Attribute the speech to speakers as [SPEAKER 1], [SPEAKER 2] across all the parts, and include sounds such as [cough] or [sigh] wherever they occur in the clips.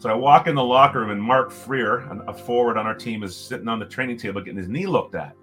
[SPEAKER 1] So I walk in the locker room, and Mark Freer, a forward on our team, is sitting on the training table getting his knee looked at.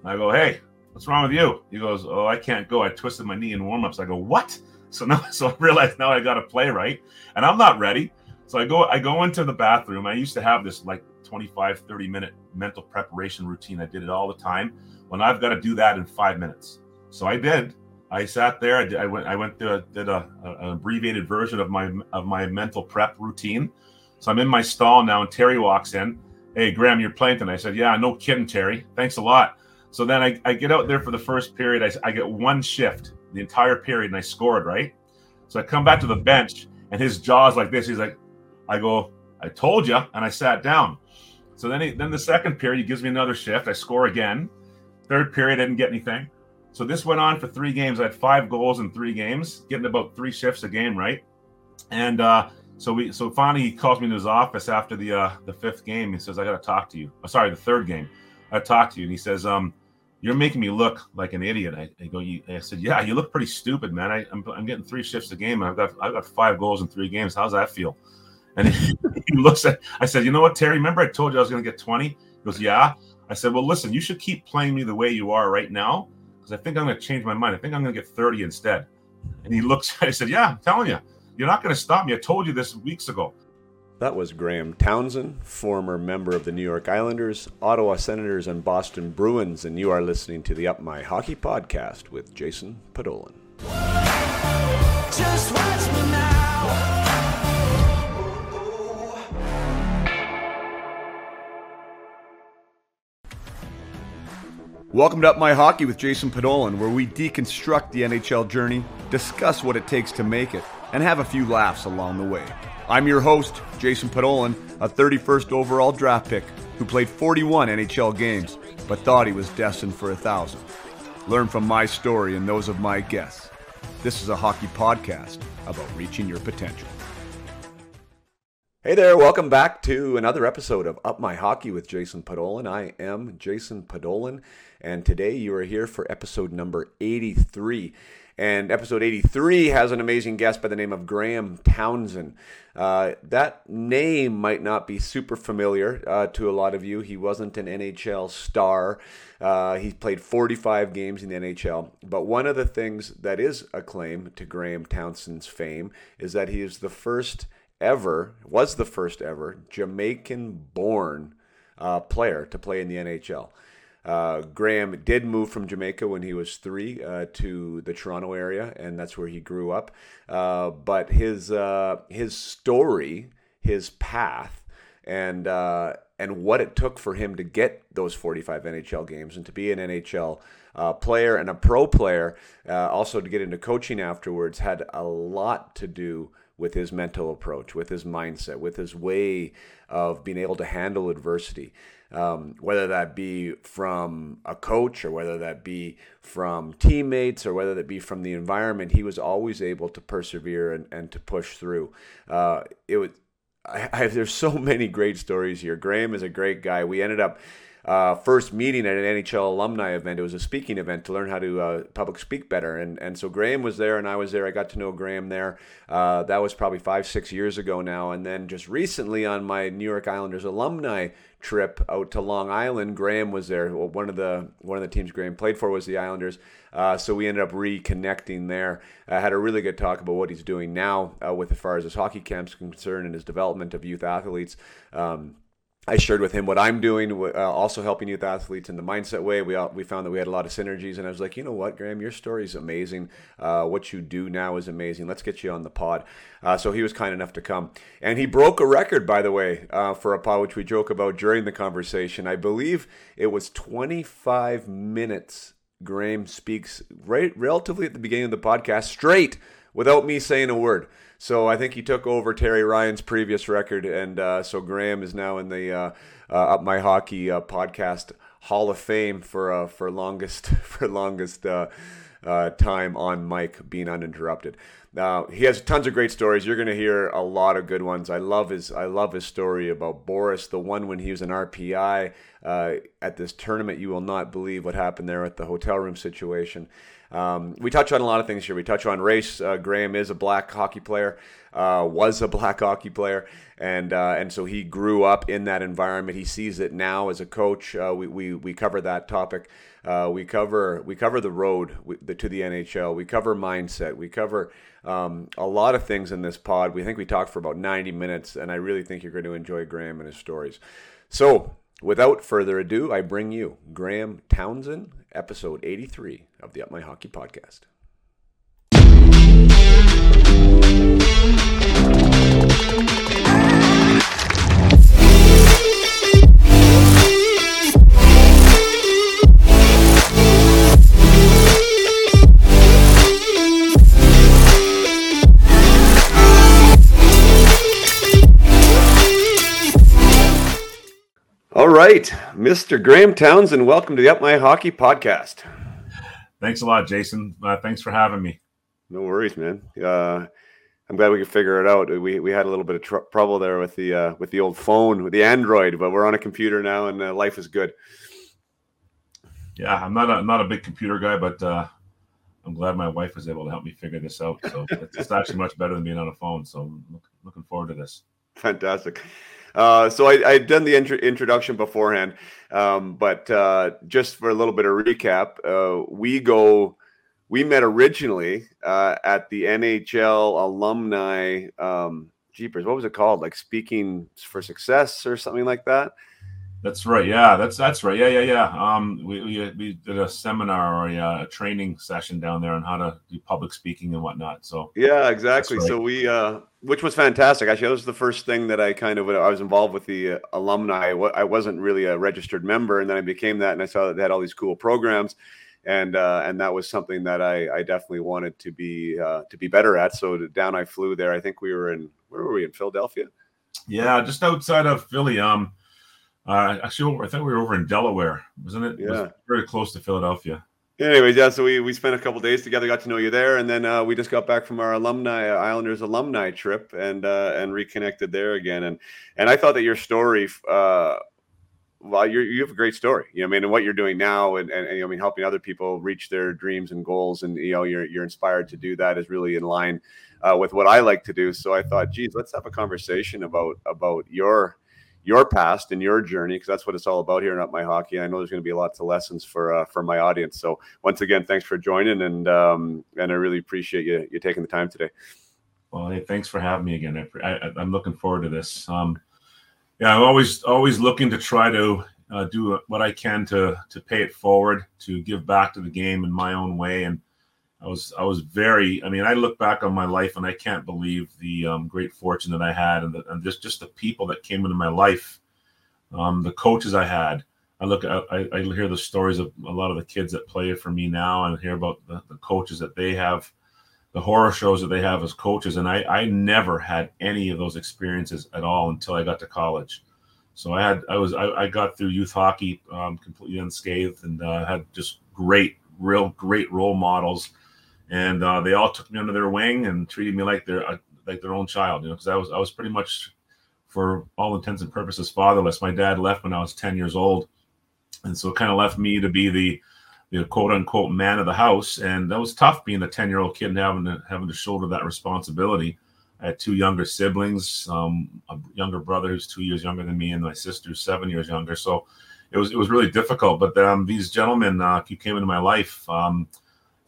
[SPEAKER 1] And I go, "Hey, what's wrong with you?" He goes, "Oh, I can't go. I twisted my knee in warmups." I go, "What?" So now, [laughs] so I realize now I got to play right, and I'm not ready. So I go, I go into the bathroom. I used to have this like 25, 30 minute mental preparation routine. I did it all the time. When I've got to do that in five minutes, so I did. I sat there. I, did, I went. I went to did a, a, an abbreviated version of my of my mental prep routine. So I'm in my stall now, and Terry walks in. Hey, Graham, you're playing tonight. I said, Yeah, no kidding, Terry. Thanks a lot. So then I, I get out there for the first period. I, I get one shift the entire period, and I scored right. So I come back to the bench, and his jaw's like this. He's like, I go, I told you, and I sat down. So then, he, then the second period, he gives me another shift. I score again. Third period, I didn't get anything. So this went on for three games. I had five goals in three games, getting about three shifts a game, right? And uh, so we, so finally, he calls me to his office after the uh, the fifth game. He says, "I got to talk to you." Oh, sorry, the third game. I talked to you, and he says, "Um, you're making me look like an idiot." I, I go, I said, "Yeah, you look pretty stupid, man. I, am I'm, I'm getting three shifts a game, and I've got I've got five goals in three games. How's that feel?" And he, [laughs] he looks at. I said, "You know what, Terry? Remember I told you I was going to get 20?" He goes, "Yeah." I said, "Well, listen, you should keep playing me the way you are right now, because I think I'm going to change my mind. I think I'm going to get 30 instead." And he looks. [laughs] I said, "Yeah, I'm telling you, you're not going to stop me. I told you this weeks ago."
[SPEAKER 2] That was Graham Townsend, former member of the New York Islanders, Ottawa Senators, and Boston Bruins, and you are listening to the Up My Hockey podcast with Jason Podollan. Just watch me now. Welcome to Up My Hockey with Jason Podollan, where we deconstruct the NHL journey, discuss what it takes to make it, and have a few laughs along the way. I'm your host, Jason Podollan, a 31st overall draft pick who played 41 NHL games, but thought he was destined for a thousand. Learn from my story and those of my guests. This is a hockey podcast about reaching your potential. Hey there, welcome back to another episode of Up My Hockey with Jason Podollan. I am Jason Podollan, and today you are here for episode number 83. And episode 83 has an amazing guest by the name of Graham Townsend. Uh, that name might not be super familiar uh, to a lot of you. He wasn't an NHL star. Uh, he played 45 games in the NHL. But one of the things that is a claim to Graham Townsend's fame is that he is the first ever, was the first ever Jamaican born uh, player to play in the NHL. Uh, Graham did move from Jamaica when he was three uh, to the Toronto area, and that's where he grew up. Uh, but his uh, his story, his path, and uh, and what it took for him to get those 45 NHL games and to be an NHL uh, player and a pro player, also to get into coaching afterwards, had a lot to do with his mental approach, with his mindset, with his way of being able to handle adversity. Um, whether that be from a coach or whether that be from teammates or whether that be from the environment, he was always able to persevere and, and to push through. Uh, it was. I, I, there's so [laughs] many great stories here. Graham is a great guy. We ended up uh, first meeting at an NHL alumni event. It was a speaking event to learn how to uh, public speak better. And, and so Graham was there and I was there. I got to know Graham there. Uh, that was probably five, six years ago now. And then just recently on my New York Islanders alumni trip out to Long Island, Graham was there. Well, one of the one of the teams Graham played for was the Islanders. Uh, so we ended up reconnecting there. I had a really good talk about what he's doing now uh, with as far as his hockey camps concerned and his development of youth athletes. Um, I shared with him what I'm doing, uh, also helping youth athletes in the mindset way. We all, we found that we had a lot of synergies, and I was like, you know what, Graham, your story is amazing. Uh, what you do now is amazing. Let's get you on the pod. Uh, so he was kind enough to come, and he broke a record, by the way, uh, for a pod which we joke about during the conversation. I believe it was 25 minutes. Graham speaks right relatively at the beginning of the podcast, straight without me saying a word. So I think he took over Terry Ryan's previous record, and uh, so Graham is now in the uh, uh, Up My Hockey uh, podcast Hall of Fame for for longest [laughs] for longest uh, time on mic, being uninterrupted. Now he has tons of great stories. You're going to hear a lot of good ones. I love his I love his story about Boris, the one when he was an RPI uh, at this tournament. You will not believe what happened there at the hotel room situation. Um, we touch on a lot of things here. We touch on race. Uh, Graham is a black hockey player, uh, was a [laughs] black hockey player, and uh, and so he grew up in that environment. He sees it now as a coach. Uh, we, we we cover that topic. Uh, we cover we cover the road to the NHL. We cover mindset. We cover um, a lot of things in this pod. We think we talked for about 90 minutes, and I really think you're going to enjoy Graham and his stories. So, without further ado, I bring you Graham Townsend, episode 83 of the Up My Hockey podcast. Right, Mr. Graham Townsend, welcome to the Up My Hockey podcast.
[SPEAKER 1] Thanks a lot, Jason. Uh, thanks for having me.
[SPEAKER 2] No worries, man. Uh, I'm glad we could figure it out. We we had a little bit of tr- trouble there with the uh, with the old phone, with the Android, but we're on a computer now, and uh, life is good.
[SPEAKER 1] Yeah, I'm not a not a big computer guy, but uh, I'm glad my wife was able to help me figure this out. So it's, actually much better than being on a phone. So I'm looking forward to this.
[SPEAKER 2] Fantastic. Uh, so I, had done the intro- introduction beforehand, um, but uh, just for a little bit of recap, uh, we go. We met originally uh, at the NHL alumni. Um, Jeepers, what was it called? Like speaking for success or something like that.
[SPEAKER 1] That's right. Yeah, that's that's right. Yeah, yeah, yeah. Um, we we, we did a seminar or a, uh, a, training session down there on how to do public speaking and whatnot. So
[SPEAKER 2] yeah, exactly. Right. So we, uh, which was fantastic. Actually, that was the first thing that I kind of I was involved with the uh, alumni. I wasn't really a registered member, and then I became that, and I saw that they had all these cool programs. And uh, and that was something that I, I definitely wanted to be uh, to be better at. So down I flew there. I think we were in where were we in Philadelphia?
[SPEAKER 1] Yeah, just outside of Philly. Um, uh, actually, I think we were over in Delaware, wasn't it?
[SPEAKER 2] Yeah,
[SPEAKER 1] it very close to Philadelphia.
[SPEAKER 2] Anyways, yeah. So we, we spent a couple days together, got to know you there, and then uh, we just got back from our alumni Islanders alumni trip and uh, and reconnected there again. And and I thought that your story, uh, well, you you have a great story. You know, I mean, and what you're doing now, and, and, and I mean, helping other people reach their dreams and goals, and you know, you're you're inspired to do that is really in line uh, with what I like to do. So I thought, geez, let's have a conversation about about your your past and your journey because that's what it's all about here in Up My Hockey. I know there's going to be lots of lessons for uh, for my audience. So once again, thanks for joining and um, and I really appreciate you you taking the time today.
[SPEAKER 1] Well, hey, thanks for having me again. I, am looking forward to this. Um, yeah, I'm always always looking to try to uh, do what I can to to pay it forward, to give back to the game in my own way, and I was I was very. I mean, I look back on my life and I can't believe the um, great fortune that I had, and, the, and just just the people that came into my life, um, the coaches I had. I look, I, I hear the stories of a lot of the kids that play for me now, and hear about the, the coaches that they have, the horror shows that they have as coaches, and I I never had any of those experiences at all until I got to college. So I had I was I, I got through youth hockey um, completely unscathed, and uh, had just great, real great role models and uh, they all took me under their wing and treated me like their uh, like their own child. You know, because I was I was pretty much, for all intents and purposes, fatherless. My dad left when I was ten years old, and so it kind of left me to be the the quote unquote man of the house, and that was tough being a ten year old kid and having to having to shoulder that responsibility. I had two younger siblings, um, a younger brother who's two years younger than me, and my sister who's seven years younger. So it was it was really difficult. But um, these gentlemen uh, came into my life. Um,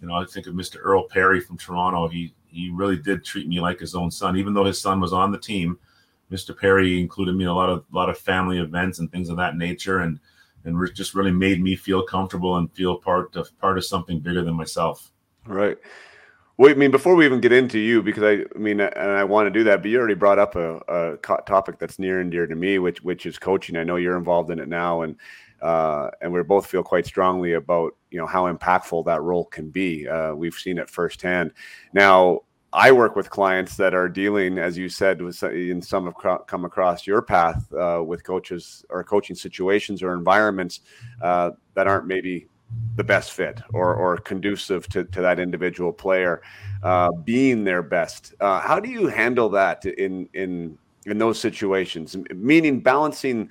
[SPEAKER 1] you know, I think of Mr. Earl Perry from Toronto. He he really did treat me like his own son, even though his son was on the team. Mr. Perry included me in a lot of lot of family events and things of that nature, and and just really made me feel comfortable and feel part of part of something bigger than myself.
[SPEAKER 2] Right. Well, I mean, before we even get into you, because I, I mean, and I want to do that, but you already brought up a, a topic that's near and dear to me, which which is coaching. I know you're involved in it now, and uh, and we both feel quite strongly about you know how impactful that role can be. Uh, we've seen it firsthand. Now, I work with clients that are dealing, as you said, with in some have come across your path uh, with coaches or coaching situations or environments uh, that aren't maybe the best fit or or conducive to, to that individual player uh, being their best. Uh, how do you handle that in in in those situations? Meaning balancing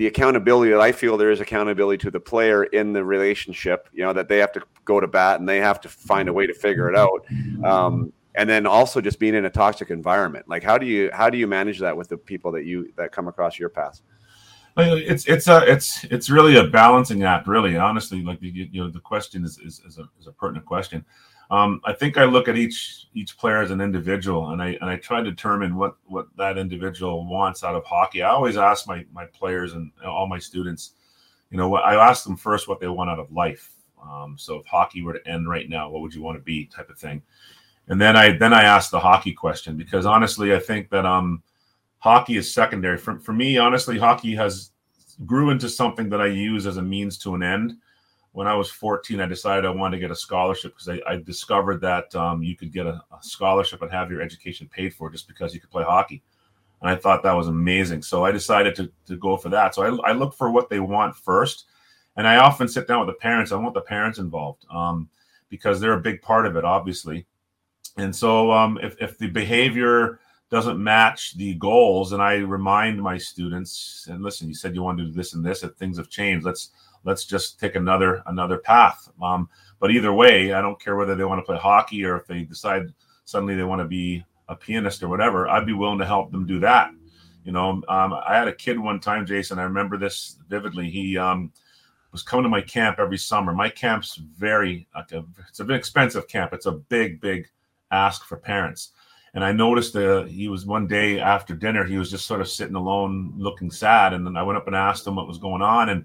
[SPEAKER 2] the accountability that I feel there is accountability to the player in the relationship. You know that they have to go to bat and they have to find a way to figure it out. Um, and then also just being in a toxic environment. Like how do you how do you manage that with the people that you that come across your path?
[SPEAKER 1] It's it's a it's it's really a balancing act, really. Honestly, like you, you know, the question is is, is, a, is a pertinent question. Um, I think I look at each each player as an individual, and I and I try to determine what what that individual wants out of hockey. I always ask my my players and all my students, you know, I ask them first what they want out of life. Um, so if hockey were to end right now, what would you want to be, type of thing. And then I then I ask the hockey question because honestly, I think that um, hockey is secondary for for me. Honestly, hockey has grew into something that I use as a means to an end when I was 14, I decided I wanted to get a scholarship because I, I, discovered that um, you could get a, a, scholarship and have your education paid for just because you could play hockey. And I thought that was amazing. So I decided to, to go for that. So I, I look for what they want first. And I often sit down with the parents. I want the parents involved um, because they're a big part of it, obviously. And so um, if, if the behavior doesn't match the goals, and I remind my students, and listen, you said you want to do this and this, if things have changed, let's let's just take another another path. Um, but either way, I don't care whether they want to play hockey or if they decide suddenly they want to be a pianist or whatever. I'd be willing to help them do that. You know, um, I had a kid one time, Jason. I remember this vividly. He um, was coming to my camp every summer. My camp's very it's an expensive camp. It's a big, big ask for parents. And I noticed that he was one day after dinner, he was just sort of sitting alone, looking sad. And then I went up and asked him what was going on, and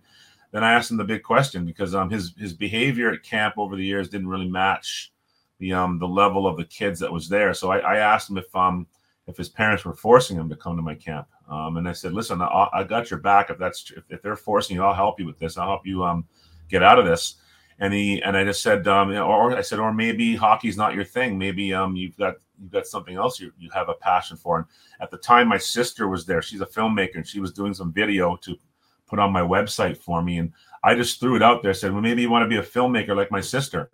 [SPEAKER 1] then I asked him the big question because um, his his behavior at camp over the years didn't really match the um the level of the kids that was there. So I, I asked him if um if his parents were forcing him to come to my camp. Um, and I said, listen, I, I got your back. If that's if, if they're forcing you, I'll help you with this. I'll help you um get out of this. And he and I just said, um, or I said, or maybe hockey's not your thing. Maybe um you've got you've got something else you you have a passion for. And at the time, my sister was there. She's a filmmaker, and she was doing some video to put on my website for me. And I just threw it out there, said, Well, maybe you want to be a filmmaker like my sister.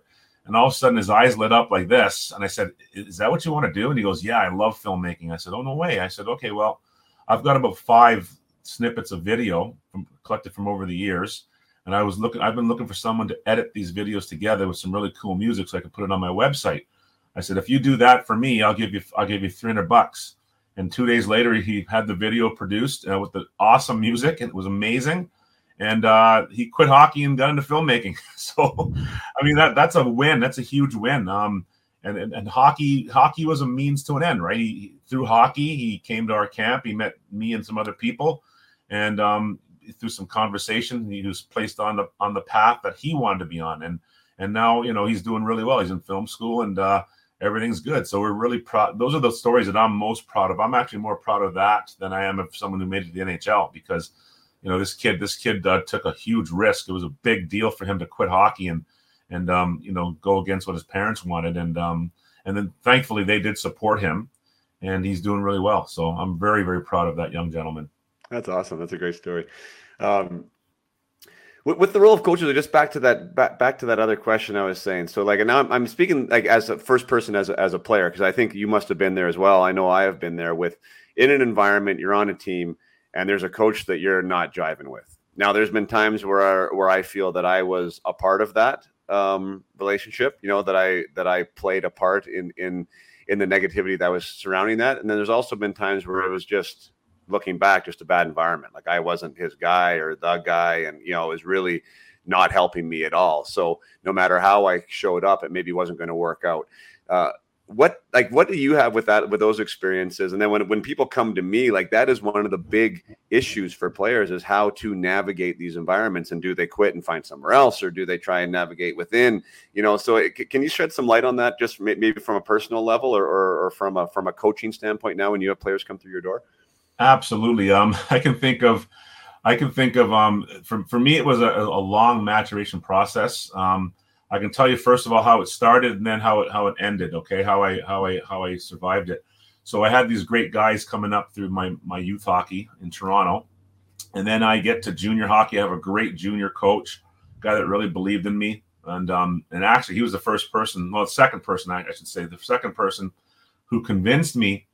[SPEAKER 1] And all of a sudden his eyes lit up like this. And I said, Is that what you want to do? And he goes, Yeah, I love filmmaking. I said, Oh, no way. I said, Okay, well, I've got about five snippets of video from, collected from over the years. And I was looking, I've been looking for someone to edit these videos together with some really cool music so I could put it on my website. I said, if you do that for me, I'll give you, I'll give you 300 bucks. And two days later, he had the video produced uh, with the awesome music. and It was amazing. And uh, he quit hockey and got into filmmaking. [laughs] So, I mean, that that's a win. That's a huge win. Um, and, and, and hockey hockey was a means to an end, right? He, through hockey, he came to our camp. He met me and some other people, and um, through some conversation, he was placed on the on the path that he wanted to be on. And and now you know he's doing really well. He's in film school, and uh, everything's good. So we're really proud. Those are the stories that I'm most proud of. I'm actually more proud of that than I am of someone who made it to the NHL because, you know, this kid, this kid uh, took a huge risk. It was a big deal for him to quit hockey and and um, you know go against what his parents wanted. And um, and then thankfully they did support him, and he's doing really well. So I'm very very proud of that young gentleman.
[SPEAKER 2] That's awesome. That's a great story. Um, with, with, the role of coaches, just back to that back, back to that other question I was saying. So like, and now I'm, I'm speaking like as a first person as a, as a player because I think you must have been there as well. I know I have been there with in an environment you're on a team and there's a coach that you're not driving with. Now there's been times where I, where I feel that I was a part of that um, relationship. You know that I that I played a part in in in the negativity that was surrounding that. And then there's also been times where it was just looking back, just a bad environment. Like I wasn't his guy or the guy, and you know, it was really not helping me at all. So no matter how I showed up, it maybe wasn't going to work out. Uh, what like what do you have with that with those experiences and then when, when people come to me like that is one of the big issues for players is how to navigate these environments and do they quit and find somewhere else or do they try and navigate within you know so it, can you shed some light on that just maybe from a personal level or, or, or from a from a coaching standpoint now when you have players come through your door
[SPEAKER 1] Absolutely. Um, [laughs] I can think of, I can think of, um, for, for me, it was a, a long maturation process. Um, I can tell you first of all how it started and then how it how it ended. Okay, how I how I how I survived it. So I had these great guys coming up through my my youth hockey in Toronto, and then I get to junior hockey. I have a great junior coach, guy that really believed in me. And um, and actually, he was the first person, well, the second person, I, I should say, the second person who convinced me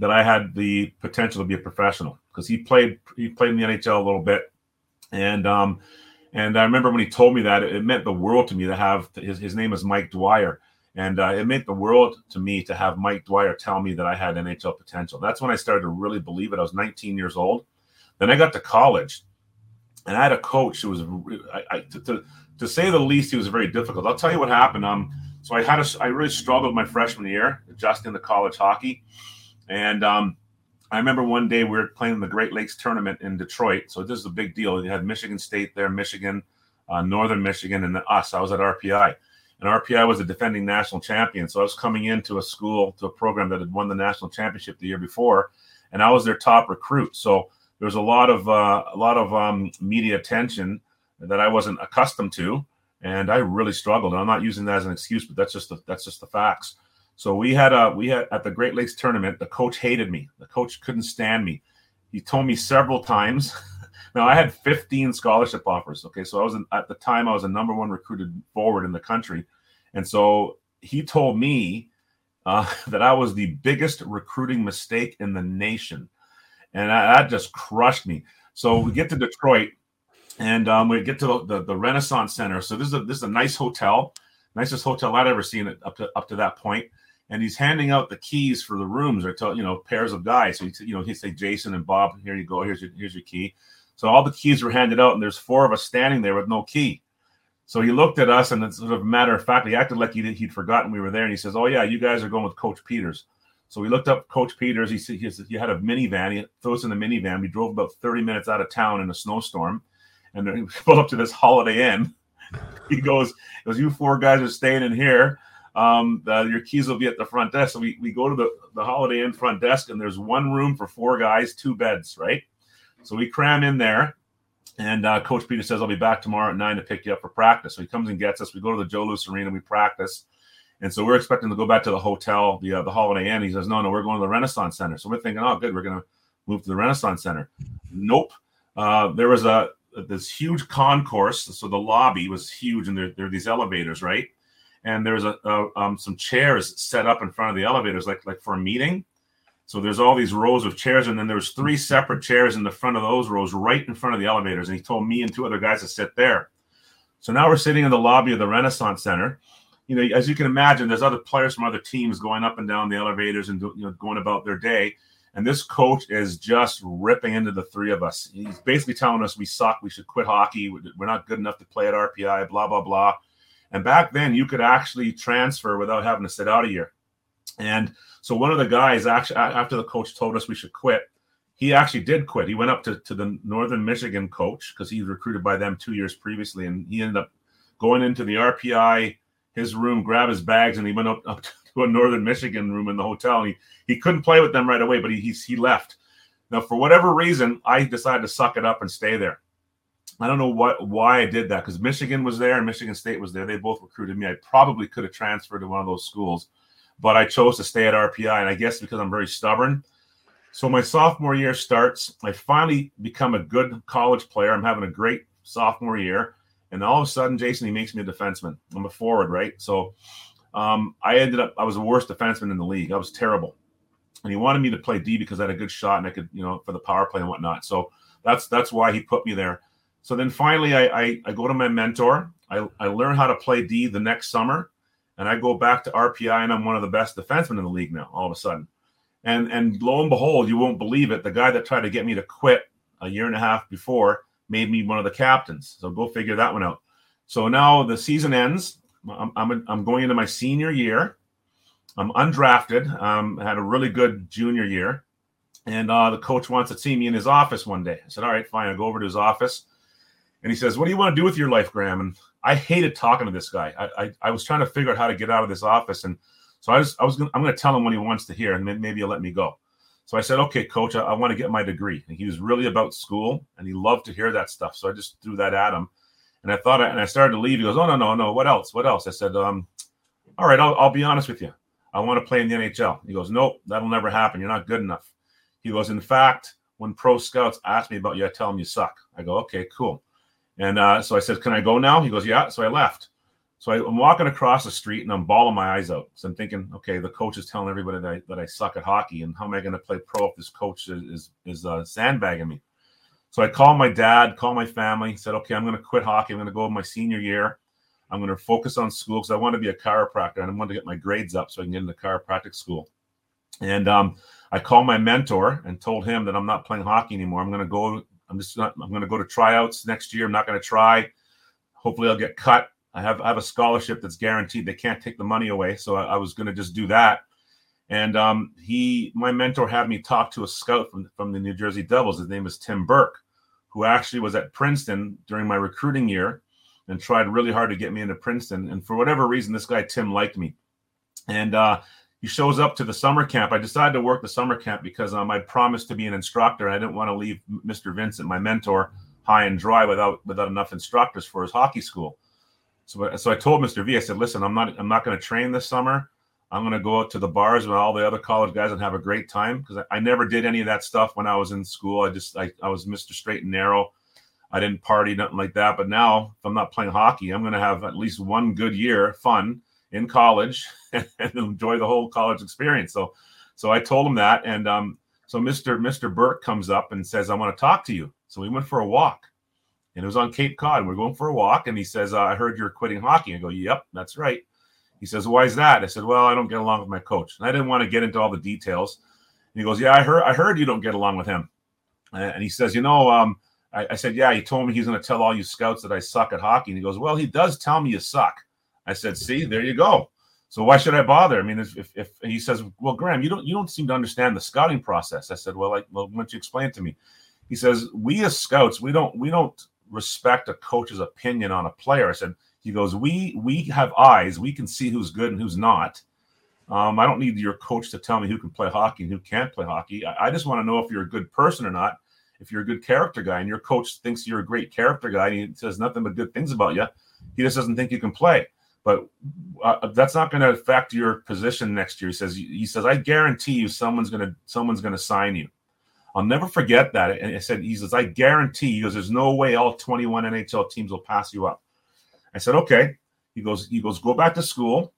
[SPEAKER 1] that I had the potential to be a professional because he played he played in the NHL a little bit, and um, and I remember when he told me that it, it meant the world to me to have his his name is Mike Dwyer, and uh, it meant the world to me to have Mike Dwyer tell me that I had NHL potential. That's when I started to really believe it. I was 19 years old. Then I got to college, and I had a coach who was, I, I, to, to, to say the least, he was very difficult. I'll tell you what happened. Um, so I had a, I really struggled my freshman year adjusting to college hockey, and um, I remember one day we were playing the Great Lakes tournament in Detroit. So this is a big deal. You had Michigan State there, Michigan, uh, Northern Michigan, and us. I was at RPI and RPI was a defending national champion. So I was coming into a school to a program that had won the national championship the year before, and I was their top recruit. So there was a lot of uh, a lot of um, media attention that I wasn't accustomed to, and I really struggled. And I'm not using that as an excuse, but that's just the, that's just the facts. So we had a we had at the Great Lakes tournament. The coach hated me. The coach couldn't stand me. He told me several times. [laughs] now I had 15 scholarship offers. Okay, so I was in, at the time I was a number one recruited forward in the country, and so he told me uh, [laughs] that I was the biggest recruiting mistake in the nation. And that just crushed me. So we get to Detroit and um, we get to the, the, the, Renaissance Center. So this is a, this is a nice hotel, nicest hotel I'd ever seen up to, up to that point. And he's handing out the keys for the rooms or tell you know, pairs of guys. So he, you know, he'd say, Jason and Bob, here you go. Here's your, here's your key. So all the keys were handed out and there's four of us standing there with no key. So he looked at us, and it's sort of a matter of fact, he acted like he'd, he'd forgotten we were there. And he says, "Oh yeah, you guys are going with Coach Peters." So we looked up Coach Peters. He said he had a minivan. He threw us in the minivan. We drove about 30 minutes out of town in a snowstorm, and then [laughs] we pulled up to this Holiday Inn. [laughs] he goes, "It was you four guys are staying in here. Um, the, your keys will be at the front desk." So we, we go to the the Holiday Inn front desk, and there's one room for four guys, two beds, right? So we cram in there and uh, Coach Peter says, I'll be back tomorrow at nine to pick you up for practice. So he comes and gets us. We go to the Joe Louis Arena, we practice. And so we're expecting to go back to the hotel, the, uh, the Holiday Inn. He says, No, no, we're going to the Renaissance Center. So we're thinking, Oh, good, we're going to move to the Renaissance Center. Nope. Uh, there was a this huge concourse. So the lobby was huge, and there, there are these elevators, right? And there's a, a um, some chairs set up in front of the elevators, like like for a meeting. So there's all these rows of chairs, and then there's three separate chairs in the front of those rows, right in front of the elevators. And he told me and two other guys to sit there. So now we're sitting in the lobby of the Renaissance Center. You know, as you can imagine, there's other players from other teams going up and down the elevators and you know going about their day. And this coach is just ripping into the three of us. He's basically telling us we suck, we should quit hockey, we're not good enough to play at RPI, blah blah blah. And back then, you could actually transfer without having to sit out a year. And so one of the guys actually after the coach told us we should quit, he actually did quit. He went up to, to the Northern Michigan coach because he was recruited by them two years previously, and he ended up going into the RPI his room, grab his bags, and he went up, [laughs] up to a Northern Michigan room in the hotel. And he, he couldn't play with them right away, but he, he he left. Now, for whatever reason, I decided to suck it up and stay there. I don't know what why I did that because Michigan was there and Michigan State was there. They both recruited me. I probably could have transferred to one of those schools but I chose to stay at RPI, and I guess because I'm very stubborn. So my sophomore year starts. I finally become a good college player. I'm having a great sophomore year, and all of a sudden, Jason, he makes me a defenseman. I'm a forward, right? So um, I ended up I was the worst defenseman in the league. I was terrible, and he wanted me to play D because I had a good shot and I could, you know, for the power play and whatnot. So that's that's why he put me there. So then finally, I I, I go to my mentor. I, I learn how to play D the next summer and I go back to RPI and I'm one of the best defensemen in the league now, all of a sudden. And and lo and behold, you won't believe it. The guy that tried to get me to quit a year and a half before made me one of the captains. So go figure that one out. So now the season ends. I'm, I'm, I'm going into my senior year. I'm undrafted. Um, I had a really good junior year. And uh, the coach wants to see me in his office one day. I said, All right, fine. I go over to his office. And he says, What do you want to do with your life, Graham? And I hated talking to this guy. I, I, I was trying to figure out how to get out of this office, and so I was I was gonna, I'm going to tell him what he wants to hear, and maybe he'll let me go. So I said, okay, coach, I, I want to get my degree. And he was really about school, and he loved to hear that stuff. So I just threw that at him, and I thought, I, and I started to leave. He goes, oh no no no, what else? What else? I said, um, all right, I'll, I'll be honest with you. I want to play in the NHL. He goes, nope, that'll never happen. You're not good enough. He goes, in fact, when pro scouts ask me about you, I tell them you suck. I go, okay, cool. And uh, so I said, "Can I go now?" He goes, "Yeah." So I left. So I, am walking across the street and I'm bawling my eyes out. So I'm thinking, okay, the coach is telling everybody that I, that I suck at hockey, and how am I going to play pro if this coach is is, is uh, sandbagging me? So I called my dad, called my family, said, okay, I'm going to quit hockey. I'm going to go my senior year. I'm going to focus on school because I want to be a chiropractor and I want to get my grades up so I can get into chiropractic school. And um, I called my mentor and told him that I'm not playing hockey anymore. I'm going to go. I'm just not. I'm going to go to tryouts next year. I'm not going to try. Hopefully, I'll get cut. I have I have a scholarship that's guaranteed. They can't take the money away, so I, I was going to just do that. And um, he, my mentor, had me talk to a scout from from the New Jersey Devils. His name is Tim Burke, who actually was at Princeton during my recruiting year and tried really hard to get me into Princeton. And for whatever reason, this guy Tim liked me, and uh, he shows up to the summer camp. I decided to work the summer camp because um, I promised to be an instructor. and I didn't want to leave Mr. Vincent, my mentor, high and dry without without enough instructors for his hockey school. So, so I told Mr. V, I said, listen, I'm not I'm not going to train this summer. I'm going to go out to the bars with all the other college guys and have a great time because I, I, never did any of that stuff when I was in school. I just I, I was Mr. Straight and Narrow. I didn't party nothing like that. But now, if I'm not playing hockey, I'm going to have at least one good year fun in college [laughs] and, enjoy the whole college experience. So, so I told him that, and um, so Mr. Mr. Burke comes up and says, "I want to talk to you." So we went for a walk, and it was on Cape Cod. We're going for a walk, and he says, uh, "I heard you're quitting hockey." I go, "Yep, that's right." He says, "Why is that?" I said, "Well, I don't get along with my coach," and I didn't want to get into all the details. And he goes, "Yeah, I heard. I heard you don't get along with him." And he says, "You know." Um, I, I said, "Yeah." He told me he's going to tell all you scouts that I suck at hockey. And he goes, "Well, he does tell me you suck." I said, "See, there you go." So why should I bother? I mean, if, if, if, he says, "Well, Graham, you don't you don't seem to understand the scouting process," I said, "Well, like, well, why don't you explain it to me?" He says, "We as scouts, we don't we don't respect a coach's opinion on a player." I said, "He goes, we we have eyes, we can see who's good and who's not. Um, I don't need your coach to tell me who can play hockey and who can't play hockey. I, I just want to know if you're a good person or not. If you're a good character guy, and your coach thinks you're a great character guy, and he says nothing but good things about you, he just doesn't think you can play." But uh, that's not going to affect your position next year. He says, he says, I guarantee you someone's going to, someone's going to sign you. I'll never forget that. And I said, he says, I guarantee he goes, there's no way all 21 NHL teams will pass you up. I said, okay. He goes, he goes, go back to school,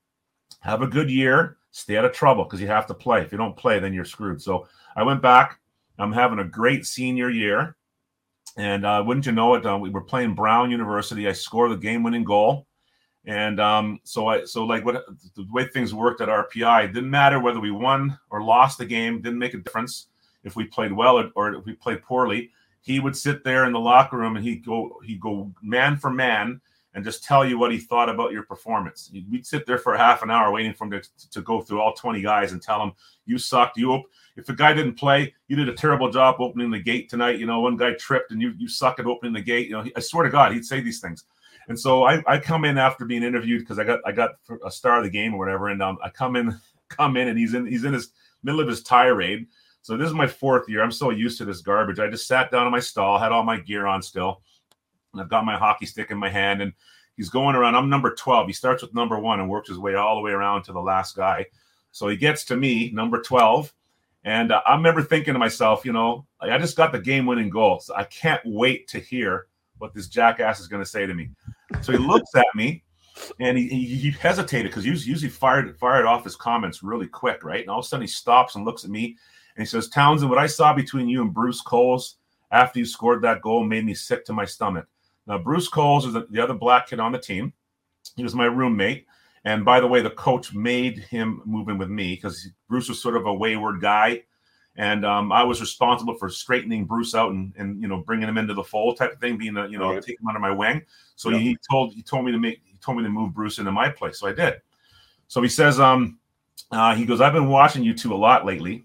[SPEAKER 1] have a good year, stay out of trouble because you have to play. If you don't play, then you're screwed. So I went back. I'm having a great senior year. And uh, wouldn't you know it, uh, we were playing Brown University. I scored the game winning goal. And um, so I so like what the way things worked at RPI didn't matter whether we won or lost the game, didn't make a difference if we played well or, or if we played poorly. He would sit there in the locker room and he'd go he'd go man for man and just tell you what he thought about your performance. We'd sit there for half an hour waiting for him to, to go through all 20 guys and tell him you sucked. You op- if a guy didn't play, you did a terrible job opening the gate tonight. You know, one guy tripped and you you suck at opening the gate. You know, he, I swear to God, he'd say these things. And so I, I come in after being interviewed because I got I got a star of the game or whatever, and um, I come in [laughs] come in and he's in he's in his middle of his tirade. So this is my fourth year. I'm so used to this garbage. I just sat down in my stall, had all my gear on still, and I've got my hockey stick in my hand, and he's going around. I'm number 12. He starts with number one and works his way all the way around to the last guy. So he gets to me, number 12. And uh, I remember thinking to myself, you know, I just got the game winning goal. So I can't wait to hear what this jackass is going to say to me. So he looks at me and he, he, he hesitated because he was usually fired fired off his comments really quick, right? And all of a sudden he stops and looks at me and he says, Townsend, what I saw between you and Bruce Coles after you scored that goal made me sick to my stomach. Now, Bruce Coles is the other black kid on the team. He was my roommate. And by the way, the coach made him move in with me because Bruce was sort of a wayward guy and um, I was responsible for straightening Bruce out and, and you know bringing him into the fold type of thing, being a, you know right. take him under my wing. So yep. he told he told me to make he told me to move Bruce into my place, so I did. So he says, um, uh, he goes, I've been watching you two a lot lately,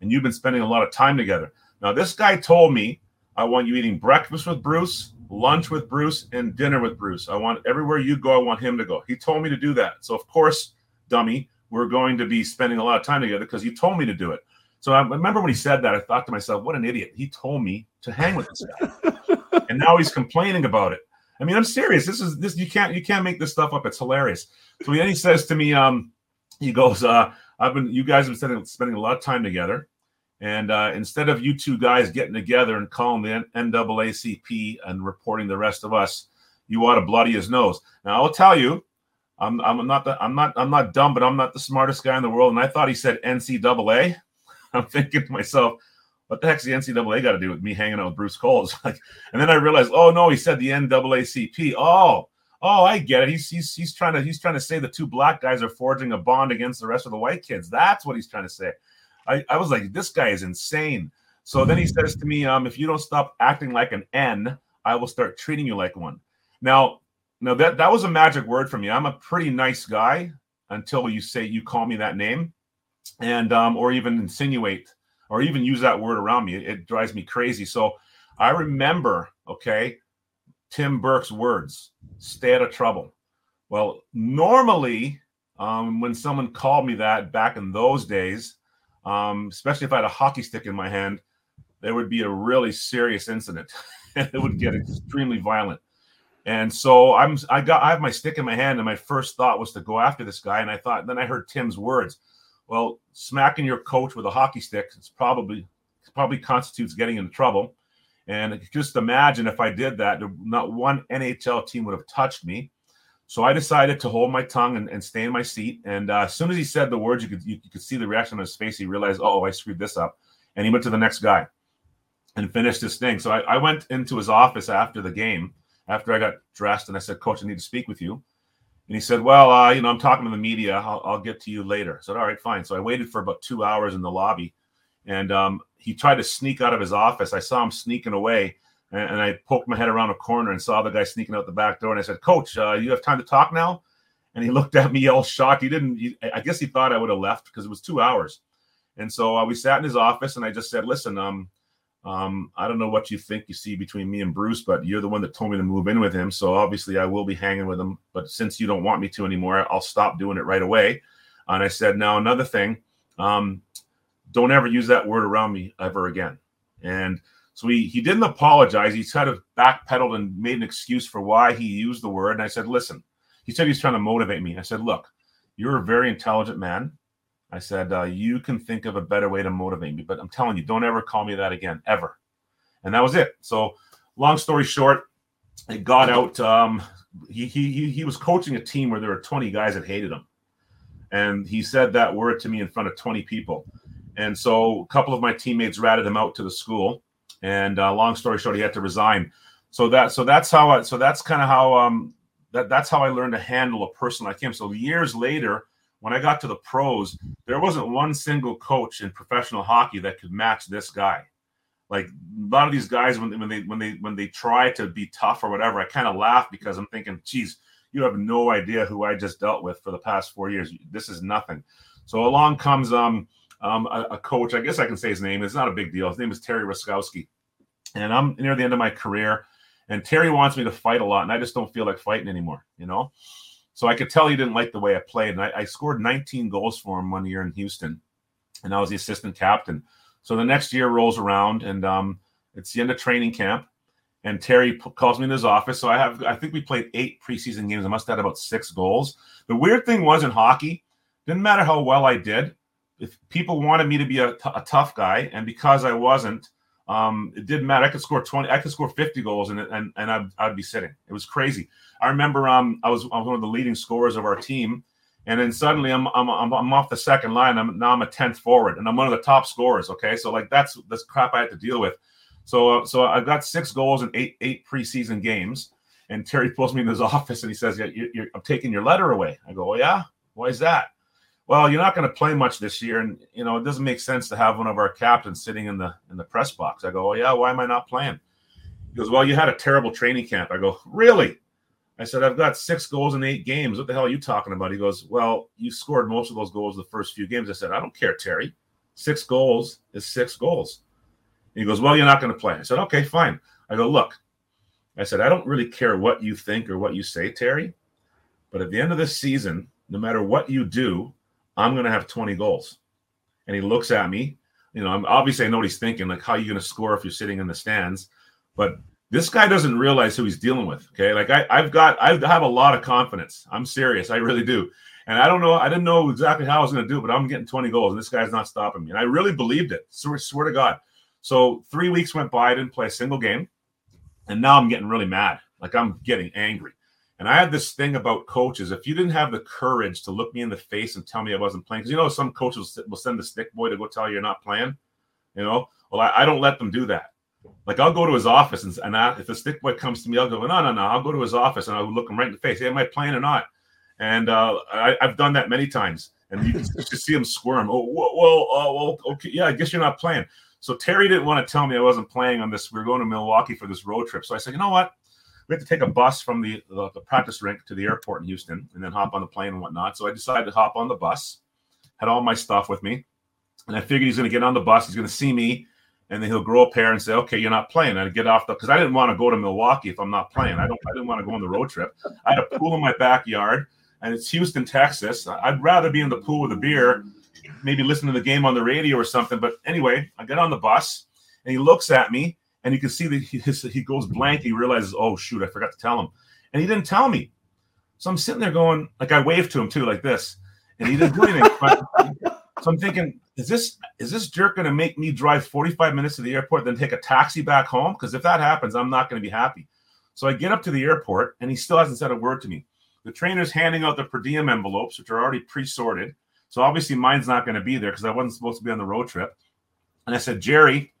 [SPEAKER 1] and you've been spending a lot of time together. Now this guy told me I want you eating breakfast with Bruce, lunch with Bruce, and dinner with Bruce. I want everywhere you go, I want him to go. He told me to do that. So of course, dummy, we're going to be spending a lot of time together because he told me to do it. So I remember when he said that, I thought to myself, what an idiot. He told me to hang with this guy. [laughs] and now he's complaining about it. I mean, I'm serious. This is this you can't you can't make this stuff up. It's hilarious. So then he says to me, um, he goes, uh, I've been you guys have been spending, spending a lot of time together. And uh, instead of you two guys getting together and calling the NAACP and reporting the rest of us, you ought to bloody his nose. Now I'll tell you, I'm I'm not the, I'm not I'm not dumb, but I'm not the smartest guy in the world. And I thought he said NCAA. [laughs] I'm thinking to myself, what the heck's the NCAA got to do with me hanging out with Bruce Coles? [laughs] Like, and then I realized, oh no, he said the NAACP. Oh, oh, I get it. He's he's he's trying to he's trying to say the two black guys are forging a bond against the rest of the white kids. That's what he's trying to say. I, I was like, this guy is insane. So then he says to me, um, if you don't stop acting like an N, I will start treating you like one. Now, now that that was a magic word for me. I'm a pretty nice guy until you say you call me that name, and um, or even insinuate or even use that word around me. It, it drives me crazy. So I remember, okay, Tim Burke's words: "Stay out of trouble." Well, normally, um, when someone called me that back in those days, um, especially if I had a hockey stick in my hand, there would be a really serious incident. [laughs] it would get extremely violent. And so I'm I got I have my stick in my hand, and my first thought was to go after this guy. And I thought then I heard Tim's words. Well, smacking your coach with a hockey stick it's probably probably constitutes getting into trouble. And just imagine if I did that, not one NHL team would have touched me. So I decided to hold my tongue and, and stay in my seat. And uh, as soon as he said the words, you could you, you could see the reaction on his face. He realized, oh, I screwed this up, and he went to the next guy and finished his thing. So I, I went into his office after the game, after I got dressed, and I said, Coach, I need to speak with you. And he said, Well, uh, you know, I'm talking to the media. I'll, I'll, get to you later. I said, All right, fine. So I waited for about two hours in the lobby, and um, he tried to sneak out of his office. I saw him sneaking away and, and, I poked my head around a corner and saw the guy sneaking out the back door. And I said, "Coach, uh, you have time to talk now?" And he [laughs] looked at me all shocked. He didn't. He, I guess he thought I would have left because it was two hours. And so uh, we sat in his office, and I just said, "Listen, um, um, I don't know what you think you see between me and Bruce, but you're the one that told me to move in with him. So obviously, I will be hanging with him. But since you don't want me to anymore, I'll stop doing it right away." And I said, "Now another thing, um, don't ever use that word around me ever again." And so he he didn't apologize. He kind of backpedaled and made an excuse for why he used the word. And I said, listen, he said he's trying to motivate me. I said, look, you're a very intelligent man. I said, uh, you can think of a better way to motivate me, but I'm telling you, don't ever call me that again, ever. And that was it. So, long story short, it got out. Um, he, he, he was coaching a team where there were 20 guys that hated him. And he said that word to me in front of 20 people. And so a couple of my teammates ratted him out to the school. And uh, long story short, he had to resign. So that so that's how I so that's kind of how um that that's how I learned to handle a person like him. So years later, when I got to the pros, there wasn't one single coach in professional hockey that could match this guy. Like a lot of these guys, when, when they when they when they try to be tough or whatever, I kind of laugh because I'm thinking, geez, you have no idea who I just dealt with for the past four years. This is nothing. So along comes um um a, a coach. I guess I can say his name. It's not a big deal. His name is Terry Ruskowski and I'm near the end of my career. And Terry wants me to fight a lot, and I just don't feel like fighting anymore, you know. So I could tell he didn't like the way I played, and I, I scored 19 goals for him one year in Houston, and I was the assistant captain. So the next year rolls around, and um, it's the end of training camp, and Terry p- calls me in his office. So I have, I think we played eight preseason games. I must have had about six goals. The weird thing was in hockey, didn't matter how well I did. If people wanted me to be a, t- a tough guy, and because I wasn't, um, it didn't matter. I could score 20, I could score 50 goals and and, and I'd, I'd be sitting. It was crazy. I remember um, I was I was one of the leading scorers of our team. And then suddenly I'm, I'm, I'm, I'm off the second line. I'm now I'm a 10th forward and I'm one of the top scorers. Okay. So like that's that's crap I had to deal with. So uh, so I got six goals in eight eight preseason games. And Terry pulls me in his [laughs] office and he says, yeah, you're, I'm taking your letter away. I go, oh, yeah? Why is that? Well, you're not going to play much this year, and you know it doesn't make sense to have one of our captains sitting in the in the press box. I go, oh yeah, why am I not playing? He goes, well, you had a terrible training camp. I go, really? I said, I've got six goals in eight games. What the hell are you talking about? He goes, well, you scored most of those goals the first few games. I said, I don't care, Terry. Six goals is six goals. He goes, well, you're not going to play. I said, okay, fine. I go, look. I said, I don't really care what you think or what you say, Terry. But at the end of this season, no matter what you do, I'm going to have 20 goals. And he looks at me. You know, I'm obviously I know what he's thinking, like, how are you going to score if you're sitting in the stands? But this guy doesn't realize who he's dealing with. Okay. Like I, I've got, I have a lot of confidence. I'm serious. I really do. And I don't know, I didn't know exactly how I was going to do it, but I'm getting 20 goals, and this guy's not stopping me. And I really believed it. Swear, swear to God. So three weeks went by, I didn't play a single game. And now I'm getting really mad. Like I'm getting angry. And I had this thing about coaches. If you didn't have the courage to look me in the face and tell me I wasn't playing, because you know, some coaches will send the stick boy to go tell you you're not playing, you know, well, I, I don't let them do that. Like I'll go to his office and, and I, if the stick boy comes to me, I'll go, no, no, no. I'll go to his office and I'll look him right in the face. Hey, am I playing or not? And uh, I, have done that many times. And you can just see him squirm. Oh, well, well, okay, yeah, I guess you're not playing. So Terry didn't want to tell me I wasn't playing on this. We are going to Milwaukee for this road trip. So I said, you know what? We have to take a bus from the, the, the practice rink to the airport in Houston and then hop on the plane and whatnot. So I decided to hop on the bus, had all my stuff with me. And I figured he's going to get on the bus. He's going to see me and then he'll grow a pair and say, "Okay, you're not playing." I get off the because I didn't want to go to Milwaukee if I'm not playing. I don't. I didn't want to go on the road trip. I had a pool in my backyard, and it's Houston, Texas. I'd rather be in the pool with a beer, maybe listen to the game on the radio or something. But anyway, I get on the bus, and he looks at me, and you can see that he, his, he goes blank. He realizes, "Oh shoot, I forgot to tell him," and he didn't tell me. So I'm sitting there going, like I waved to him too, like this, and he didn't do anything. [laughs] so I'm thinking, is this is this jerk going to make me drive 45 minutes to the airport, then take a taxi back home? Because if that happens, I'm not going to be happy. So I get up to the airport, and he still hasn't said a word to me. The trainer's handing out the per diem envelopes, which are already pre-sorted. So obviously mine's not going to be there because I wasn't supposed to be on the road trip. And I said, Jerry,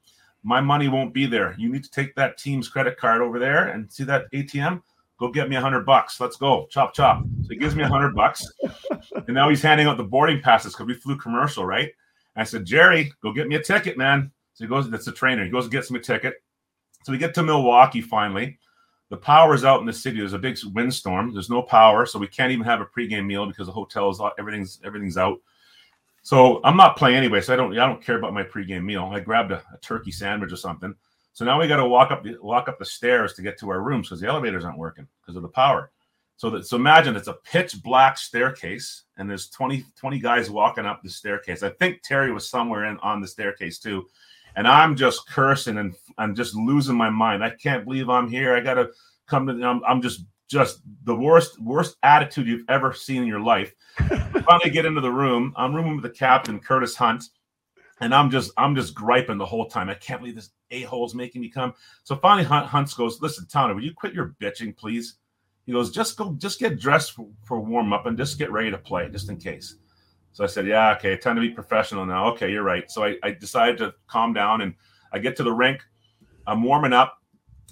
[SPEAKER 1] my money won't be there. You need to take that team's credit card over there and see that ATM. Go get me a hundred bucks. Let's go. Chop chop. So he gives me a hundred bucks. [laughs] and now he's handing out the boarding passes because we flew commercial, right? I said, Jerry, go get me a ticket, man. So he goes, that's the trainer. He goes and gets me a ticket. So we get to Milwaukee finally. The power's out in the city. There's a big windstorm. There's no power, so we can't even have a pregame meal because the hotel is everything's everything's out. So I'm not playing anyway. So I don't I don't care about my pregame meal. I grabbed a, a turkey sandwich or something. So now we got to walk up the walk up the stairs to get to our rooms because the elevators aren't working because of the power. So that so imagine it's a pitch black staircase and there's 20, 20 guys walking up the staircase. I think Terry was somewhere in on the staircase too. And I'm just cursing and I'm just losing my mind. I can't believe I'm here. I gotta come to I'm, I'm just just the worst worst attitude you've ever seen in your life. [laughs] Finally get into the room. I'm rooming with the captain, Curtis Hunt. And I'm just I'm just griping the whole time. I can't believe this a-hole's making me come. So finally Hunt Hunts goes, listen, Towner, will you quit your bitching, please? He goes, just go, just get dressed for, for warm up and just get ready to play, just in case. So I said, yeah, okay, time to be professional now. Okay, you're right. So I, I decided to calm down and I get to the rink. I'm warming up.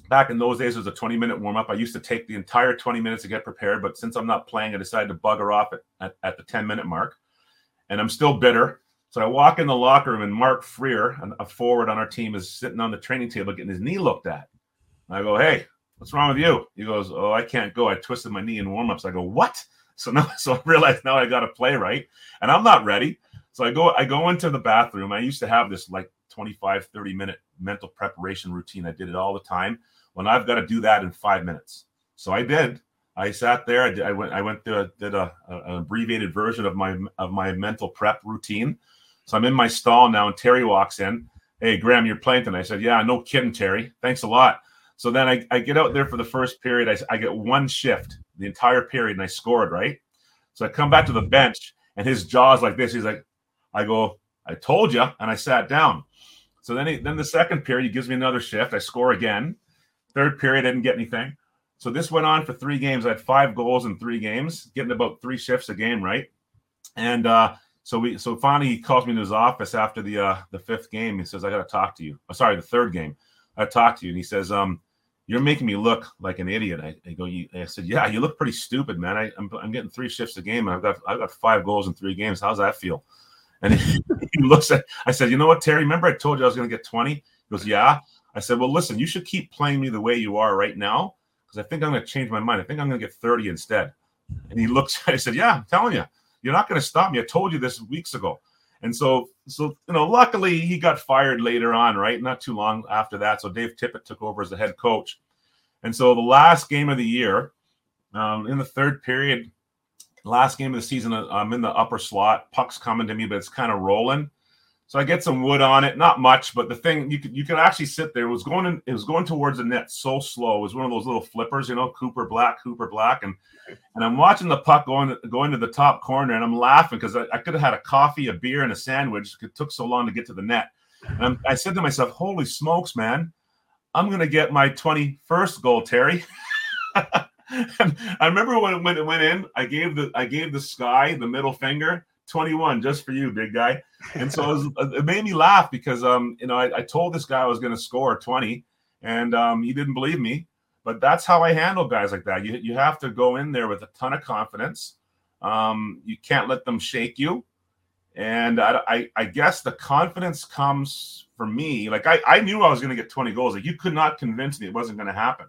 [SPEAKER 1] Back in those days, it was a 20 minute warm up. I used to take the entire 20 minutes to get prepared, but since I'm not playing, I decided to bugger off at, at, at the 10 minute mark. And I'm still bitter. So I walk in the locker room, and Mark Freer, a forward on our team, is sitting on the training table getting his knee looked at. And I go, hey, what's wrong with you? He goes, oh, I can't go. I twisted my knee in warmups. I go, what? So now, [laughs] so I realize now I got to play right, and I'm not ready. So I go, I go into the bathroom. I used to have this like 25, 30 minute mental preparation routine. I did it all the time. When I've got to do that in five minutes. So I did. I sat there. I, did, I went. I went to did a, a, an abbreviated version of my of my mental prep routine. So I'm in my stall now, and Terry walks in. Hey, Graham, you're playing. I said, Yeah, no kidding, Terry. Thanks a lot. So then I, I get out there for the first period. I, I get one shift the entire period and I scored, right? So I come back to the bench and his jaw's like this. He's like, I go, I told you. And I sat down. So then, he, then the second period, he gives me another shift. I score again. Third period, I didn't get anything. So this went on for three games. I had five goals in three games, getting about three shifts a game, right? And uh, so we, so finally he calls me to his office after the uh, the fifth game. He says, "I got to talk to you." Oh, sorry, the third game. I talked to you, and he says, "Um, you're making me look like an idiot. I, I go, you, I said, yeah, you look pretty stupid, man. I, am I'm, I'm getting three shifts a game, and I've got I've got five goals in three games. How's that feel? And he, [laughs] he looks at. I said, you know what, Terry? Remember I told you I was going to get 20? He goes, yeah. I said, well, listen, you should keep playing me the way you are right now, because I think I'm going to change my mind. I think I'm going to get 30 instead. And he looks. [laughs] I said, yeah, I'm telling you, you're not going to stop me. I told you this weeks ago. And so, so you know, luckily he got fired later on, right? Not too long after that. So Dave Tippett took over as the head coach. And so the last game of the year, um, in the third period, last game of the season, I'm in the upper slot. Puck's coming to me, but it's kind of rolling. So I get some wood on it, not much, but the thing you could you could actually sit there. It was going in, it was going towards the net so slow. It was one of those little flippers, you know, Cooper Black, Cooper Black, and and I'm watching the puck going going to the top corner, and I'm laughing because I, I could have had a coffee, a beer, and a sandwich. It took so long to get to the net. And I'm, I said to myself, "Holy smokes, man! I'm to get my 21st goal, Terry." [laughs] I remember when, when it went in, I gave the I gave the sky the middle finger 21 just for you, big guy. And so it, was, [laughs] it made me laugh because, um, you know, I, I told this guy I was going to score 20 and um, he didn't believe me. But that's how I handle guys like that. You, you have to go in there with a ton of confidence. Um, you can't let them shake you. And I, I, I guess the confidence comes for me. Like I, I knew I was going to get 20 goals. Like you could not convince me it wasn't going to happen.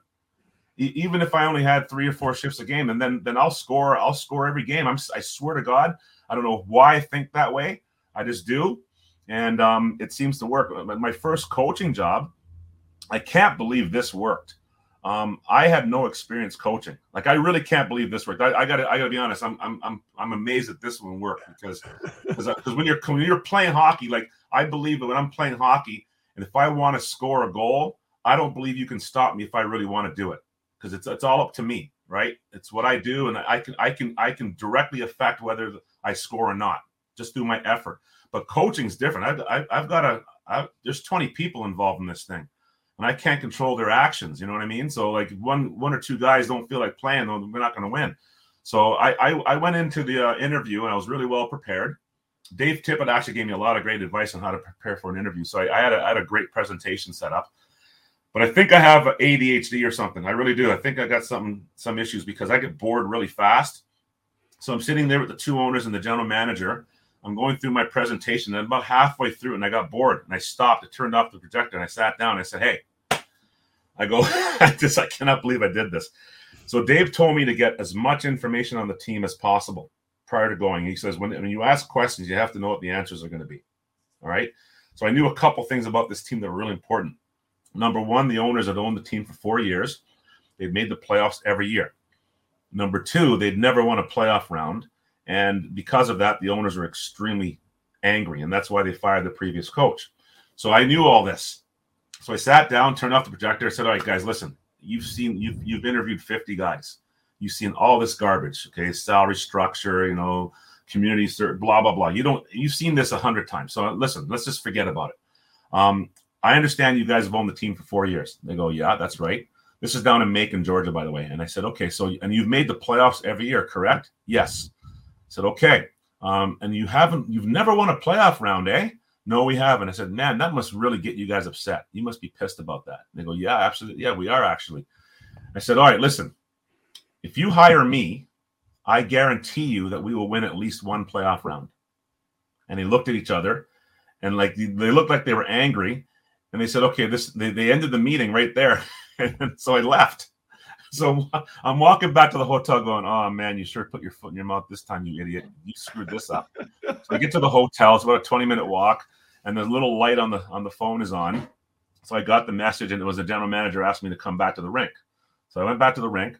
[SPEAKER 1] Even if I only had three or four shifts a game, and then then I'll score. I'll score every game. I'm I swear to God, I don't know why I think that way. I just do. And um, it seems to work. My first coaching job, I can't believe this worked. Um, I had no experience coaching. Like I really can't believe this worked. I, I gotta, I gotta be honest. I'm, I'm, I'm, I'm amazed that this one worked because, because, because when you're when you're playing hockey, like I believe that when I'm playing hockey, and if I want to score a goal, I don't believe you can stop me if I really want to do it because it's it's all up to me, right? It's what I do, and I can I can I can directly affect whether I score or not just through my effort. But coaching's different. I've, I've, I've got a, I've, there's 20 people involved in this thing and I can't control their actions. You know what I mean? So like one, one or two guys don't feel like playing, we're not going to win. So I, I, I, went into the uh, interview and I was really well prepared. Dave Tippett actually gave me a lot of great advice on how to prepare for an interview. So I, I, had, a, I had a great presentation set up. But I think I have ADHD or something. I really do. I think I got some some issues because I get bored really fast so I'm sitting there with the two owners and the general manager. I'm going through my presentation, and about halfway through, and I got bored, and I stopped. I turned off the projector, and I sat down. And I said, "Hey," I go, [laughs] "I just I cannot believe I did this." So Dave told me to get as much information on the team as possible prior to going. He says, when, when you ask questions, you have to know what the answers are going to be. All right. So I knew a couple things about this team that were really important. Number one, the owners had owned the team for four years. They've made the playoffs every year. Number two, they'd never won a playoff round. And because of that, the owners are extremely angry. And that's why they fired the previous coach. So I knew all this. So I sat down, turned off the projector. Said, All right, guys, listen, you've seen, you've, you've interviewed 50 guys. You've seen all this garbage, okay? Salary structure, you know, community, blah, blah, blah. You don't, you've seen this a hundred times. So listen, let's just forget about it. Um, I understand you guys have owned the team for four years. They go, Yeah, that's right. This is down in Macon, Georgia, by the way. And I said, okay, so and you've made the playoffs every year, correct? Yes. I said, okay. Um, and you haven't, you've never won a playoff round, eh? No, we haven't. I said, man, that must really get you guys upset. You must be pissed about that. And they go, yeah, absolutely. Yeah, we are actually. I said, all right, listen, if you hire me, I guarantee you that we will win at least one playoff round. And they looked at each other and like they looked like they were angry. And they said, okay, this they, they ended the meeting right there. [laughs] [laughs] so I left. So I'm walking back to the hotel going, oh man, you sure put your foot in your mouth this time, you idiot. You screwed this up. So I get to the hotel, it's about a 20 minute walk, and the little light on the on the phone is on. So I got the message, and it was the general manager asked me to come back to the rink. So I went back to the rink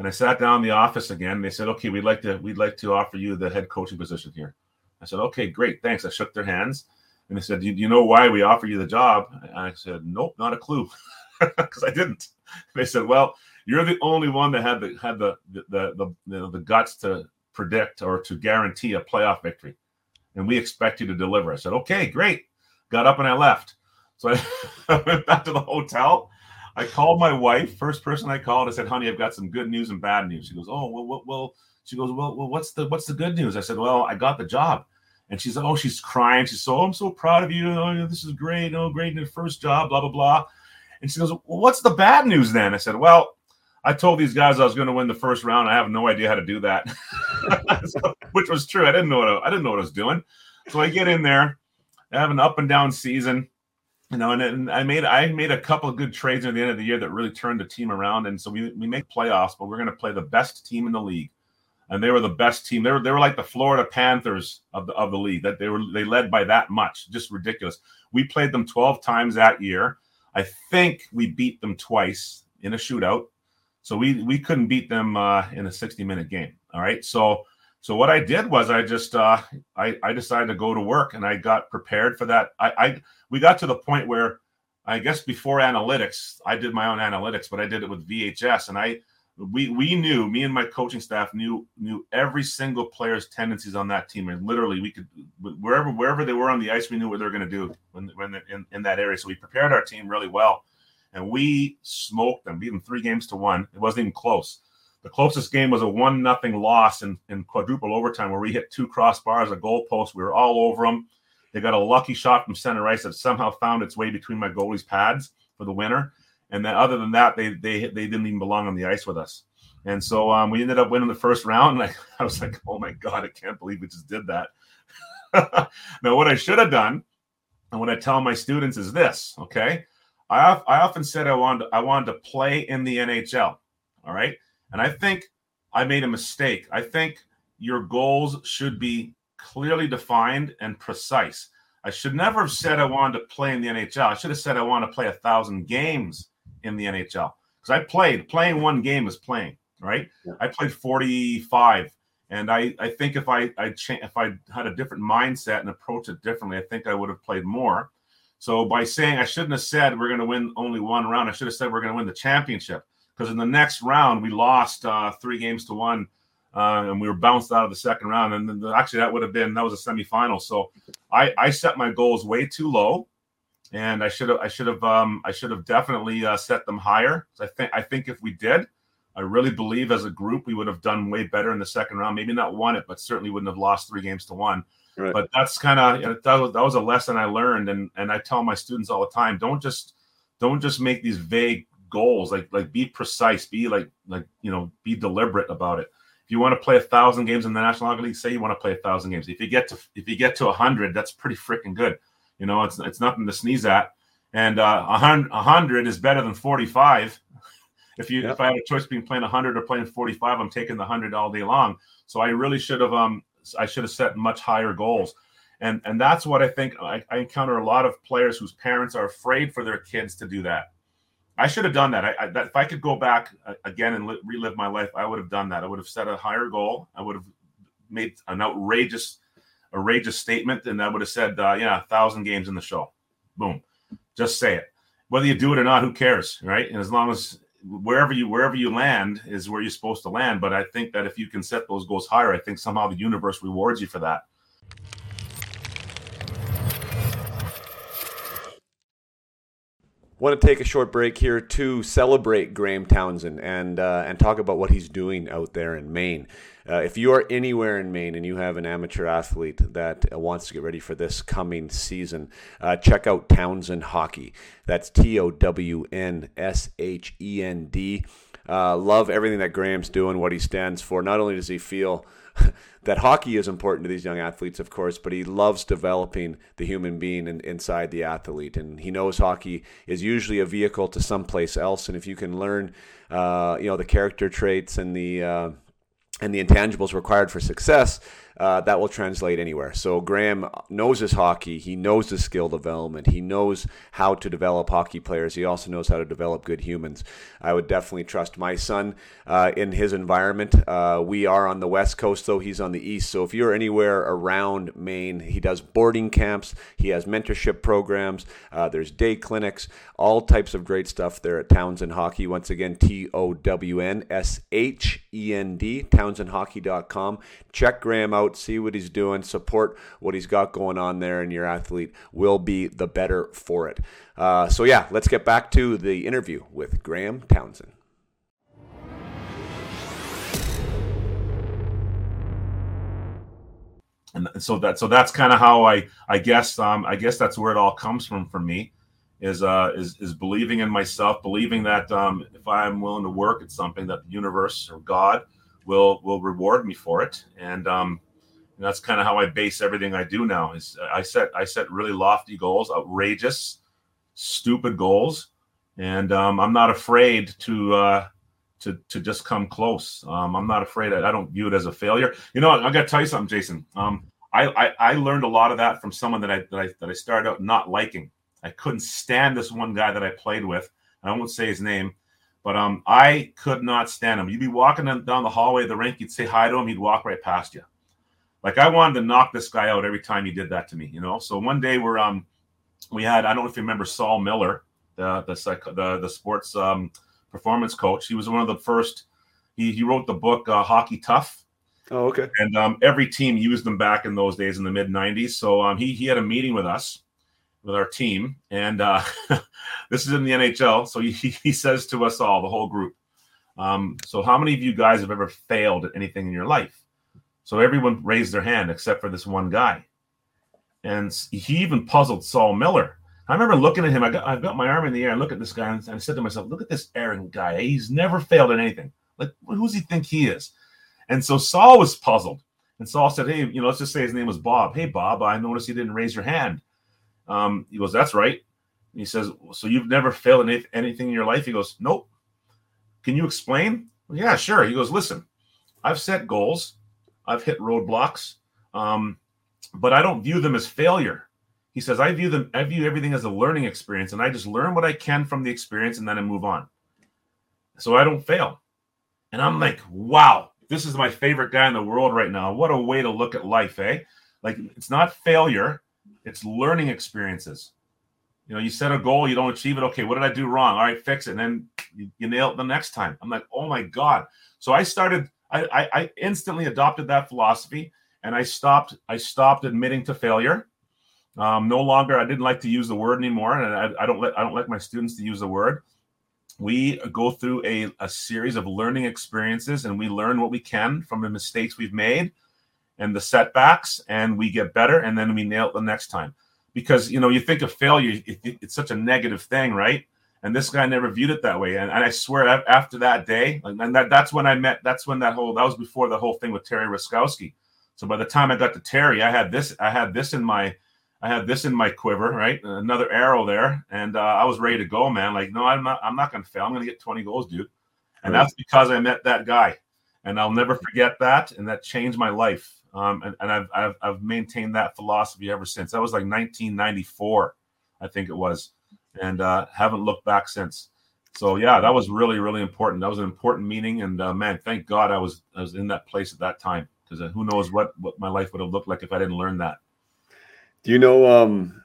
[SPEAKER 1] and I sat down in the office again. They said, okay, we'd like to we'd like to offer you the head coaching position here. I said, okay, great, thanks. I shook their hands and they said, do you know why we offer you the job? And I said, nope, not a clue. [laughs] [laughs] because I didn't. They said, "Well, you're the only one that had the had the the the, the, the guts to predict or to guarantee a playoff victory, and we expect you to deliver." I said, "Okay, great." Got up and I left. So [laughs] I went back to the hotel. I called my wife, first person I called. I said, "Honey, I've got some good news and bad news." She goes, "Oh, well, well, well." She goes, "Well, well, what's the what's the good news?" I said, "Well, I got the job." And she's oh, she's crying. She's so, oh, I'm so proud of you. Oh, this is great. Oh, great your first job. Blah blah blah. And she goes, Well, what's the bad news then? I said, Well, I told these guys I was going to win the first round. I have no idea how to do that, [laughs] so, which was true. I didn't know what I, I, didn't know what I was doing. So I get in there, I have an up and down season, you know, and, and I made I made a couple of good trades at the end of the year that really turned the team around. And so we we make playoffs, but we're going to play the best team in the league, and they were the best team. They were they were like the Florida Panthers of the of the league. That they were they led by that much, just ridiculous. We played them twelve times that year I think we beat them twice in a shootout. So we we couldn't beat them uh, in a 60 minute game. All right. So So what I did was I just uh, I I decided to go to work and I got prepared for that. I, I we got to the point where I guess before analytics, I did my own analytics, but I did it with VHS, and I we we knew me and my coaching staff knew knew every single player's tendencies on that team, and literally we could wherever wherever they were on the ice, we knew what they were going to do when when in, in that area. So we prepared our team really well, and we smoked them, beat them three games to one. It wasn't even close. The closest game was a one nothing loss in, in quadruple overtime where we hit two crossbars, a goal post. We were all over them. They got a lucky shot from center ice that somehow found its way between my goalie's pads for the winner. And then other than that, they they they didn't even belong on the ice with us. And so um, we ended up winning the first round. And I, [laughs] I was like, oh my God, I can't believe we just did that. [laughs] now, what I should have done, and what I tell my students is this, okay? I, I often said I wanted, I wanted to play in the NHL, all right? And I think I made a mistake. I think your goals should be clearly defined and precise. I should never have said I wanted to play in the NHL. I should have said I want to play a thousand games in the NHL because I played. Playing one game is playing, right? Yeah. I played 45, and I I think if I I cha- if I had a different mindset and approach it differently, I think I would have played more. So by saying I shouldn't have said we're going to win only one round, I should have said we're going to win the championship because in the next round we lost uh, three games to one, uh, and we were bounced out of the second round. And then the, actually that would have been that was a semifinal. So I I set my goals way too low, and I should have I should have um, I should have definitely uh, set them higher. I think I think if we did. I really believe as a group we would have done way better in the second round. Maybe not won it, but certainly wouldn't have lost three games to one. Right. But that's kind of you know, that, was, that was a lesson I learned, and and I tell my students all the time: don't just don't just make these vague goals like like be precise be like like you know be deliberate about it if you want to play a thousand games in the national hockey league say you want to play a thousand games if you get to if you get to a hundred that's pretty freaking good you know it's it's nothing to sneeze at and uh, a hundred hundred is better than 45 if you yep. if i had a choice between playing 100 or playing 45 i'm taking the 100 all day long so i really should have um i should have set much higher goals and and that's what i think I, I encounter a lot of players whose parents are afraid for their kids to do that I should have done that. I, I that, if I could go back uh, again and li- relive my life, I would have done that. I would have set a higher goal. I would have made an outrageous, outrageous statement, and I would have said, uh, "Yeah, a thousand games in the show." Boom, just say it. Whether you do it or not, who cares, right? And as long as wherever you wherever you land is where you're supposed to land. But I think that if you can set those goals higher, I think somehow the universe rewards you for that.
[SPEAKER 2] Want to take a short break here to celebrate Graham Townshend and uh, and talk about what he's doing out there in Maine. Uh, if you are anywhere in Maine and you have an amateur athlete that wants to get ready for this coming season, uh, check out Townshend Hockey. That's T O W N S H E N D. Uh, love everything that Graham's doing, what he stands for. Not only does he feel [laughs] that hockey is important to these young athletes, of course, but he loves developing the human being in, inside the athlete. And he knows hockey is usually a vehicle to someplace else. And if you can learn, uh, you know, the character traits and the uh, and the intangibles required for success, uh, that will translate anywhere. So Graham knows his hockey. He knows the skill development. He knows how to develop hockey players. He also knows how to develop good humans. I would definitely trust my son uh, in his environment. Uh, we are on the West Coast, though he's on the East. So if you're anywhere around Maine, he does boarding camps. He has mentorship programs. Uh, there's day clinics. All types of great stuff there at Townshend Hockey. Once again, T O W N S H E N D, townshendhockey.com. Check Graham out out, see what he's doing, support what he's got going on there, and your athlete will be the better for it. Uh, so, yeah, let's get back to the interview with Graham Townshend.
[SPEAKER 1] and so that so that's kind of how I I guess um I guess that's where it all comes from for me is uh is is believing in myself believing that um if I'm willing to work at something that the universe or God will will reward me for it and um and that's kind of how I base everything I do now. Is I set I set really lofty goals, outrageous, stupid goals, and um, I'm not afraid to uh, to to just come close. Um, I'm not afraid. I, I, don't view it as a failure. You know, I got to tell you something, Jason. Um, I, I, I learned a lot of that from someone that I, that I that I started out not liking. I couldn't stand this one guy that I played with. I won't say his name, but um, I could not stand him. You'd be walking down the hallway of the rink, you'd say hi to him, he'd walk right past you Like I wanted to knock this guy out every time he did that to me, you know. So one day we're um we had I don't know if you remember Saul Miller, the the psych, the, the sports um performance coach. He was one of the first. He he wrote the book uh, Hockey Tough.
[SPEAKER 2] Oh, okay.
[SPEAKER 1] And um, every team used them back in those days in the mid '90s. So um, he he had a meeting with us, with our team, and uh, [laughs] this is in the NHL. So he he says to us all, the whole group. Um, so how many of you guys have ever failed at anything in your life? So everyone raised their hand except for this one guy, and he even puzzled Saul Miller. I remember looking at him. I got I've got my arm in the air. I look at this guy and I said to myself, "Look at this Aaron guy. He's never failed at anything. Like who's he think he is?" And so Saul was puzzled. And Saul said, Hey, you know, let's just say his name was Bob. Hey, Bob, I noticed you didn't raise your hand. Um, he goes, That's right. And he says, So you've never failed in anything in your life? He goes, Nope. Can you explain? Well, yeah, sure. He goes, Listen, I've set goals, I've hit roadblocks, um, but I don't view them as failure. He says, I view them, I view everything as a learning experience, and I just learn what I can from the experience and then I move on. So I don't fail. And I'm like, wow, this is my favorite guy in the world right now. What a way to look at life, eh? Like it's not failure, it's learning experiences. You know, you set a goal, you don't achieve it. Okay, what did I do wrong? All right, fix it. And then you, you nail it the next time. I'm like, oh my God. So I started, I, I, I instantly adopted that philosophy and I stopped, I stopped admitting to failure. Um, no longer, I didn't like to use the word anymore. And I, I don't let, I don't like my students to use the word we go through a, a series of learning experiences and we learn what we can from the mistakes we've made and the setbacks and we get better and then we nail it the next time because you know you think of failure it, it, it's such a negative thing right and this guy never viewed it that way and, and i swear after that day and that, that's when i met that's when that whole that was before the whole thing with terry ruskowski so by the time i got to terry i had this i had this in my I had this in my quiver, right? Another arrow there, and uh, I was ready to go, man. Like, no, I'm not. I'm not going to fail. I'm going to get 20 goals, dude. And right. that's because I met that guy, and I'll never forget that. And that changed my life. Um, and, and I've, I've I've maintained that philosophy ever since. That was like 1994, I think it was, and uh, haven't looked back since. So yeah, that was really really important. That was an important meeting, and uh, man, thank God I was I was in that place at that time because uh, who knows what what my life would have looked like if I didn't learn that.
[SPEAKER 2] Do you know? Um,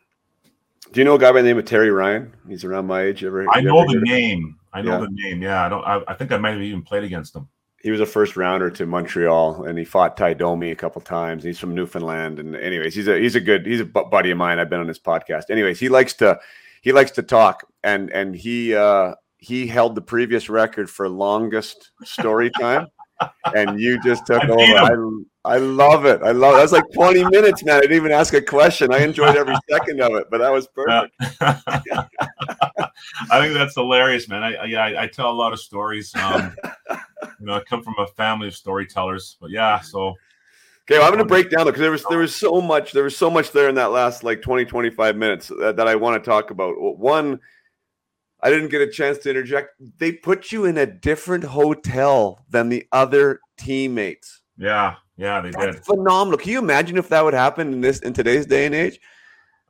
[SPEAKER 2] do you know a guy by the name of Terry Ryan? He's around my age. Ever?
[SPEAKER 1] I know the name. I know yeah. the name. Yeah, I don't. I, I, think I might have even played against him.
[SPEAKER 2] He was a first rounder to Montreal, and he fought Ty Domi a couple times. He's from Newfoundland, and anyways, he's a he's a good he's a buddy of mine. I've been on his podcast. Anyways, he likes to he likes to talk, and and he uh, he held the previous record for longest story time and you just took I over. I, I love it. I love it. That was like 20 minutes, man. I didn't even ask a question. I enjoyed every [laughs] second of it, but that was perfect. [laughs]
[SPEAKER 1] I think that's hilarious, man. I, I, I tell a lot of stories. Um, you know, I come from a family of storytellers, but yeah, so.
[SPEAKER 2] Okay, well, I'm going to break down because there was there was so much there was so much there in that last like 20 25 minutes that, that I want to talk about. One, I didn't get a chance to interject. They put you in a different hotel than the other teammates.
[SPEAKER 1] Yeah, yeah, they That's did.
[SPEAKER 2] Phenomenal. Can you imagine if that would happen in this in today's day and age?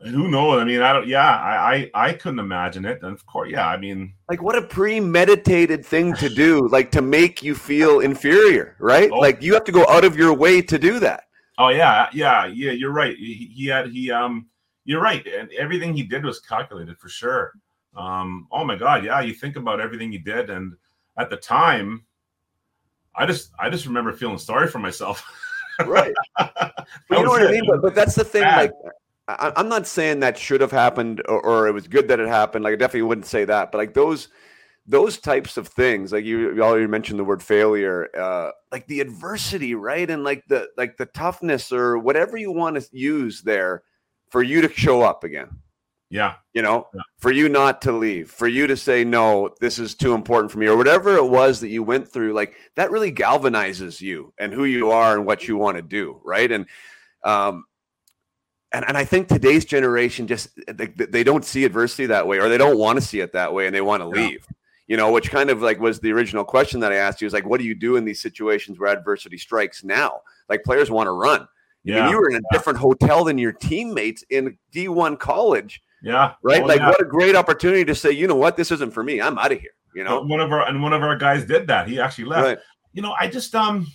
[SPEAKER 1] Who knows? I mean, I don't. Yeah, I, I, I couldn't imagine it. And of course, yeah. I mean,
[SPEAKER 2] like, what a premeditated thing to do, [laughs] like to make you feel inferior, right? Oh. Like you have to go out of your way to do that.
[SPEAKER 1] Oh yeah, yeah, yeah. You're right. He, he had he um. You're right, and everything he did was calculated for sure. Um, oh my God, yeah, you think about everything he did, and at the time, I just I just remember feeling sorry for myself. [laughs]
[SPEAKER 2] right. but you know what it. I mean? But, but that's the thing. Bad. Like, I, am not saying that should have happened or, or, it was good that it happened. Like, I definitely wouldn't say that. But like those those types of things, like you, you already mentioned the word failure, uh, like the adversity, right, and like the like the toughness or whatever you want to use there for you to show up again.
[SPEAKER 1] Yeah.
[SPEAKER 2] You know, yeah. for you not to leave, for you to say, no, this is too important for me, or whatever it was that you went through, like that really galvanizes you and who you are and what you want to do. Right. And, um, and, and I think today's generation just they, they don't see adversity that way, or they don't want to see it that way, and they want to yeah. leave. You know, which kind of like was the original question that I asked you is like, what do you do in these situations where adversity strikes now? Like players want to run. Yeah. I mean, you were in a yeah. different hotel than your teammates in D1 college
[SPEAKER 1] yeah.
[SPEAKER 2] Right.
[SPEAKER 1] Oh,
[SPEAKER 2] like
[SPEAKER 1] yeah.
[SPEAKER 2] what a great opportunity to say, you know what, this isn't for me. I'm out of here. You know,
[SPEAKER 1] one of our and one of our guys did that. He actually left. Right. You know, I just um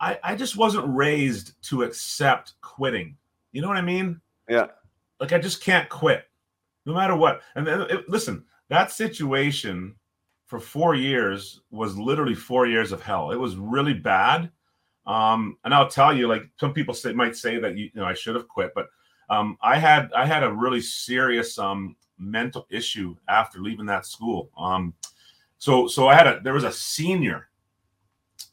[SPEAKER 1] I, I just wasn't raised to accept quitting. You know what I mean?
[SPEAKER 2] Yeah.
[SPEAKER 1] Like I just can't quit, no matter what. And then, it, listen, that situation for four years was literally four years of hell. It was really bad. Um, and I'll tell you, like some people say, might say that you, you know I should have quit, but um, I had I had a really serious um, mental issue after leaving that school. Um, so so I had a there was a senior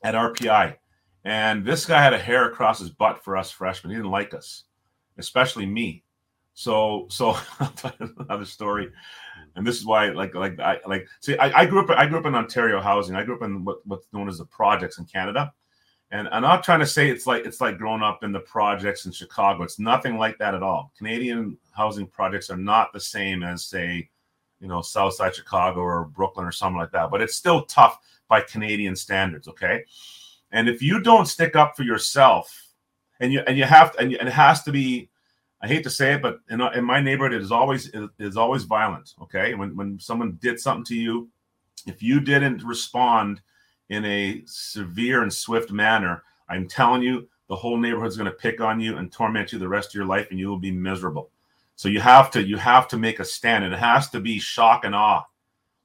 [SPEAKER 1] at RPI, and this guy had a hair across his butt for us freshmen. He didn't like us, especially me. So so [laughs] another story, and this is why like like I like see I, I grew up I grew up in Ontario housing. I grew up in what, what's known as the projects in Canada. And I'm not trying to say it's like it's like growing up in the projects in Chicago. It's nothing like that at all. Canadian housing projects are not the same as say, you know, Southside Chicago or Brooklyn or something like that. But it's still tough by Canadian standards. Okay, and if you don't stick up for yourself, and you and you have to, and, and it has to be. I hate to say it, but in, in my neighborhood, it is always it is always violent. Okay, when when someone did something to you, if you didn't respond in a severe and swift manner, I'm telling you, the whole neighborhood's going to pick on you and torment you the rest of your life, and you will be miserable. So you have to you have to make a stand, and it has to be shock and awe.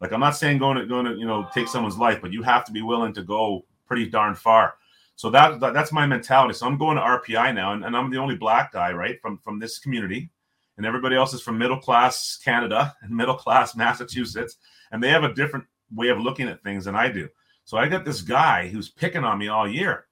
[SPEAKER 1] Like I'm not saying going to going to you know take someone's life, but you have to be willing to go pretty darn far. So that, that that's my mentality. So I'm going to RPI now, and, and I'm the only black guy, right, from from this community, and everybody else is from middle class Canada [laughs] and middle class Massachusetts, and they have a different way of looking at things than I do. So I got this guy who's picking on me all year,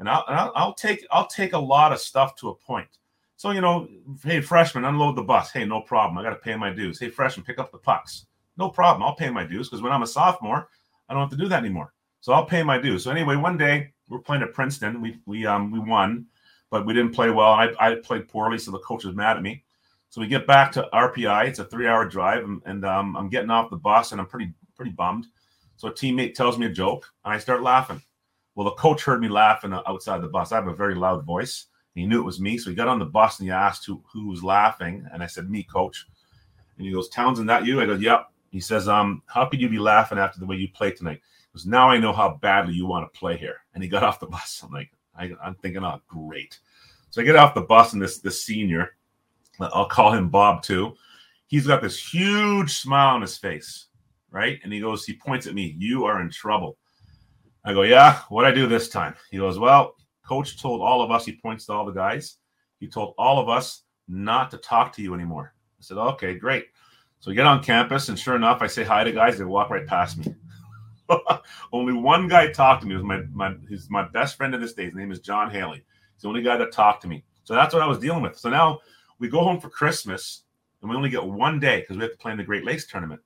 [SPEAKER 1] and I'll, I'll, I'll take I'll take a lot of stuff to a point. So you know, hey freshman, unload the bus. Hey, no problem. I got to pay my dues. Hey freshman, pick up the pucks. No problem. I'll pay my dues because when I'm a sophomore, I don't have to do that anymore. So I'll pay my dues. So anyway, one day we're playing at Princeton. We we um we won, but we didn't play well. I I played poorly, so the coach was mad at me. So we get back to RPI. It's a three-hour drive, and, and um, I'm getting off the bus, and I'm pretty pretty bummed. So a teammate tells me a joke, and I start laughing. Well, the coach heard me laughing outside the bus. I have a very loud voice. He knew it was me, so he got on the bus and he asked who who was laughing, and I said, "Me, coach." And he goes, "Townshend, that you?" I go, "Yep." He says, "Um, how could you be laughing after the way you played tonight?" Because now I know how badly you want to play here. And he got off the bus. I'm like, I, I'm thinking, oh, great. So I get off the bus, and this this senior, uh, I'll call him Bob too. He's got this huge smile on his face right? And he goes, he points at me, you are in trouble. I go, yeah, what I do this time? He goes, well, coach told all of us, he points to all the guys, he told all of us not to talk to you anymore. I said, okay, great. So we get on campus, and sure enough, I say hi to guys, they walk right past me. [laughs] only one guy talked to me. It was my my he's my best friend to this day. His name is John Haley. He's the only guy that talked to me. So that's what I was dealing with. So now we go home for Christmas, and we only get one day because we have to play in the Great Lakes tournament.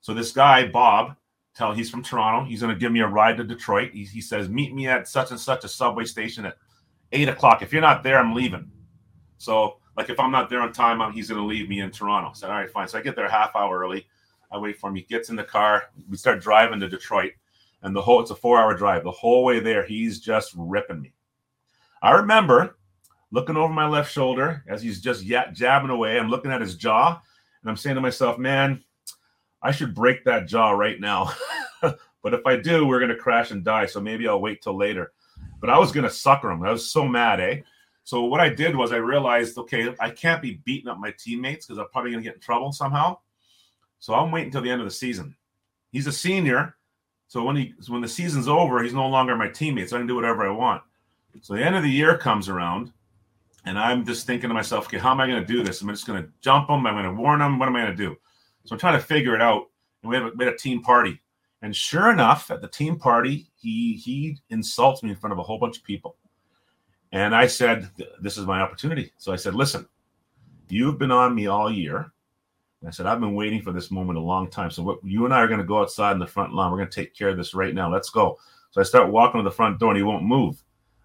[SPEAKER 1] So this guy, Bob, tell he's from Toronto. He's going to give me a ride to Detroit. He, he says, meet me at such and such a subway station at eight o'clock. If you're not there, I'm leaving. So like if I'm not there on time, I'm, he's going to leave me in Toronto. Said, all right, fine. So I get there a half hour early. I wait for him. He gets in the car. We start driving to Detroit, and the whole it's a four hour drive. The whole way there, he's just ripping me. I remember looking over my left shoulder as he's just jabbing away. I'm looking at his jaw, and I'm saying to myself, man, I should break that jaw right now. [laughs] but if I do, we're to crash and die. So maybe I'll wait till later. But I was to sucker him. I was so mad, eh? So what I did was I realized, okay, I can't be beating up my teammates because I'm probably to get in trouble somehow. So I'm waiting until the end of the season. He's a senior, so when he when the season's over, he's no longer my teammate. So I can do whatever I want. So the end of the year comes around, and I'm just thinking to myself, okay, how am I going to do this? I'm just going to jump him? I'm going to warn him. What am I going to do? So I'm trying to figure it out. And we had, a, we had a team party. And sure enough, at the team party, he he insults me in front of a whole bunch of people. And I said, This is my opportunity. So I said, Listen, you've been on me all year. And I said, I've been waiting for this moment a long time. So what you and I are going to go outside in the front lawn. We're going to take care of this right now. Let's go. So I start walking to the front door and he won't move.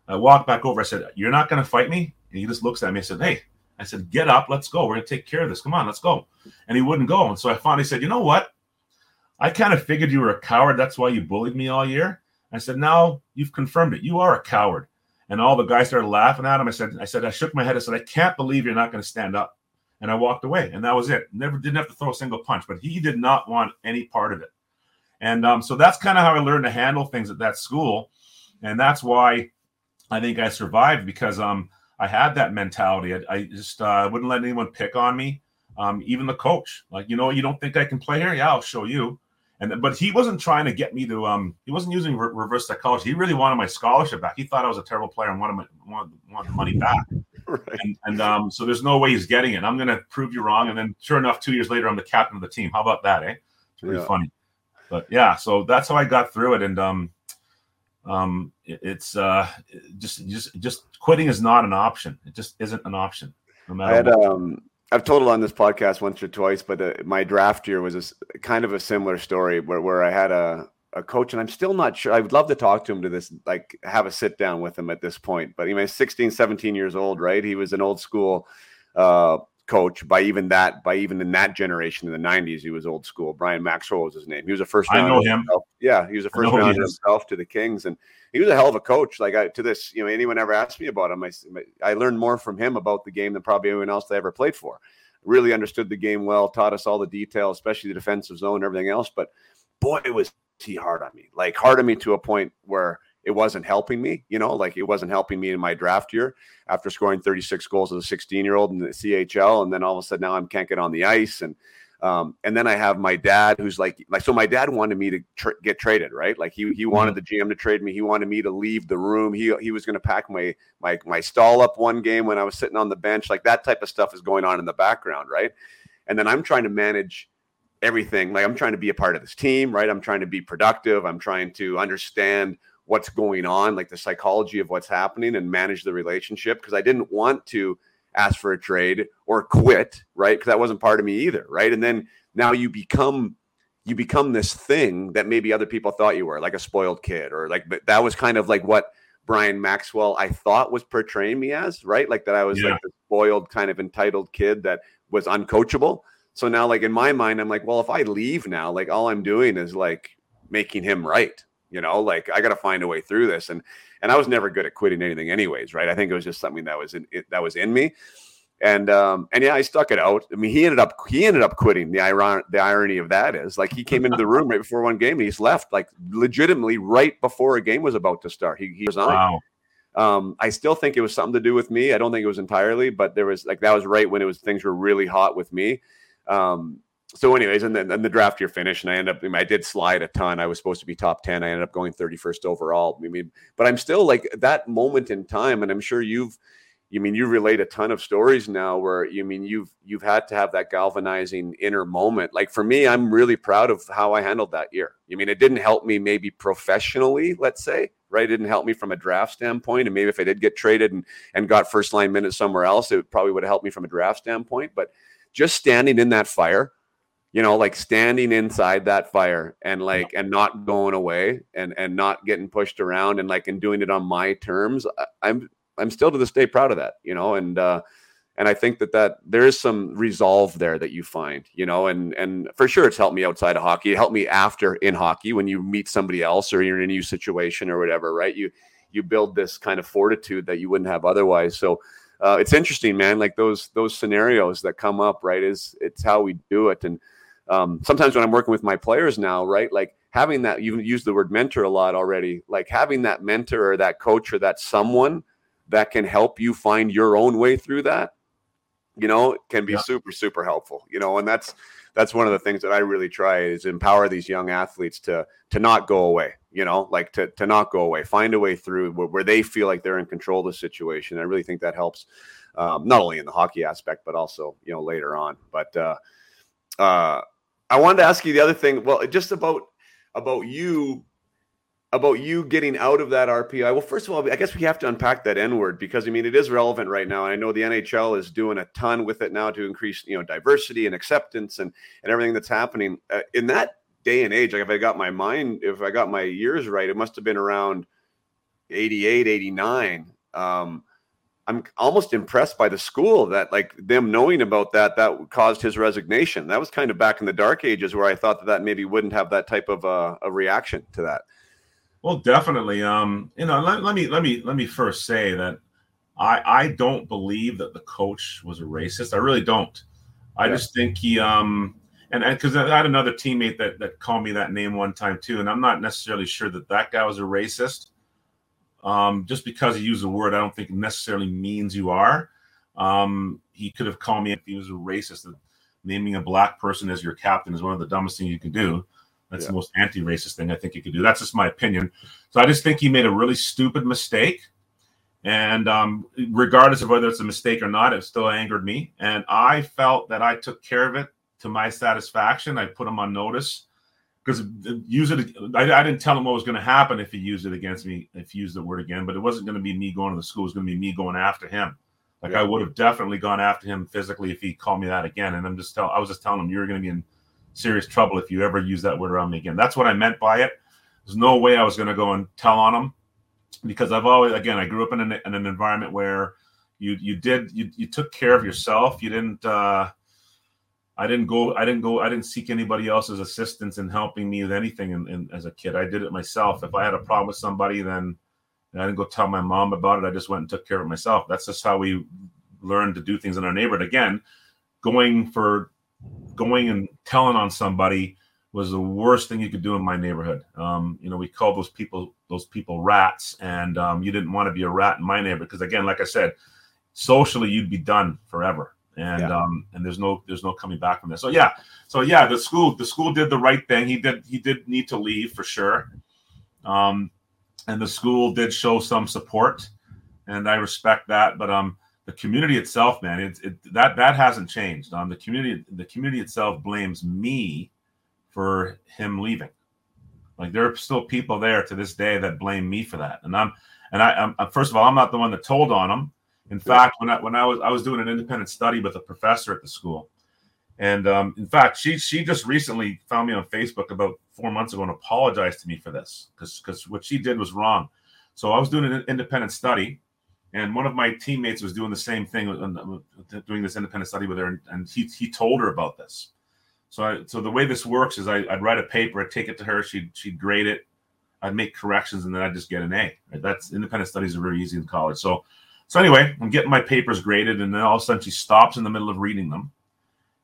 [SPEAKER 1] I walk back over. I said, You're not going to fight me? And he just looks at me and said, Hey, I said, Get up, let's go. We're going to take care of this. Come on, let's go. And he wouldn't go. And so I finally said, You know what? I kind of figured you were a coward. That's why you bullied me all year. I said, Now you've confirmed it. You are a coward. And all the guys started laughing at him. I said, I said, I shook my head. I said, I can't believe you're not going to stand up. And I walked away. And that was it. Never didn't have to throw a single punch, but he did not want any part of it. And um, so that's kind of how I learned to handle things at that school. And that's why I think I survived because um I had that mentality. I, I just uh, wouldn't let anyone pick on me. Um, even the coach, like you know, you don't think I can play here? Yeah, I'll show you. And but he wasn't trying to get me to um he wasn't using re- reverse psychology. He really wanted my scholarship back. He thought I was a terrible player and wanted my wanted, wanted money back. [laughs] right. And, and um so there's no way he's getting it. I'm gonna prove you wrong. And then sure enough, two years later, I'm the captain of the team. How about that, eh? It's pretty yeah. funny. But yeah, so that's how I got through it. And um um it, it's uh just just just quitting is not an option. It just isn't an option.
[SPEAKER 2] No matter I had what. um I've told it on this podcast once or twice, but uh, my draft year was a, kind of a similar story where, where I had a, a coach, and I'm still not sure. I would love to talk to him to this, like have a sit down with him at this point. But he was 16, 17 years old, right? He was an old school uh, coach by even that, by even in that generation in the 90s, he was old school. Brian Maxwell was his name. He was a first
[SPEAKER 1] round. I know him.
[SPEAKER 2] Himself. Yeah, he was a first round himself to the Kings, and he was a hell of a coach. Like I, to this, you know, anyone ever asked me about him, I, I learned more from him about the game than probably anyone else I ever played for. Really understood the game well, taught us all the details, especially the defensive zone and everything else. But boy, was he hard on me, like hard on me to a point where it wasn't helping me, you know, like it wasn't helping me in my draft year after scoring 36 goals as a 16 year old in the CHL. And then all of a sudden now I can't get on the ice. And um, and then I have my dad, who's like, like, so my dad wanted me to tra- get traded, right? Like he he wanted mm-hmm. the GM to trade me. He wanted me to leave the room. He he was going to pack my my my stall up one game when I was sitting on the bench. Like that type of stuff is going on in the background, right? And then I'm trying to manage everything. Like I'm trying to be a part of this team, right? I'm trying to be productive. I'm trying to understand what's going on, like the psychology of what's happening, and manage the relationship because I didn't want to ask for a trade or quit, right? Because that wasn't part of me either, right? And then now you become you become this thing that maybe other people thought you were, like a spoiled kid, or like but that was kind of like what Brian Maxwell I thought was portraying me as, right? Like that I was yeah. like the spoiled kind of entitled kid that was uncoachable. So now, like in my mind, I'm like, well, if I leave now, like all I'm doing is like making him right, you know, like I got to find a way through this. And and I was never good at quitting anything, anyways, right? I think it was just something that was in it, that was in me. And um, and yeah, I stuck it out. I mean, he ended up he ended up quitting. The iron the irony of that is like he came into the room right before one game and he's left like legitimately right before a game was about to start. He, he resigned. Wow. Um, I still think it was something to do with me. I don't think it was entirely, but there was like that was right when it was things were really hot with me. Um, so anyways and then, then the draft year finished and i ended up I, mean, I did slide a ton. I was supposed to be top 10 i ended up going 31st overall. I mean but i'm still like that moment in time and i'm sure you've you mean you relate a ton of stories now where you mean you've you've had to have that galvanizing inner moment. Like for me i'm really proud of how i handled that year. You mean it didn't help me maybe professionally let's say right? It didn't help me from a draft standpoint and maybe if i did get traded and and got first line minutes somewhere else it probably would have helped me from a draft standpoint but just standing in that fire you know like standing inside that fire and like and not going away and and not getting pushed around and like and doing it on my terms i'm i'm still to this day proud of that you know and uh and i think that that there is some resolve there that you find you know and and for sure it's helped me outside of hockey. It helped me after in hockey when you meet somebody else or you're in a new situation or whatever right? You you build this kind of fortitude that you wouldn't have otherwise. So uh, it's interesting man like those those scenarios that come up right is it's how we do it and um, sometimes when I'm working with my players now, right, like having that, you've used the word mentor a lot already, like having that mentor or that coach or that someone that can help you find your own way through that, you know, can be yeah. super, super helpful, you know, and that's, that's one of the things that I really try is empower these young athletes to, to not go away, you know, like to, to not go away, find a way through where, where they feel like they're in control of the situation. I really think that helps, um, not only in the hockey aspect, but also, you know, later on, but, uh, uh, I wanted to ask you the other thing. Well, just about about you about you getting out of that RPI. Well, first of all, I guess we have to unpack that N word because I mean it is relevant right now. I know the NHL is doing a ton with it now to increase you know diversity and acceptance and and everything that's happening uh, in that day and age. Like if I got my mind, if I got my years right, it must have been around 88, 89. Um, I'm almost impressed by the school that like them knowing about that that caused his resignation. That was kind of back in the dark ages where I thought that that maybe wouldn't have that type of uh, a reaction to that.
[SPEAKER 1] Well, definitely. Um, you know, let, let me let me let me first say that I I don't believe that the coach was a racist. I really don't. I yeah. just think he um and because I had another teammate that that called me that name one time too, and I'm not necessarily sure that that guy was a racist. Um, just because he used a word, I don't think necessarily means you are. Um, he could have called me if he was a racist. Naming a black person as your captain is one of the dumbest things you can do. That's yeah. the most anti-racist thing I think you could do. That's just my opinion. So I just think he made a really stupid mistake. And um, regardless of whether it's a mistake or not, it still angered me. And I felt that I took care of it to my satisfaction. I put him on notice because use it. I, I, didn't tell him what was going to happen if he used it against me, if he used the word again. But it wasn't going to be me going to the school. It was going to be me going after him. Like yeah. I would have definitely gone after him physically if he called me that again. And I'm just tell I was just telling him you're going to be in serious trouble if you ever use that word around me again. That's what I meant by it. There's no way I was going to go and tell on him because I've always again I grew up in an, in an environment where you you did you, you took care of yourself. You didn't. uh I didn't go. I didn't go. I didn't seek anybody else's assistance in helping me with anything. In, in, as a kid, I did it myself. If I had a problem with somebody, then I didn't go tell my mom about it. I just went and took care of it myself. That's just how we learned to do things in our neighborhood. Again, going for going and telling on somebody was the worst thing you could do in my neighborhood. Um, you know, we called those people those people rats, and um, you didn't want to be a rat in my neighborhood because, again, like I said, socially you'd be done forever. And yeah. um and there's no there's no coming back from this so yeah. So yeah the school the school did the right thing. He did he did need to leave for sure. Um and the school did show some support and i respect that but um the community itself man it, it that that hasn't changed. Um the community the community itself blames me for him leaving. Like there are still people there to this day that blame me for that. And i'm and I, I'm first of all, I'm not the one that told on him. In fact, when I when I was I was doing an independent study with a professor at the school, and um, in fact, she she just recently found me on Facebook about four months ago and apologized to me for this because because what she did was wrong. So I was doing an independent study, and one of my teammates was doing the same thing, doing this independent study with her, and he he told her about this. So I, so the way this works is I, would write a paper, I'd take it to her, she'd she'd grade it, I'd make corrections, and then I'd just get an A. Right? That's independent studies are very easy in college. So so anyway, I'm getting my papers graded, and then all of a sudden she stops in the middle of reading them,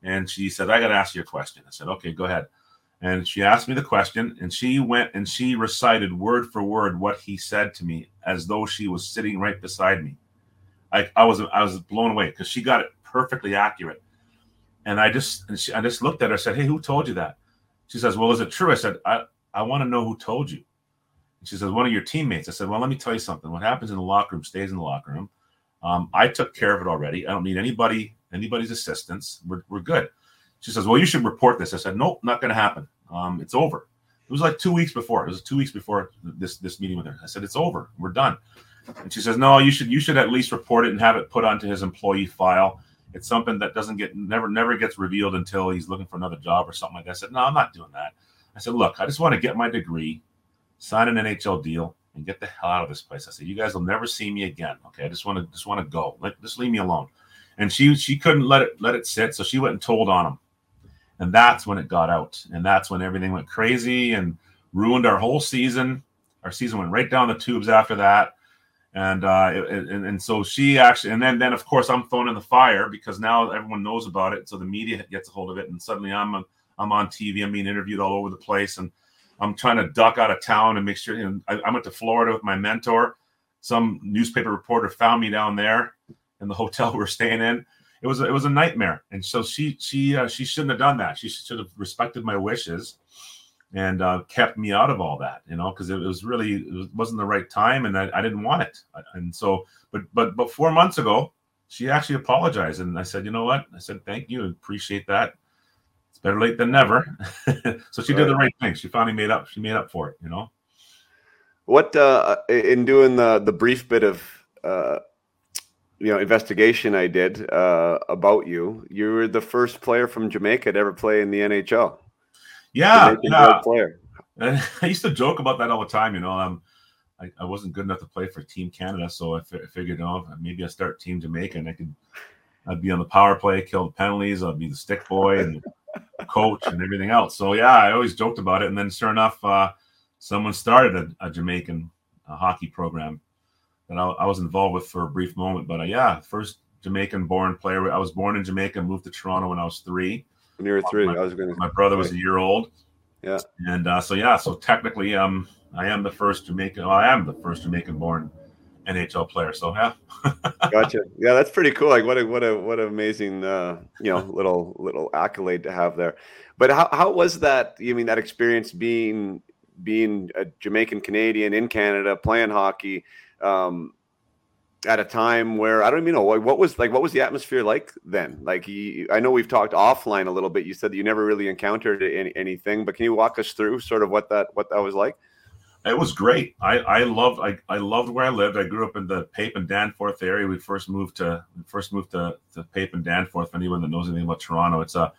[SPEAKER 1] and she said, "I got to ask you a question." I said, "Okay, go ahead." And she asked me the question, and she went and she recited word for word what he said to me, as though she was sitting right beside me. I, I was I was blown away because she got it perfectly accurate. And I just and she, I just looked at her. I said, "Hey, who told you that?" She says, "Well, is it true?" I said, "I I want to know who told you." she says, one of your teammates. I said, well, let me tell you something. What happens in the locker room stays in the locker room. Um, I took care of it already. I don't need anybody, anybody's assistance. We're, we're good. She says, well, you should report this. I said, nope, not going to happen. Um, it's over. It was like two weeks before. It was two weeks before this this meeting with her. I said, it's over. We're done. And she says, no, you should you should at least report it and have it put onto his employee file. It's something that doesn't get never never gets revealed until he's looking for another job or something like that. I said, no, I'm not doing that. I said, look, I just want to get my degree sign an NHL deal, and get the hell out of this place. I said, you guys will never see me again. Okay, I just want to just want to go. Let just leave me alone. And she she couldn't let it let it sit, so she went and told on him. And that's when it got out, and that's when everything went crazy and ruined our whole season. Our season went right down the tubes after that. And uh, it, and, and so she actually, and then then of course I'm thrown in the fire because now everyone knows about it, so the media gets a hold of it, and suddenly I'm a, I'm on TV, I'm being interviewed all over the place, and I'm trying to duck out of town and make sure. You know, I, I went to Florida with my mentor. Some newspaper reporter found me down there in the [laughs] hotel we're staying in. It was it was a nightmare, and so she she uh, she shouldn't have done that. She should have respected my wishes and uh, kept me out of all that, you know, because it was really it wasn't the right time, and I, I didn't want it. And so, but but but four months ago, she actually apologized, and I said, you know what? I said thank you, appreciate that It's better late than never. [laughs] so she right. did the right thing. She finally made up. She made up for it. You know.
[SPEAKER 2] What uh, in doing the the brief bit of uh, you know investigation I did uh, about you, you were the first player from Jamaica to ever play in the NHL.
[SPEAKER 1] Yeah, yeah. Player. [laughs] I used to joke about that all the time. You know, um, I, I wasn't good enough to play for Team Canada, so I, f- I figured, oh, maybe I start Team Jamaica, and I could. I'd be on the power play, kill the penalties. I'd be the stick boy, and coach and everything else. So yeah, I always joked about it. And then sure enough, uh, someone started a, a Jamaican a hockey program that I, I, was involved with for a brief moment. But uh, yeah, first Jamaican born player. I was born in Jamaica, moved to Toronto when I was three.
[SPEAKER 2] When you were three, my, I was going.
[SPEAKER 1] My brother was a year old,
[SPEAKER 2] Yeah.
[SPEAKER 1] And uh, so yeah, so technically, um, I am the first Jamaican. Well, I am the first Jamaican-born NHL player. So yeah. [laughs]
[SPEAKER 2] gotcha. Yeah, that's pretty cool. Like what a what a what an amazing uh, you know little little accolade to have there. But how how was that? You mean that experience being being a Jamaican Canadian in Canada playing hockey? Um, at a time where I don't even know what was like what was the atmosphere like then? Like he, I know we've talked offline a little bit. You said that you never really encountered any, anything but can you walk us through sort of what that what that was like?
[SPEAKER 1] It was great. I I loved I, I loved where I lived. I grew up in the Pape and Danforth area. We first moved to first moved to, to Pape and Danforth For anyone that knows anything about Toronto. It's a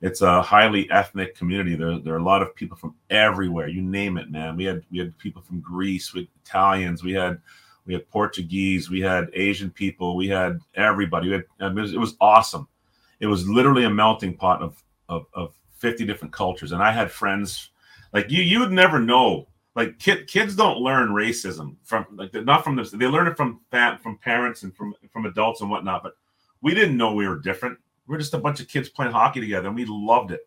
[SPEAKER 1] it's a highly ethnic community there there are a lot of people from everywhere you name it man we had we had people from Greece had Italians we had we had Portuguese, we had Asian people, we had everybody. We had, it, was, it was awesome. It was literally a melting pot of, of, of 50 different cultures. And I had friends like you, you would never know. Like kid, kids don't learn racism from like not from this. They learn it from from parents and from from adults and whatnot. But we didn't know we were different. We are just a bunch of kids playing hockey together, and we loved it.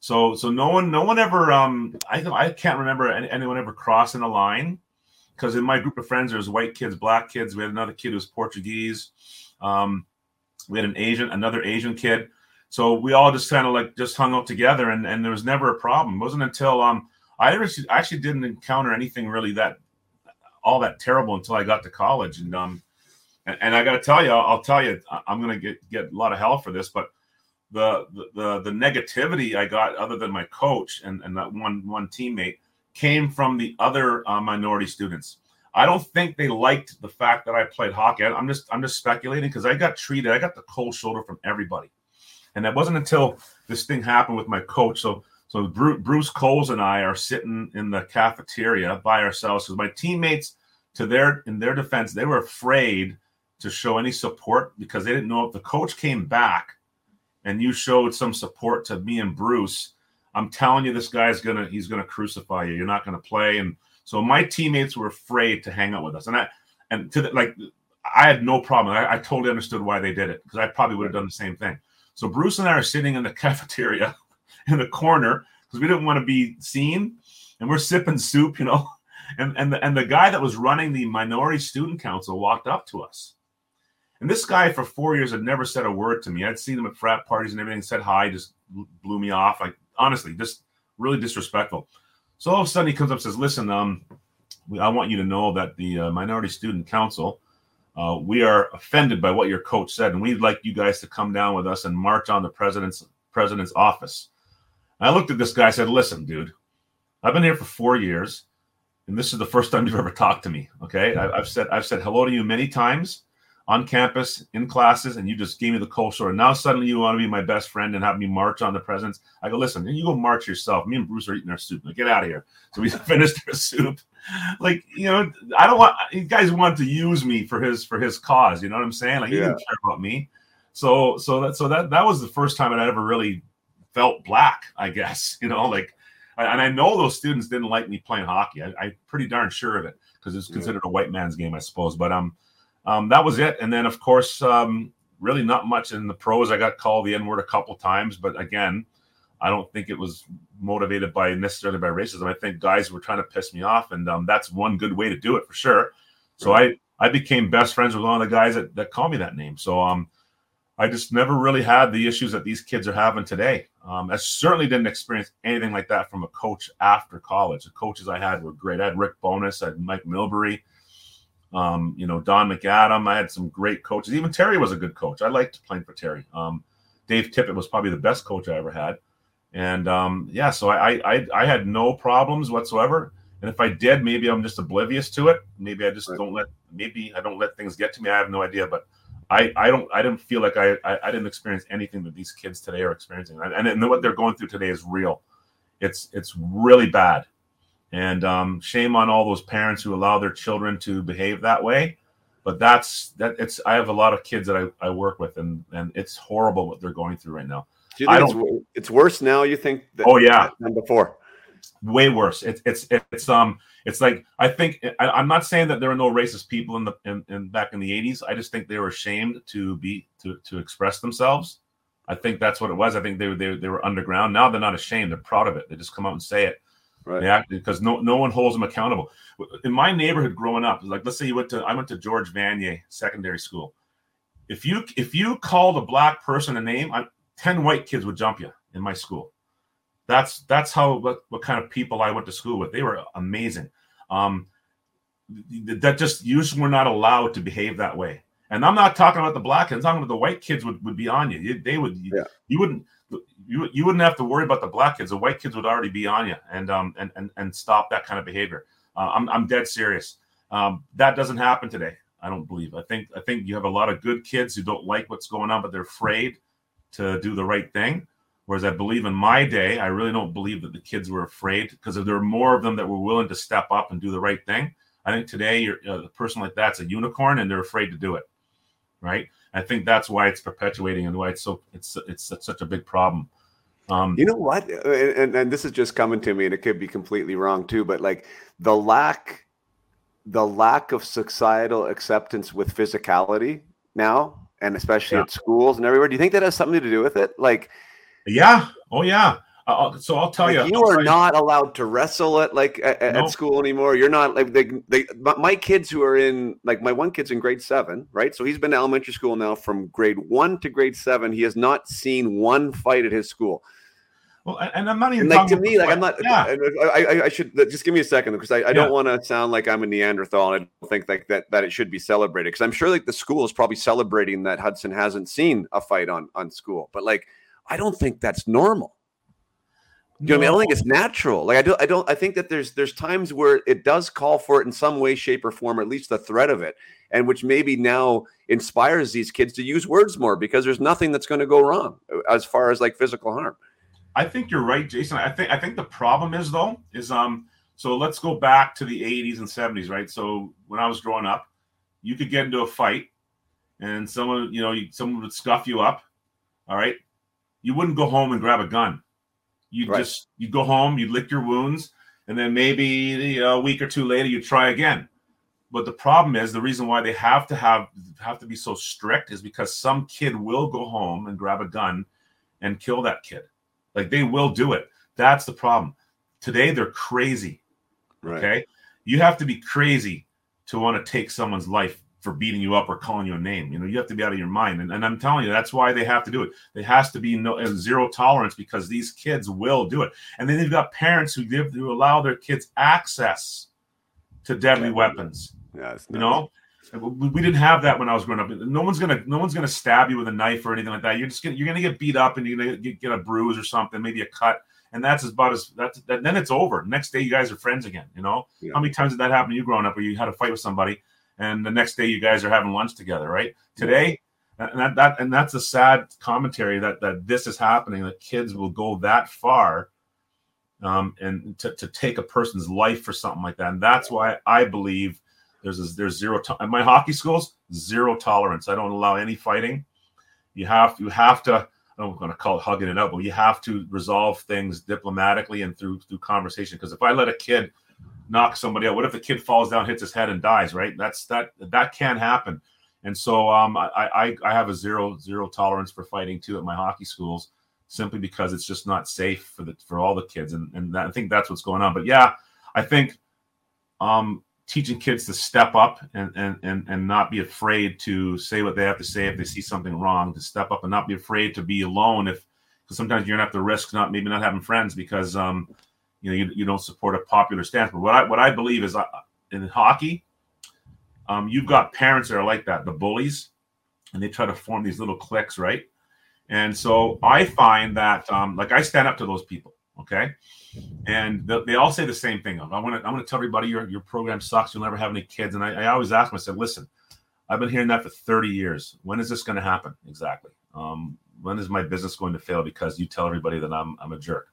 [SPEAKER 1] So so no one no one ever um I I can't remember anyone ever crossing a line because in my group of friends, there was white kids, black kids. We had another kid who was Portuguese. Um, we had an Asian, another Asian kid. So we all just kind of like just hung out together, and, and there was never a problem. It wasn't until um I actually, actually didn't encounter anything really that all that terrible until I got to college, and um and, and I got to tell you, I'll, tell you, I'm gonna get get a lot of hell for this, but the the the negativity I got, other than my coach and and that one one teammate, came from the other uh, minority students. I don't think they liked the fact that I played hockey. I'm just I'm just speculating because I got treated. I got the cold shoulder from everybody, and that wasn't until this thing happened with my coach. So so Bruce Coles and I are sitting in the cafeteria by ourselves because my teammates, to their in their defense, they were afraid to show any support because they didn't know if the coach came back and you showed some support to me and Bruce I'm telling you, this guy's gonna he's gonna crucify you. You're not gonna play. And so my teammates were afraid to hang out with us. And I and to the, like I had no problem. I, I totally understood why they did it because I probably would have done the same thing. So Bruce and I are sitting in the [laughs] cafeteria in the corner because we didn't want to be seen, and we're sipping soup, you know. [laughs] And and the, and the guy that was running the minority student council walked up to us. And this guy for four years had never said a word to me. I'd seen him at frat parties and everything, said hi, just blew me off. Like honestly, just really disrespectful. So all of a sudden he comes up and says, "Listen, um, I want you to know that the uh, Minority Student Council, uh, we are offended by what your coach said, and we'd like you guys to come down with us and march on the president's president's office." And I looked at this guy. I said, "Listen, dude, I've been here for four years, and this is the first time you've ever talked to me. Okay, I, I've said I've said hello to you many times." On campus in classes and you just gave me the cold shoulder. Now suddenly you want to be my best friend and have me march on the presidents. I go, listen, you go march yourself. Me and Bruce are eating our soup. Like, get out of here. So we [laughs] finished our soup. Like, you know, I don't want you guys want to use me for his for his cause. You know what I'm saying? Like he didn't care about me. So so that so that that was the first time I ever really felt black, I guess. [laughs] You know, like and I know those students didn't like me playing hockey. I, am pretty darn sure of it because it's considered yeah. a white man's game, I suppose. But um, um, that was it. And then, of course, um, really not much in the pros. I got called the N word a couple times, but again, I don't think it was motivated by necessarily by racism. I think guys were trying to piss me off, and um, that's one good way to do it for sure. So I I became best friends with one of the guys that, that called me that name. So um, I just never really had the issues that these kids are having today. Um, I certainly didn't experience anything like that from a coach after college. The coaches I had were great. I had Rick Bowness, I had Mike Milbury, um, you know, Don McAdam. I had some great coaches. Even Terry was a good coach. I liked playing for Terry. Um, Dave Tippett was probably the best coach I ever had. And um, yeah, so I, I I had no problems whatsoever. And if I did, maybe I'm just oblivious to it. Maybe I just right. don't let maybe I don't let things get to me. I have no idea. But I, I don't I didn't feel like I, I, I didn't experience anything that these kids today are experiencing. And, and what they're going through today is real. It's it's really bad. And um, shame on all those parents who allow their children to behave that way. But that's that. It's I have a lot of kids that I, I work with, and and it's horrible what they're going through right now.
[SPEAKER 2] Do you think it's, it's, worse now? You think?
[SPEAKER 1] Than, oh yeah,
[SPEAKER 2] than before.
[SPEAKER 1] Way worse. It's it's it's um it's like I think I, am not saying that there are no racist people in the in, in back in the 80s. I just think they were ashamed to be to to express themselves I think that's what it was. I think they, they, they were underground. Now they're not ashamed. They're proud of it. They just come out and say it. Right. Yeah, because no no one holds them accountable. In my neighborhood growing up, like let's say you went to I went to George Vanier Secondary School. If you if you called a black person a name, I, ten white kids would jump you in my school. That's that's how what, what kind of people I went to school with. They were amazing. Um, that just usually we're not allowed to behave that way. And I'm not talking about the black kids. I'm talking about the white kids would, would be on you. you they would. Yeah. You wouldn't. You, you wouldn't have to worry about the black kids. The white kids would already be on you and um and and, and stop that kind of behavior. Uh, I'm I'm dead serious. Um, that doesn't happen today. I don't believe. I think I think you have a lot of good kids who don't like what's going on, but they're afraid to do the right thing. Whereas I believe in my day, I really don't believe that the kids were afraid because if there were more of them that were willing to step up and do the right thing, I think today you're uh, a person like that's a unicorn and they're afraid to do it right? I think that's why it's perpetuating and why it's so it's it's such a big problem.
[SPEAKER 2] Um, you know what? And, and this is just coming to me, and it could be completely wrong too. But like the lack, the lack of societal acceptance with physicality now, and especially yeah. at schools and everywhere. Do you think that has something to do with it? Like,
[SPEAKER 1] yeah, oh yeah. Uh, so I'll tell like you,
[SPEAKER 2] you
[SPEAKER 1] I'll
[SPEAKER 2] are not allowed to wrestle at like at, at, school anymore. You're not like they, they. My kids who are in like my one kid's in grade seven, right? So he's been to elementary school now from grade one to grade seven. He has not seen one fight at his school.
[SPEAKER 1] Well, and I'm not even
[SPEAKER 2] like to me, like I'm not. Yeah. I, I, I, should just give me a second because I, I yeah. don't want to sound like I'm a Neanderthal, and I don't think like that that it should be celebrated because I'm sure like the school is probably celebrating that Hudson hasn't seen a fight on on school, but like I don't think that's normal. You know, I, mean? I don't think it's natural. Like I don't, I don't, I think that there's there's times where it does call for it in some way, shape, or form, or at least the threat of it, and which maybe now inspires these kids to use words more because there's nothing that's going to go wrong uh, as far as like physical harm.
[SPEAKER 1] I think you're right, Jason. I think I think the problem is though is um so let's go back to the 80s and 70s, right? So when I was growing up, you could get into a fight, and someone you know someone would scuff you up, all right. You wouldn't go home and grab a gun you right. just you go home, you lick your wounds, and then maybe a week or two later you try again. But the problem is the reason why they have to have have to be so strict is because some kid will go home and grab a gun and kill that kid. Like they will do it. That's the problem. Today they're crazy. Right. Okay. You have to be crazy to want to take someone's life for beating you up or calling you a name. You know, you have to be out of your mind. And, and I'm telling you, that's why they have to do it. There has to be no uh, zero tolerance because these kids will do it. And then they've got parents who give who allow their kids access to deadly weapons. Yeah, you know. We didn't have that when I was growing up. No one's gonna, no one's gonna stab you with a knife or anything like that. You're just gonna, you're gonna get beat up and you're gonna get, get a bruise or something, maybe a cut, and that's about as that's that, then it's over. Next day, you guys are friends again. You know, yeah. how many times did that happen to you growing up, where you had a fight with somebody and the next day you guys are having lunch together, right? Today, and that, that and that's a sad commentary that that this is happening. That kids will go that far, um, and to, to take a person's life for something like that. And that's why I believe there's a, there's zero to- at my hockey schools zero tolerance. I don't allow any fighting. You have you have to. I don't want to call it hugging it out, but you have to resolve things diplomatically and through through conversation. Because if I let a kid knock somebody out? What if the kid falls down, hits his head, and dies? Right? That's that that can happen. And so um, I, I I have a zero zero tolerance for fighting too at my hockey schools, simply because it's just not safe for the for all the kids, and and that, I think that's what's going on. But yeah, I think um, teaching kids to step up and, and and and not be afraid to say what they have to say if they see something wrong, to step up and not be afraid to be alone if because sometimes you're gonna have to risk not maybe not having friends because um, you know you, you don't support a popular stance. But what I what I believe is uh, in hockey, um, you've got parents that are like that, the bullies, and they try to form these little cliques, right? And so I find that um, like I stand up to those people, okay, and they, they all say the same thing. I want to I want to tell everybody your your program sucks. You'll never have any kids. And I, I always ask them. I said, listen, I've been hearing that for 30 years. When is this going to happen exactly? Um, when is my business going to fail because you tell everybody that I'm I'm a jerk?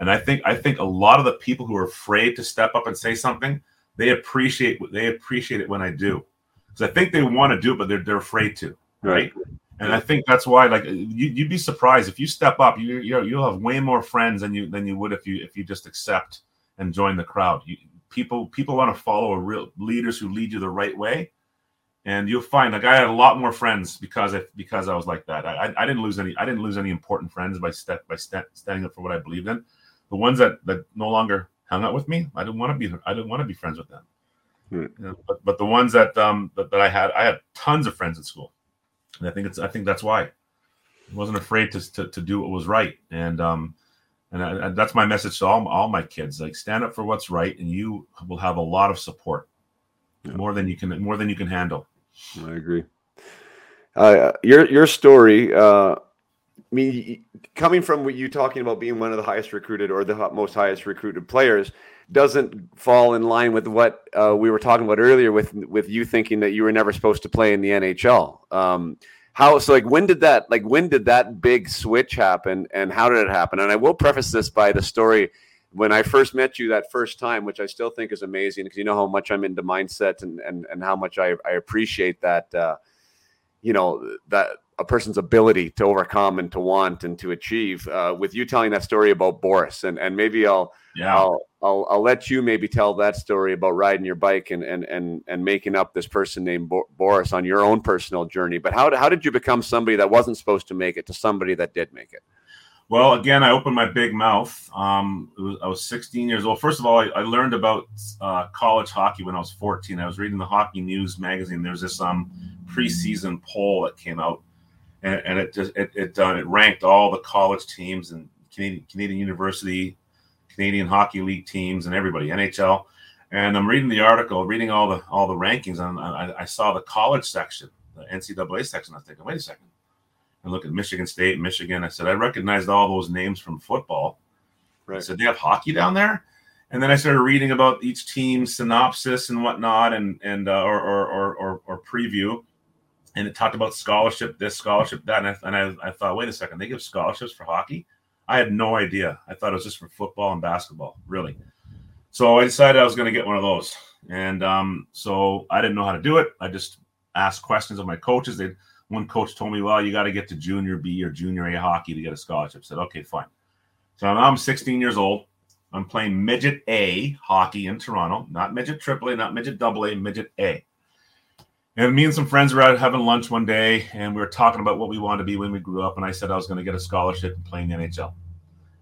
[SPEAKER 1] And I think I think a lot of the people who are afraid to step up and say something, they appreciate they appreciate it when I do, because I think they want to do it, but they're they're afraid to, right? right. And I think that's why, like, you, would be surprised if you step up, you you'll have way more friends than you than you would if you if you just accept and join the crowd. You, people people want to follow a real leaders who lead you the right way, and you'll find like I had a lot more friends because I because I was like that. I, I didn't lose any I didn't lose any important friends by step by step standing up for what I believed in. The ones that that no longer hung out with me, I didn't want to be I didn't want to be friends with them. Hmm. You know, but but the ones that um that, that I had I had tons of friends at school, and I think it's I think that's why I wasn't afraid to to, to do what was right and um and, I, and that's my message to all all my kids like stand up for what's right and you will have a lot of support yeah. more than you can more than you can handle.
[SPEAKER 2] I agree. Uh, your your story. Uh, I mean, coming from what you talking about being one of the highest recruited or the most highest recruited players doesn't fall in line with what uh, we were talking about earlier with with you thinking that you were never supposed to play in the NHL. Um, how so? Like when did that? Like when did that big switch happen, and how did it happen? And I will preface this by the story when I first met you that first time, which I still think is amazing because you know how much I'm into mindset and and, and how much I, I appreciate that uh, you know that a person's ability to overcome and to want and to achieve. Uh, with you telling that story about Boris, and and maybe I'll yeah. I'll, I'll I'll let you maybe tell that story about riding your bike and and and and making up this person named Bo- Boris on your own personal journey. But how how did you become somebody that wasn't supposed to make it to somebody that did make it?
[SPEAKER 1] Well, again, I opened my big mouth. Um, was, I was 16 years old. First of all, I, I learned about uh, college hockey when I was 14. I was reading the Hockey News magazine. There's this um, preseason poll that came out, and, and it just it it, uh, it ranked all the college teams and Canadian, Canadian University, Canadian Hockey League teams, and everybody NHL. And I'm reading the article, reading all the all the rankings, and I, I saw the college section, the NCAA section. I was thinking, wait a second and look at Michigan State, Michigan. I said, I recognized all those names from football. Right. I said, they have hockey down there? And then I started reading about each team's synopsis and whatnot and, and uh, or, or, or, or, preview. And it talked about scholarship, this scholarship, that. And, I, and I, I thought, wait a second, they give scholarships for hockey? I had no idea. I thought it was just for football and basketball, really. So I decided I was going to get one of those. And um, so I didn't know how to do it. I just asked questions of my coaches. They'd one coach told me, well, you got to get to junior B or junior A hockey to get a scholarship. I said, okay, fine. So now I'm 16 years old. I'm playing midget A hockey in Toronto, not midget triple A, not midget double A, midget A. And me and some friends were out having lunch one day, and we were talking about what we wanted to be when we grew up. And I said I was going to get a scholarship and play in the NHL.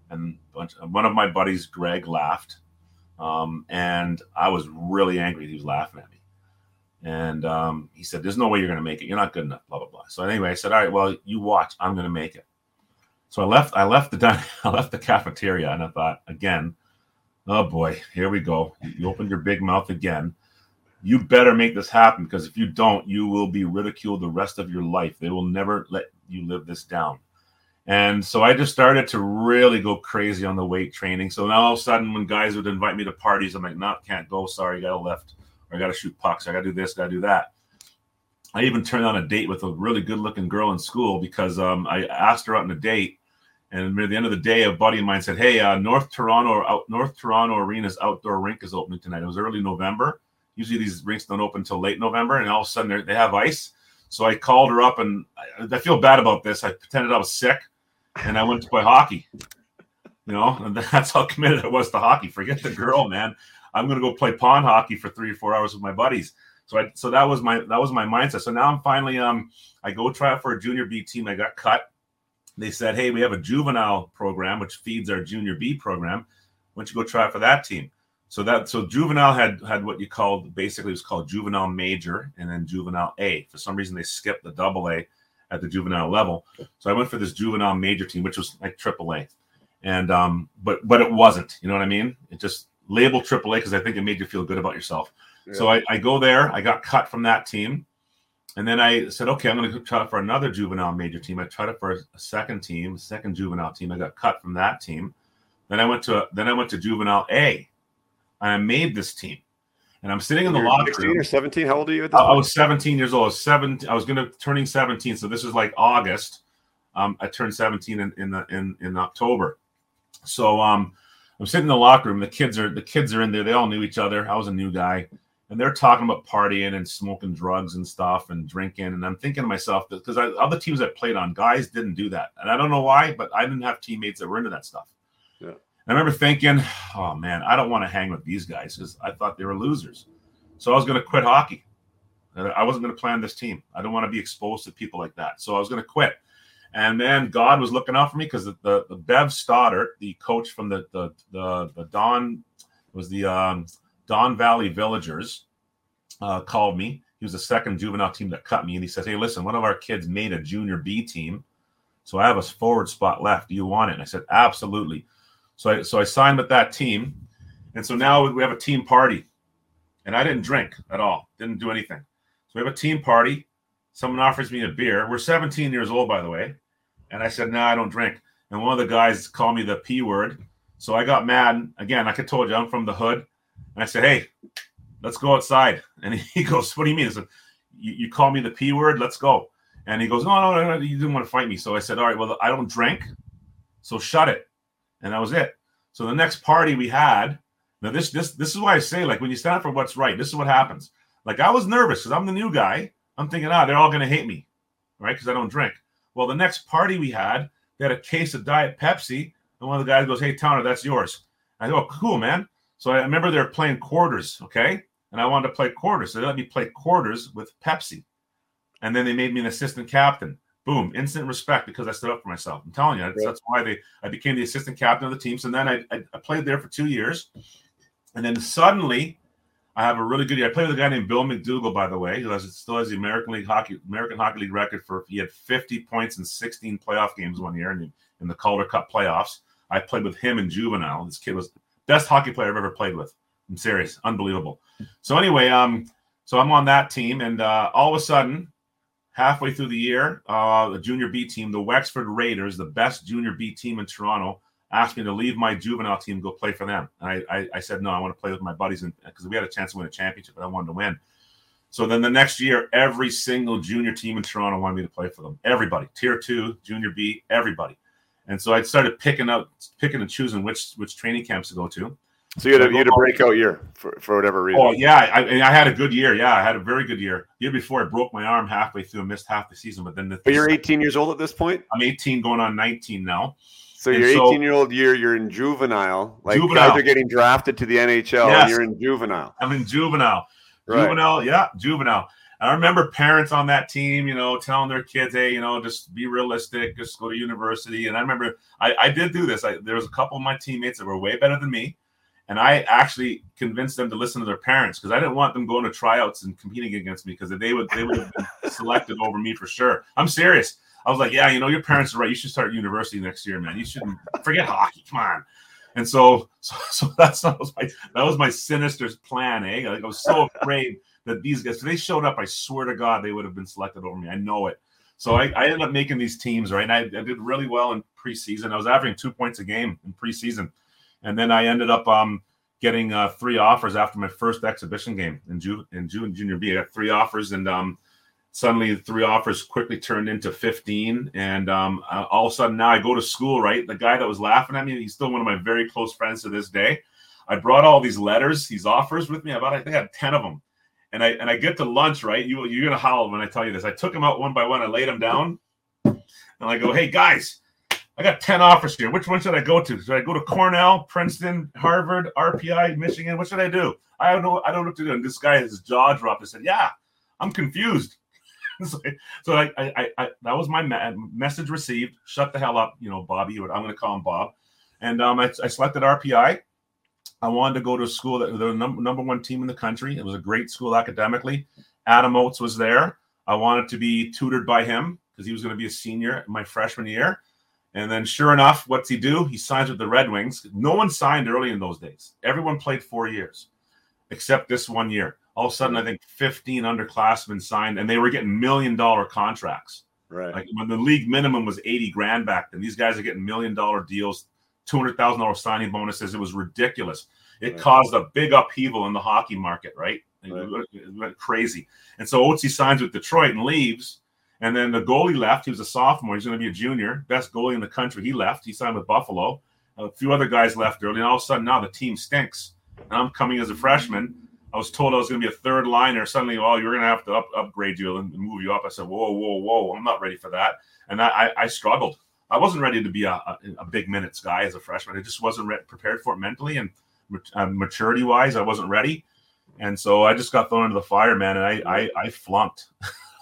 [SPEAKER 1] And one of my buddies, Greg, laughed, um, and I was really angry. He was laughing at me. And um, he said, There's no way you're going to make it. You're not good enough, blah, blah, blah. So anyway, I said, All right, well, you watch. I'm going to make it. So I left, I left the [laughs] I left the cafeteria and I thought, again, oh boy, here we go. You opened your big mouth again. You better make this happen because if you don't, you will be ridiculed the rest of your life. They will never let you live this down. And so I just started to really go crazy on the weight training. So now all of a sudden, when guys would invite me to parties, I'm like, no, can't go. Sorry, I got a lift. I got to shoot pucks. I got to do this, got to do that. I even turned on a date with a really good looking girl in school because um, I asked her out on a date. And at the end of the day, a buddy of mine said, Hey, uh, North Toronto out, North Toronto Arena's outdoor rink is opening tonight. It was early November. Usually these rinks don't open until late November, and all of a sudden they have ice. So I called her up, and I, I feel bad about this. I pretended I was sick, and I went to play hockey. You know, and [laughs] that's how committed I was to hockey. Forget the girl, man. I'm to go play pond hockey for three or four hours with my buddies. So I, so that was my that was my mindset. So now I'm finally um I go try out for a junior B team. I got cut. They said, hey, we have a juvenile program which feeds our junior B program. Why don't you go try for that team? So that so juvenile had had what you called basically it was called juvenile major and then juvenile A. For some reason they skipped the double A at the juvenile level. So I went for this juvenile major team, which was like triple A. And um, but but it wasn't, you know what I mean? It just label A because I think it made you feel good about yourself. Yeah. So I, I, go there. I got cut from that team, and then I said, okay, I'm going to try for another juvenile major team. I tried it for a, second team, second juvenile team. I got cut from that team. Then I went to then I went to juvenile A, and I made this team. And I'm sitting in the locker 16
[SPEAKER 2] room. or 17. How old are you
[SPEAKER 1] at this I, I was 17 years old. I was 17. I was going to turning 17. So this is like August. Um, I turned 17 in in, the, in in October. So um, I'm sitting in the locker room. The kids are the kids are in there. They all knew each other. I was a new guy, and they're talking about partying and smoking drugs and stuff and drinking. And I'm thinking to myself because other teams I played on, guys didn't do that, and I don't know why, but I didn't have teammates that were into that stuff. I remember thinking, oh man, I don't want to hang with these guys because I thought they were losers. So I was going to quit hockey. I wasn't going to play on this team. I don't want to be exposed to people like that. So I was going to quit. And then God was looking out for me because the, the, the, Bev Stoddart, the coach from the the the, the Don was the um, Don Valley Villagers, uh, called me. He was the second juvenile team that cut me, and he says, "Hey, listen, one of our kids made a junior B team, so I have a forward spot left. Do you want it?" And I said, "Absolutely." So I so I signed with that team, and so now we have a team party, and I didn't drink at all, didn't do anything. So we have a team party. Someone offers me a beer. We're 17 years old, by the way. And I said, no, nah, I don't drink. And one of the guys called me the P word. So I got mad. Again, like I told you, I'm from the hood. And I said, hey, let's go outside. And [laughs] he goes, what do you mean? I said, you, you call me the P word? Let's go. And he goes, no, no, no, no, you didn't want to fight me. So I said, all right, well, I don't drink. So shut it. And that was it. So the next party we had, now this this this is why I say, like when you stand up for what's right, this is what happens. Like I was nervous because I'm the new guy. I'm thinking, ah, they're all gonna hate me, right? Because I don't drink. Well, the next party we had, they had a case of Diet Pepsi, and one of the guys goes, "Hey, Towner, that's yours." I go, oh, "Cool, man." So I remember they were playing quarters, okay, and I wanted to play quarters, so they let me play quarters with Pepsi, and then they made me an assistant captain. Boom, instant respect because I stood up for myself. I'm telling you, that's, that's why they I became the assistant captain of the team. So then I, I, I played there for two years, and then suddenly I have a really good year. I played with a guy named Bill McDougall, by the way, who has, still has the American League Hockey American Hockey League record for he had 50 points in 16 playoff games one year in the, in the Calder Cup playoffs. I played with him in juvenile. This kid was best hockey player I've ever played with. I'm serious, unbelievable. So anyway, um, so I'm on that team, and uh, all of a sudden, halfway through the year, uh, the junior B team, the Wexford Raiders, the best junior B team in Toronto, asked me to leave my juvenile team and go play for them. And I, I, I said, no, I want to play with my buddies because we had a chance to win a championship, but I wanted to win. So then the next year, every single junior team in Toronto wanted me to play for them. Everybody, tier two, junior B, everybody. And so I started picking up, picking and choosing which which training camps to go to.
[SPEAKER 3] So you had a, you had a breakout year for, for whatever reason.
[SPEAKER 1] Oh yeah, I, I had a good year. Yeah, I had a very good year. Year before, I broke my arm halfway through and missed half the season. But then the
[SPEAKER 3] but you're 18 years old at this point.
[SPEAKER 1] I'm 18, going on 19 now.
[SPEAKER 3] So your 18 year old year, you're in juvenile. Like juvenile. guys are getting drafted to the NHL, yes. and you're in juvenile.
[SPEAKER 1] I'm in juvenile. Right. Juvenile, yeah, juvenile. And I remember parents on that team, you know, telling their kids, "Hey, you know, just be realistic, just go to university." And I remember I, I did do this. I, there was a couple of my teammates that were way better than me, and I actually convinced them to listen to their parents because I didn't want them going to tryouts and competing against me because they would they would have been [laughs] selected over me for sure. I'm serious. I was like, yeah, you know, your parents are right. You should start university next year, man. You shouldn't forget hockey. Come on. And so, [laughs] so, so that's that was my that was my sinister plan, eh? Like I was so [laughs] afraid that these guys, if they showed up, I swear to God, they would have been selected over me. I know it. So I, I ended up making these teams, right? And I, I, did really well in preseason. I was averaging two points a game in preseason, and then I ended up um, getting uh, three offers after my first exhibition game in June in June junior B. I got three offers, and um, suddenly the three offers quickly turned into 15 and um, all of a sudden now i go to school right? The guy that was laughing at me he's still one of my very close friends to this day. I brought all these letters these offers with me. About i think i had 10 of them. And i and i get to lunch right? You, you're gonna howl when i tell you this. I took them out one by one. I laid them down. And i go hey guys I got 10 offers here. Which one should I go to? Should I go to Cornell, Princeton, Harvard, RPI, Michigan? What should I do? I don't know. I don't know what to do. And this guy, his jaw dropped. I said, Yeah, I'm confused. [laughs] so, so I, I, I, that was my message received. Shut the hell up, you know, Bobby. I'm going to call him Bob. And um, I, I, selected RPI. I wanted to go to a school that the number number one team in the country. It was a great school academically. Adam Oates was there. I wanted to be tutored by him because he was going to be a senior my freshman year. And then, sure enough, what's he do? He signs with the Red Wings. No one signed early in those days. Everyone played four years, except this one year all of a sudden, I think 15 underclassmen signed, and they were getting million dollar contracts.
[SPEAKER 3] Right.
[SPEAKER 1] Like when the league minimum was 80 grand back then, these guys are getting million dollar deals, $200,000 signing bonuses. It was ridiculous. It right. caused a big upheaval in the hockey market, right? right. It, went, crazy. And so Oatsy signs with Detroit and leaves. And then the goalie left. He was a sophomore. He's going to be a junior, best goalie in the country. He left. He signed with Buffalo. A few other guys left early. And all of a sudden, now the team stinks. And I'm coming as a freshman I was told I was going to be a third liner. Suddenly, oh, you're going to have to up, upgrade you and move you up. I said, whoa, whoa, whoa, I'm not ready for that. And I, I struggled. I wasn't ready to be a, a, a, big minutes guy as a freshman. I just wasn't re- prepared for it mentally and uh, maturity wise. I wasn't ready. And so I just got thrown into the fire, man, and I I, I flunked. [laughs]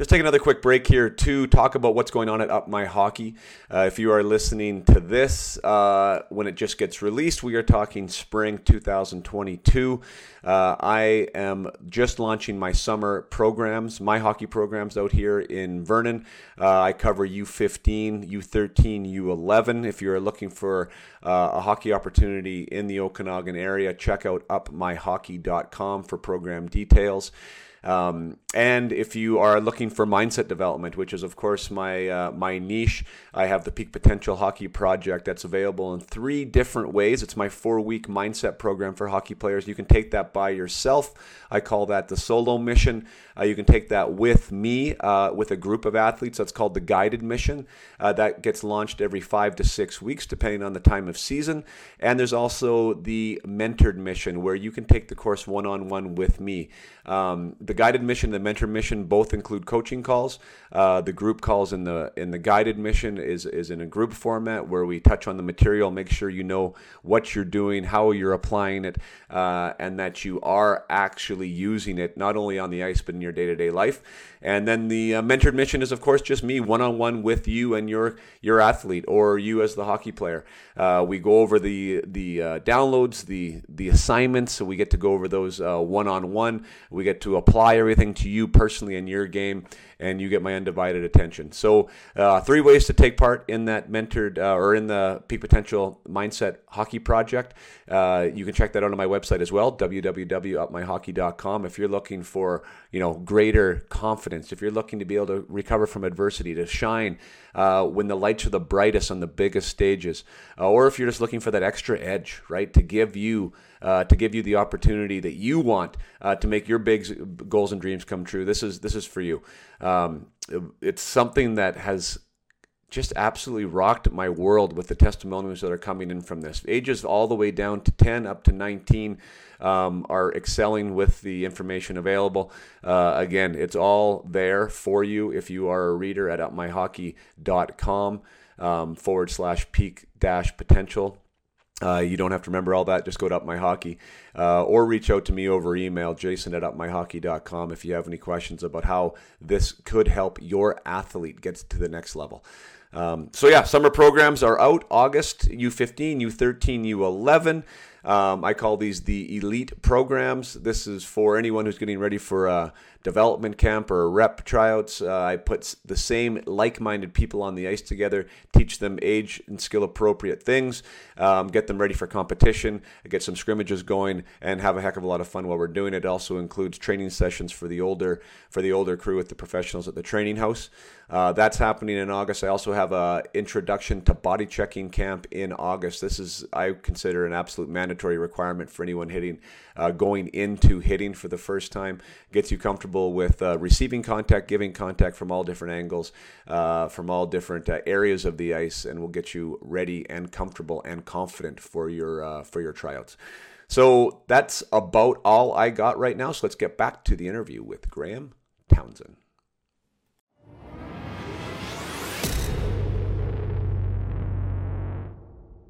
[SPEAKER 2] Just take another quick break here to talk about what's going on at Up My Hockey. Uh, if you are listening to this uh, when it just gets released, we are talking spring 2022. Uh, I am just launching my summer programs, my hockey programs out here in Vernon. Uh, I cover U15, U13, U11. If you're looking for uh, a hockey opportunity in the Okanagan area, check out upmyhockey.com for program details. Um, and if you are looking for mindset development, which is of course my uh, my niche, I have the Peak Potential Hockey Project that's available in three different ways. It's my four week mindset program for hockey players. You can take that by yourself. I call that the solo mission. Uh, you can take that with me, uh, with a group of athletes. That's called the guided mission. Uh, that gets launched every five to six weeks, depending on the time of season. And there's also the mentored mission, where you can take the course one on one with me. Um, the guided mission, the mentor mission, both include coaching calls. Uh, the group calls in the in the guided mission is is in a group format where we touch on the material, make sure you know what you're doing, how you're applying it, uh, and that you are actually using it not only on the ice but in your day to day life. And then the uh, mentored mission is, of course, just me one on one with you and your your athlete or you as the hockey player. Uh, we go over the the uh, downloads, the the assignments, so we get to go over those one on one. We get to apply everything to you personally in your game and you get my undivided attention. So, uh, three ways to take part in that mentored uh, or in the Peak Potential Mindset Hockey Project. Uh, you can check that out on my website as well, www.upmyhockey.com. If you're looking for you know greater confidence, if you're looking to be able to recover from adversity, to shine uh, when the lights are the brightest on the biggest stages, uh, or if you're just looking for that extra edge, right, to give you uh, to give you the opportunity that you want uh, to make your big goals and dreams come true. This is this is for you. Um, it's something that has just absolutely rocked my world with the testimonials that are coming in from this. Ages all the way down to 10 up to 19 um, are excelling with the information available. Uh, again, it's all there for you if you are a reader at upmyhockey.com um, forward slash peak dash potential. Uh, you don't have to remember all that. Just go to Up My Hockey uh, or reach out to me over email, jason at upmyhockey.com, if you have any questions about how this could help your athlete get to the next level. Um, so, yeah, summer programs are out August, U15, U13, U11. Um, I call these the elite programs. This is for anyone who's getting ready for a development camp or rep tryouts. Uh, I put the same like minded people on the ice together, teach them age and skill appropriate things, um, get them ready for competition, get some scrimmages going, and have a heck of a lot of fun while we're doing it. It also includes training sessions for the older for the older crew with the professionals at the training house. Uh, that's happening in August. I also have a introduction to body checking camp in August. This is I consider an absolute mandatory requirement for anyone hitting, uh, going into hitting for the first time. Gets you comfortable with uh, receiving contact, giving contact from all different angles, uh, from all different uh, areas of the ice, and will get you ready and comfortable and confident for your uh, for your tryouts. So that's about all I got right now. So let's get back to the interview with Graham Townshend.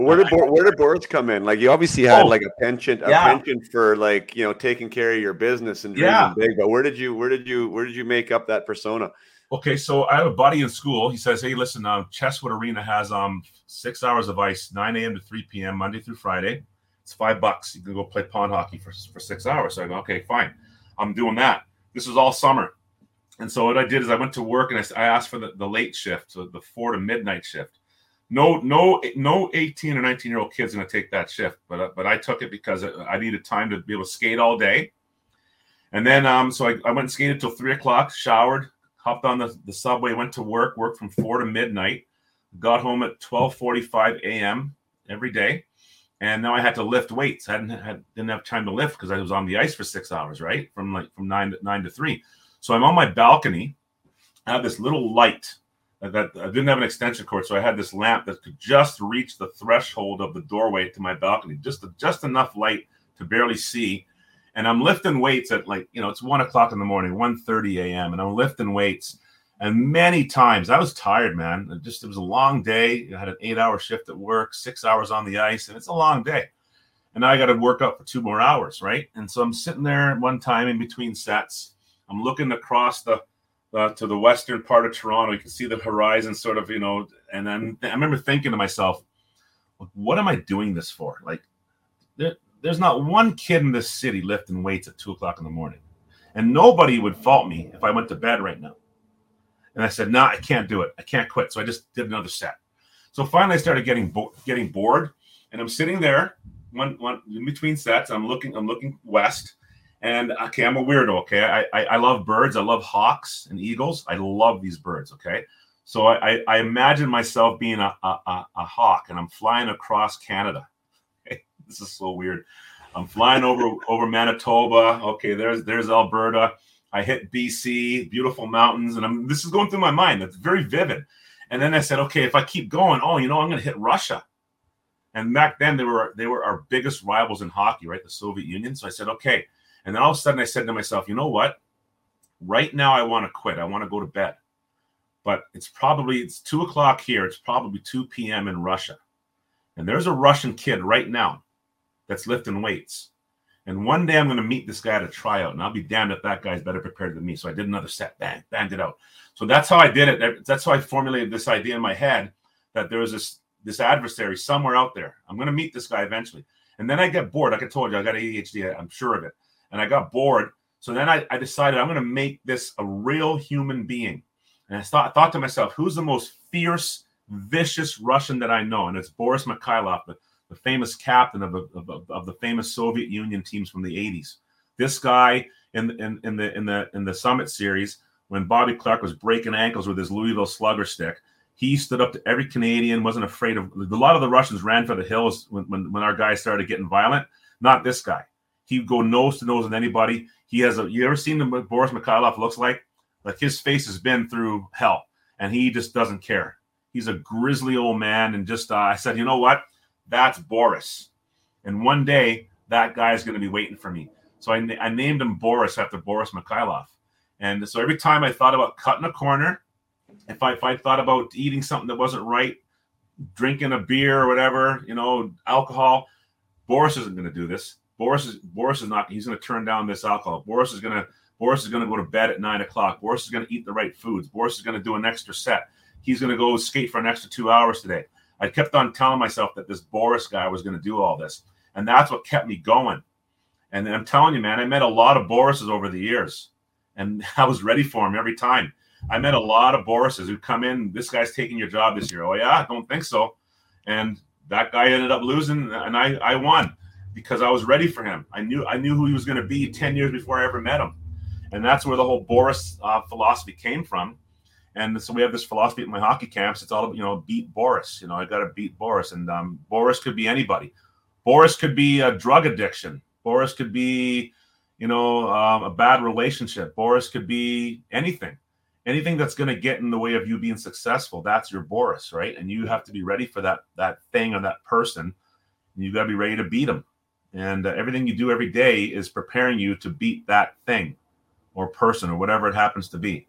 [SPEAKER 2] Where did where did Boris come in? Like you obviously had oh, like a penchant, a yeah. pension for like you know taking care of your business and dreaming yeah. big. But where did you where did you where did you make up that persona?
[SPEAKER 1] Okay, so I have a buddy in school. He says, "Hey, listen, um, Chesswood Arena has um six hours of ice, nine a.m. to three p.m. Monday through Friday. It's five bucks. You can go play pond hockey for for six hours." So I go, "Okay, fine. I'm doing that." This was all summer, and so what I did is I went to work and I, I asked for the, the late shift, so the four to midnight shift no no no 18 or 19 year old kid's going to take that shift but uh, but i took it because i needed time to be able to skate all day. And then um so i, I went and skated till three o'clock showered hopped on the, the subway went to work worked from four to midnight got home at 12:45 a.m. every day. And now i had to lift weights. I hadn't had didn't have time to lift because i was on the ice for six hours right? From like from nine to nine to three. So i'm on my balcony i have this little light Got, I didn't have an extension cord, so I had this lamp that could just reach the threshold of the doorway to my balcony, just just enough light to barely see. And I'm lifting weights at like you know it's one o'clock in the morning, 1.30 a.m. and I'm lifting weights, And many times I was tired, man. It just it was a long day. I had an eight-hour shift at work, six hours on the ice, and it's a long day. And I got to work up for two more hours, right? And so I'm sitting there one time in between sets. I'm looking across the uh, to the western part of Toronto. You can see the horizon, sort of, you know. And then I remember thinking to myself, "What am I doing this for?" Like, there, there's not one kid in this city lifting weights at two o'clock in the morning, and nobody would fault me if I went to bed right now. And I said, "No, nah, I can't do it. I can't quit." So I just did another set. So finally, I started getting bo- getting bored, and I'm sitting there one one in between sets. I'm looking I'm looking west, and okay, I'm a weirdo. Okay, I I, I love birds. I love hawks and eagles. I love these birds. Okay, so I I, I imagine myself being a, a a hawk, and I'm flying across Canada. [laughs] Okay, this is so weird. I'm flying over over Manitoba. Okay, there's there's Alberta. I hit BC, beautiful mountains, and I'm this is going through my mind. That's very vivid. And then I said, okay, if I keep going, oh, you know, I'm going to hit Russia. And back then they were they were our biggest rivals in hockey, right? The Soviet Union. So I said, okay. And then all of a sudden I said to myself, you know what? Right now I want to quit. I want to go to bed. But it's probably it's two o'clock here. It's probably 2 p.m. in Russia. And there's a Russian kid right now that's lifting weights. And one day I'm going to meet this guy at a tryout, and I'll be damned if that guy's better prepared than me. So I did another set, bang, banged it out. So that's how I did it. That's how I formulated this idea in my head that there was this this adversary somewhere out there. I'm going to meet this guy eventually. And then I get bored. Like I told you, I got ADHD. I'm sure of it. And I got bored. So then I, I decided I'm going to make this a real human being. And I thought, thought to myself, who's the most fierce, vicious Russian that I know? And it's Boris Mikhailov, the, the famous captain of, of, of the famous Soviet Union teams from the 80s. This guy in, in, in the in the in the Summit series, when Bobby Clarke was breaking ankles with his Louisville slugger stick, he stood up to every Canadian, wasn't afraid of a lot of the Russians ran for the hills when, when, when our guys started getting violent. Not this guy. He'd go nose to nose with anybody. He has a you ever seen what Boris Mikhailov looks like? Like his face has been through hell and he just doesn't care. He's a grizzly old man. And just uh, I said, you know what? That's Boris. And one day that guy is going to be waiting for me. So I, I named him Boris after Boris Mikhailov. And so every time I thought about cutting a corner, if I if I thought about eating something that wasn't right, drinking a beer or whatever, you know, alcohol, Boris isn't going to do this. Boris is Boris is not. He's going to turn down this alcohol. Boris is going to Boris is going to go to bed at nine o'clock. Boris is going to eat the right foods. Boris is going to do an extra set. He's going to go skate for an extra two hours today. I kept on telling myself that this Boris guy was going to do all this, and that's what kept me going. And I'm telling you, man, I met a lot of Borises over the years, and [laughs] I was ready for him every time. I met a lot of Borises who come in. This guy's taking your job this year. Oh yeah, I don't think so. And that guy ended up losing, and I I won because I was ready for him. I knew I knew who he was going to be ten years before I ever met him, and that's where the whole Boris uh, philosophy came from. And so we have this philosophy at my hockey camps. It's all about, you know, beat Boris. You know, I got to beat Boris, and um, Boris could be anybody. Boris could be a drug addiction. Boris could be, you know, um, a bad relationship. Boris could be anything anything that's going to get in the way of you being successful that's your boris right and you have to be ready for that that thing or that person you got to be ready to beat them and uh, everything you do every day is preparing you to beat that thing or person or whatever it happens to be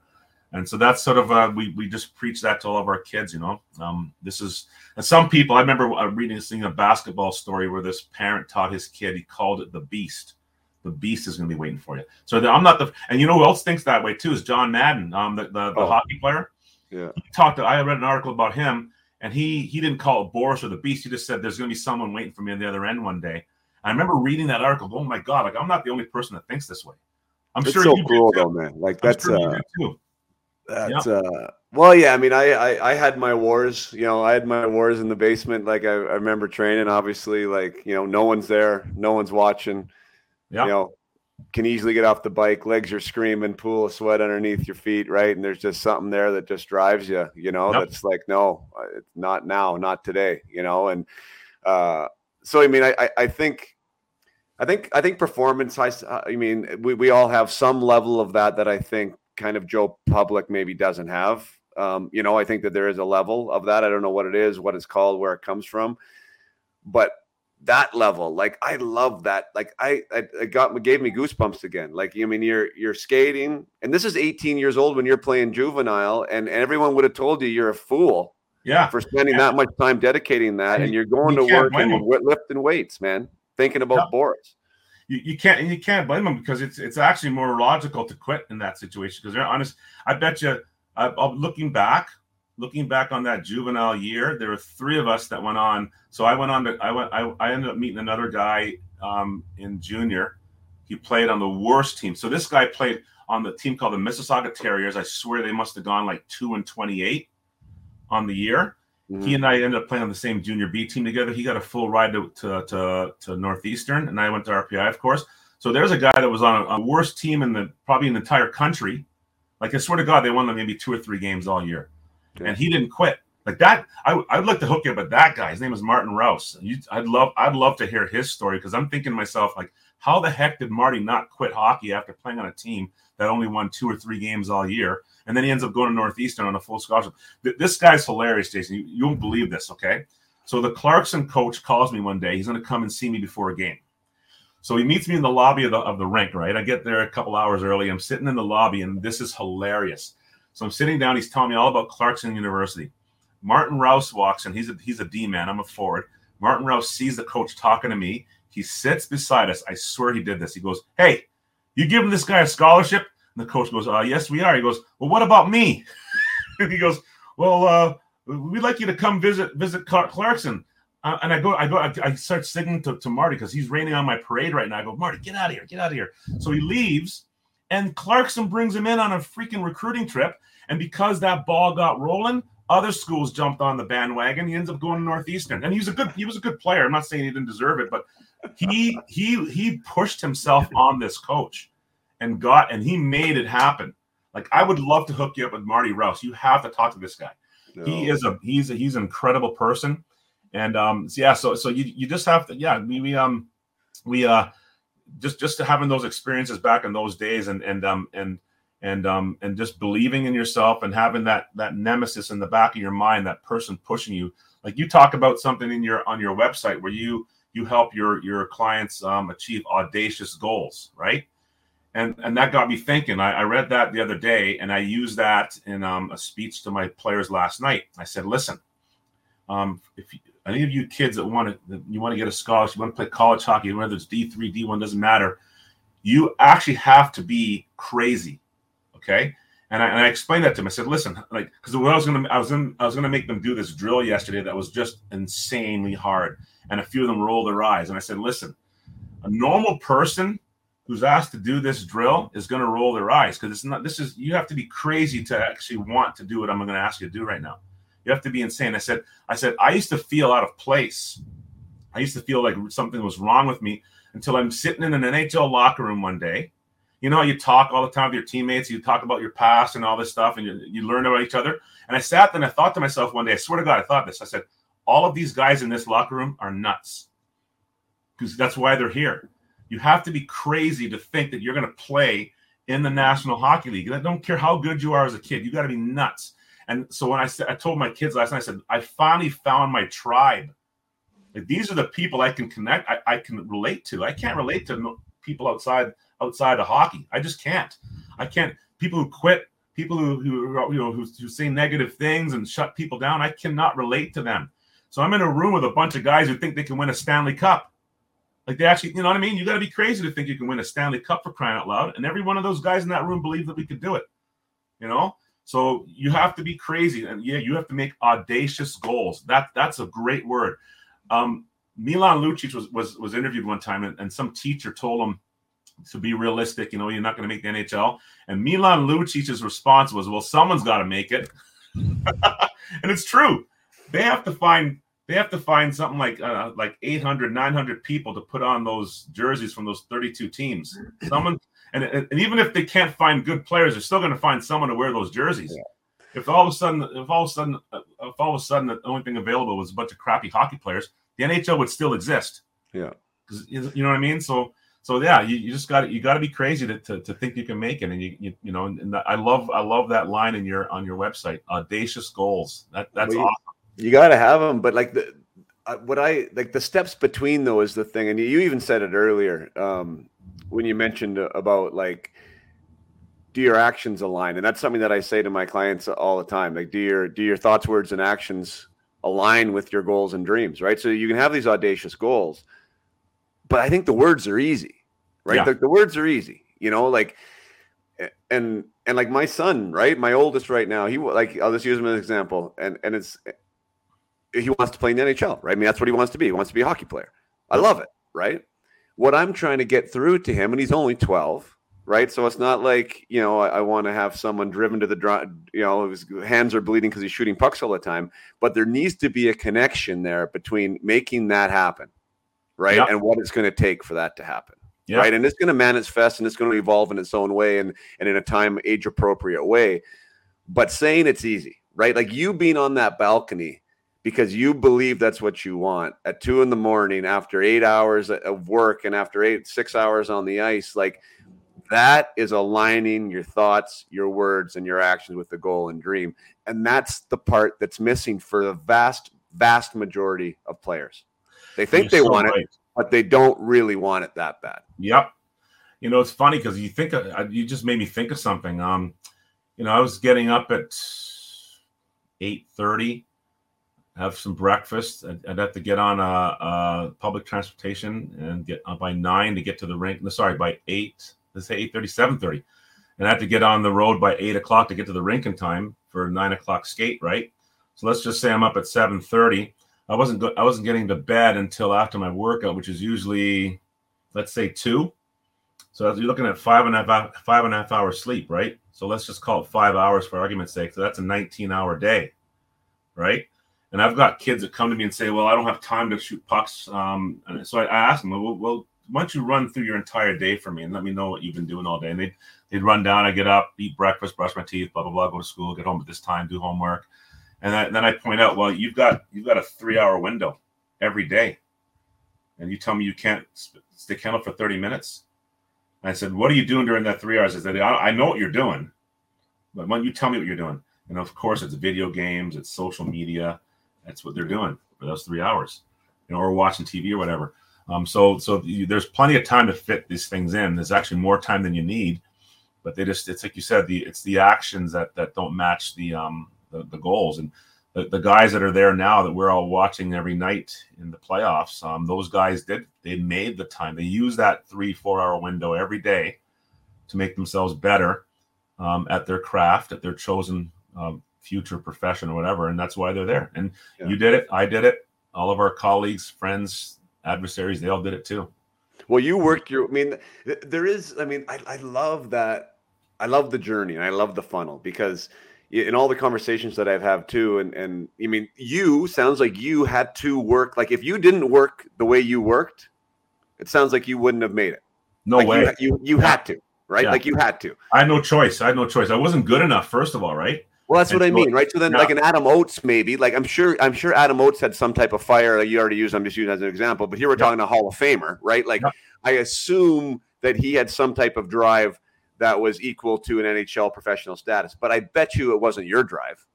[SPEAKER 1] and so that's sort of uh, we we just preach that to all of our kids you know um, this is and some people i remember uh, reading this thing a basketball story where this parent taught his kid he called it the beast the beast is going to be waiting for you. So the, I'm not the, and you know who else thinks that way too is John Madden, um, the the, the oh. hockey player.
[SPEAKER 3] Yeah,
[SPEAKER 1] he talked. To, I read an article about him, and he he didn't call it Boris or the beast. He just said there's going to be someone waiting for me on the other end one day. I remember reading that article. Oh my god! Like I'm not the only person that thinks this way. I'm
[SPEAKER 3] it's
[SPEAKER 1] sure
[SPEAKER 3] so cool though, man. Like that's sure uh, that's yep. uh well yeah i mean I, I, I had my wars you know i had my wars in the basement like I, I remember training obviously like you know no one's there no one's watching yeah. you know, can easily get off the bike, legs are screaming, pool of sweat underneath your feet, right? And there's just something there that just drives you, you know, yep. that's like, no, uh, not now, not today, you know? And uh, so, I mean, I, I think, I think, I think performance, I, I mean, we, we all have some level of that that I think kind of Joe Public maybe doesn't have. Um, you know, I think that there is a level of that. I don't know what it is, what it's called, where it comes from. But that level. Like I love that. Like I, I, I got gave me goosebumps again. Like I mean, you're you're skating, and this is 18 years old when you're playing juvenile, and, and everyone would have told you you're a fool.
[SPEAKER 1] Yeah,
[SPEAKER 3] for spending yeah. that much time dedicating that, and, and you're going you to work and lifting weights, man, thinking about yeah. Boris.
[SPEAKER 1] You, you can't you can't blame them because it's it's actually more logical to quit in that situation because they're honest. I bet you, I, am looking back, looking back on that juvenile year, there were three of us that went on. So I went on to I went I, I ended up meeting another guy um, in junior. He played on the worst team. So this guy played on the team called the Mississauga Terriers. I swear they must have gone like two and twenty-eight on the year. Mm-hmm. He and I ended up playing on the same junior B team together. He got a full ride to to, to, to Northeastern, and I went to RPI, of course. So there's a guy that was on a, a worst team in the probably in the entire country. Like I swear to God, they won maybe two or three games all year and he didn't quit. Like that, I, I'd like to hook you up with that guy. His name is Martin Rouse. You, I'd love, I'd love to hear his story because I'm thinking to myself, like, how the heck did Marty not quit hockey after playing on a team that only won two or three games all year, and then he ends up going to Northeastern on a full scholarship? This guy's hilarious, Jason. You, you won't believe this, okay? So the Clarkson coach calls me one day. He's going to come and see me before a game. So he meets me in the lobby of the, of the rink, right? I get there a couple hours early. I'm sitting in the lobby, and this is hilarious. So I'm sitting down. He's telling me all about Clarkson University. Martin Rouse walks in. He's a he's a D man. I'm a forward. Martin Rouse sees the coach talking to me. He sits beside us. I swear he did this. He goes, "Hey, you giving this guy a scholarship?" And the coach goes, "Uh, yes, we are." He goes, "Well, what about me?" [laughs] he goes, "Well, uh, we'd like you to come visit visit Clarkson." Uh, and I go, I go, I, I start singing to, to Marty because he's raining on my parade right now. I go, Marty, get out of here, get out of here. So he leaves and Clarkson brings him in on a freaking recruiting trip. And because that ball got rolling, other schools jumped on the bandwagon. He ends up going to Northeastern. And he was a good, he was a good player. I'm not saying he didn't deserve it, but he he he pushed himself on this coach and got and he made it happen. Like I would love to hook you up with Marty Rouse. You have to talk to this guy. No. He is a he's a, he's an incredible person. And um so yeah, so so you you just have to yeah, we, we um we uh just just having those experiences back in those days and and um and and um and just believing in yourself and having that that nemesis in the back of your mind that person pushing you like you talk about something in your on your website where you you help your your clients um, achieve audacious goals right and and that got me thinking I, I read that the other day and i used that in um, a speech to my players last night i said listen um, if you, any of you kids that want to you want to get a scholarship, you want to play college hockey, whether it's D three, D one, doesn't matter. You actually have to be crazy, okay? And I, and I explained that to them. I said, listen, like, because what I was gonna, I was in, I was gonna make them do this drill yesterday that was just insanely hard, and a few of them rolled their eyes. And I said, listen, a normal person who's asked to do this drill is going to roll their eyes because it's not. This is you have to be crazy to actually want to do what I'm going to ask you to do right now. You have to be insane. I said, I said, I used to feel out of place. I used to feel like something was wrong with me until I'm sitting in an NHL locker room one day. You know, you talk all the time with your teammates, you talk about your past and all this stuff, and you, you learn about each other. And I sat there and I thought to myself one day, I swear to God, I thought this. I said, all of these guys in this locker room are nuts because that's why they're here. You have to be crazy to think that you're going to play in the National Hockey League. I don't care how good you are as a kid, you got to be nuts. And so when I said, I told my kids last night, I said, I finally found my tribe. Like these are the people I can connect, I, I can relate to. I can't relate to people outside outside of hockey. I just can't. I can't. People who quit, people who who you know who, who say negative things and shut people down. I cannot relate to them. So I'm in a room with a bunch of guys who think they can win a Stanley Cup. Like they actually, you know what I mean? You got to be crazy to think you can win a Stanley Cup for crying out loud. And every one of those guys in that room believed that we could do it. You know, so you have to be crazy, and yeah, you have to make audacious goals. That that's a great word. Um, Milan Lucic was was was interviewed one time, and, and some teacher told him to be realistic. You know, you're not going to make the NHL. And Milan Lucic's response was, "Well, someone's got to make it," [laughs] and it's true. They have to find they have to find something like uh, like 800 900 people to put on those jerseys from those 32 teams someone and, and even if they can't find good players, they're still going to find someone to wear those jerseys. Yeah. If all of a sudden, if all of a sudden, if all of a sudden the only thing available was a bunch of crappy hockey players, the NHL would still exist.
[SPEAKER 3] Yeah, because
[SPEAKER 1] you know what I mean. So, so yeah, you, you just got you got to be crazy to, to, to, think you can make it, and you you, you know, and I love I love that line in your on your website, audacious goals. That that's
[SPEAKER 3] awesome. You got to have them, but like the
[SPEAKER 2] uh, what I like the steps between though is the thing, and you even said it earlier um, when you mentioned about like do your actions align, and that's something that I say to my clients all the time. Like, do your do your thoughts, words, and actions align with your goals and dreams, right? So you can have these audacious goals, but I think the words are easy, right? Yeah. The, the words are easy, you know, like and and like my son, right? My oldest right now, he like I'll just use him as an example, and and it's he wants to play in the NHL, right? I mean, that's what he wants to be. He wants to be a hockey player. I love it, right? What I'm trying to get through to him, and he's only 12, right? So it's not like you know I, I want to have someone driven to the draw, you know, his hands are bleeding because he's shooting pucks all the time. But there needs to be a connection there between making that happen, right, yep. and what it's going to take for that to happen. Yep. Right. And it's going to manifest and it's going to evolve in its own way and, and in a time age appropriate way. But saying it's easy, right? Like you being on that balcony because you believe that's what you want. At two in the morning after eight hours of work and after eight six hours on the ice like that is aligning your thoughts your words and your actions with the goal and dream. And that's the part that's missing for the vast vast majority of players. They think You're they so want right. it but they don't really want it that bad.
[SPEAKER 1] Yep you know it's funny because you think of, you just made me think of something. Um you know i was getting up at 8 30 have some breakfast. I'd, I'd have to get on a, a, public transportation and get uh, by nine to get to the rink. No, sorry, by eight. Let's say eight thirty, seven thirty, and I have to get on the road by eight o'clock to get to the rink in time for nine o'clock skate. Right. So let's just say I'm up at seven thirty. I wasn't go- I wasn't getting to bed until after my workout, which is usually, let's say two. So you're looking at five and a half five and a half hours sleep, right? So let's just call it five hours for argument's sake. So that's a 19 hour day, right? And I've got kids that come to me and say, "Well, I don't have time to shoot pucks." Um, and so I, I ask them, "Well, well, why don't you run through your entire day for me and let me know what you've been doing all day?" And they they'd run down. I get up, eat breakfast, brush my teeth, blah blah blah, go to school, get home at this time, do homework, and I, then I point out, "Well, you've got you've got a three hour window every day, and you tell me you can't stickhandle for thirty minutes." And I said, "What are you doing during that three hours?" I said, "I know what you're doing, but why don't you tell me what you're doing?" And of course, it's video games, it's social media that's what they're doing for those three hours, you know, or watching TV or whatever. Um, so so you, there's plenty of time to fit these things in. There's actually more time than you need, but they just it's like you said, the it's the actions that that don't match the um the, the goals and the, the guys that are there now that we're all watching every night in the playoffs. Um, those guys did they made the time. They use that three four hour window every day to make themselves better um, at their craft, at their chosen um, future profession or whatever, and that's why they're there. And yeah. you did it, I did it, all of our colleagues, friends, adversaries, they all did it too.
[SPEAKER 2] Well, you worked your. I mean, there is. I mean, I, I love that. I love the journey and I love the funnel because in all the conversations that I've had too, and and I mean, you sounds like you had to work. Like if you didn't work the way you worked, it sounds like you wouldn't have made it.
[SPEAKER 1] No
[SPEAKER 2] like
[SPEAKER 1] way.
[SPEAKER 2] You you, you yeah. had to, right? Yeah. Like you had to.
[SPEAKER 1] I had no choice. I had no choice. I wasn't good enough, first of all, right?
[SPEAKER 2] Well, that's what I mean, right? So then, like an Adam Oates, maybe. Like I'm sure, I'm sure Adam Oates had some type of fire. Like you already used. I'm just using as an example. But here we're yeah. talking a Hall of Famer, right? Like yeah. I assume that he had some type of drive that was equal to an NHL professional status. But I bet you it wasn't your drive.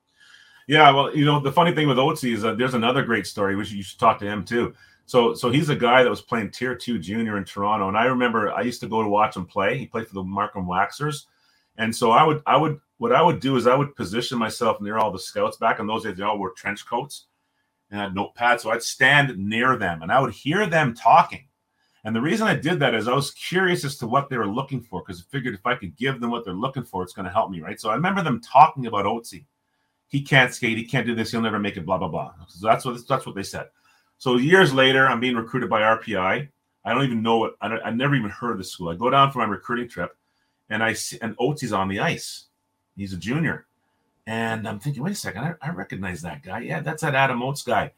[SPEAKER 1] Yeah, well, you know, the funny thing with Oatsy is that there's another great story, which you should talk to him too. So, so he's a guy that was playing Tier Two Junior in Toronto, and I remember I used to go to watch him play. He played for the Markham Waxers, and so I would, I would what I would do is I would position myself near all the scouts. Back in those days, they all wore trench coats and had notepads. So I'd stand near them and I would hear them talking. And the reason I did that is I was curious as to what they were looking for because I figured if I could give them what they're looking for, it's going to help me, right? So I remember them talking about Oatsy. He can't skate. He can't do this. He'll never make it. Blah blah blah. So that's what that's what they said. So years later, I'm being recruited by RPI. I don't even know what. I, I never even heard of the school. I go down for my recruiting trip, and I see and Oatsy's on the ice. He's a junior. And I'm thinking, wait a second, I, I recognize that guy. Yeah, that's that Adam Oates guy.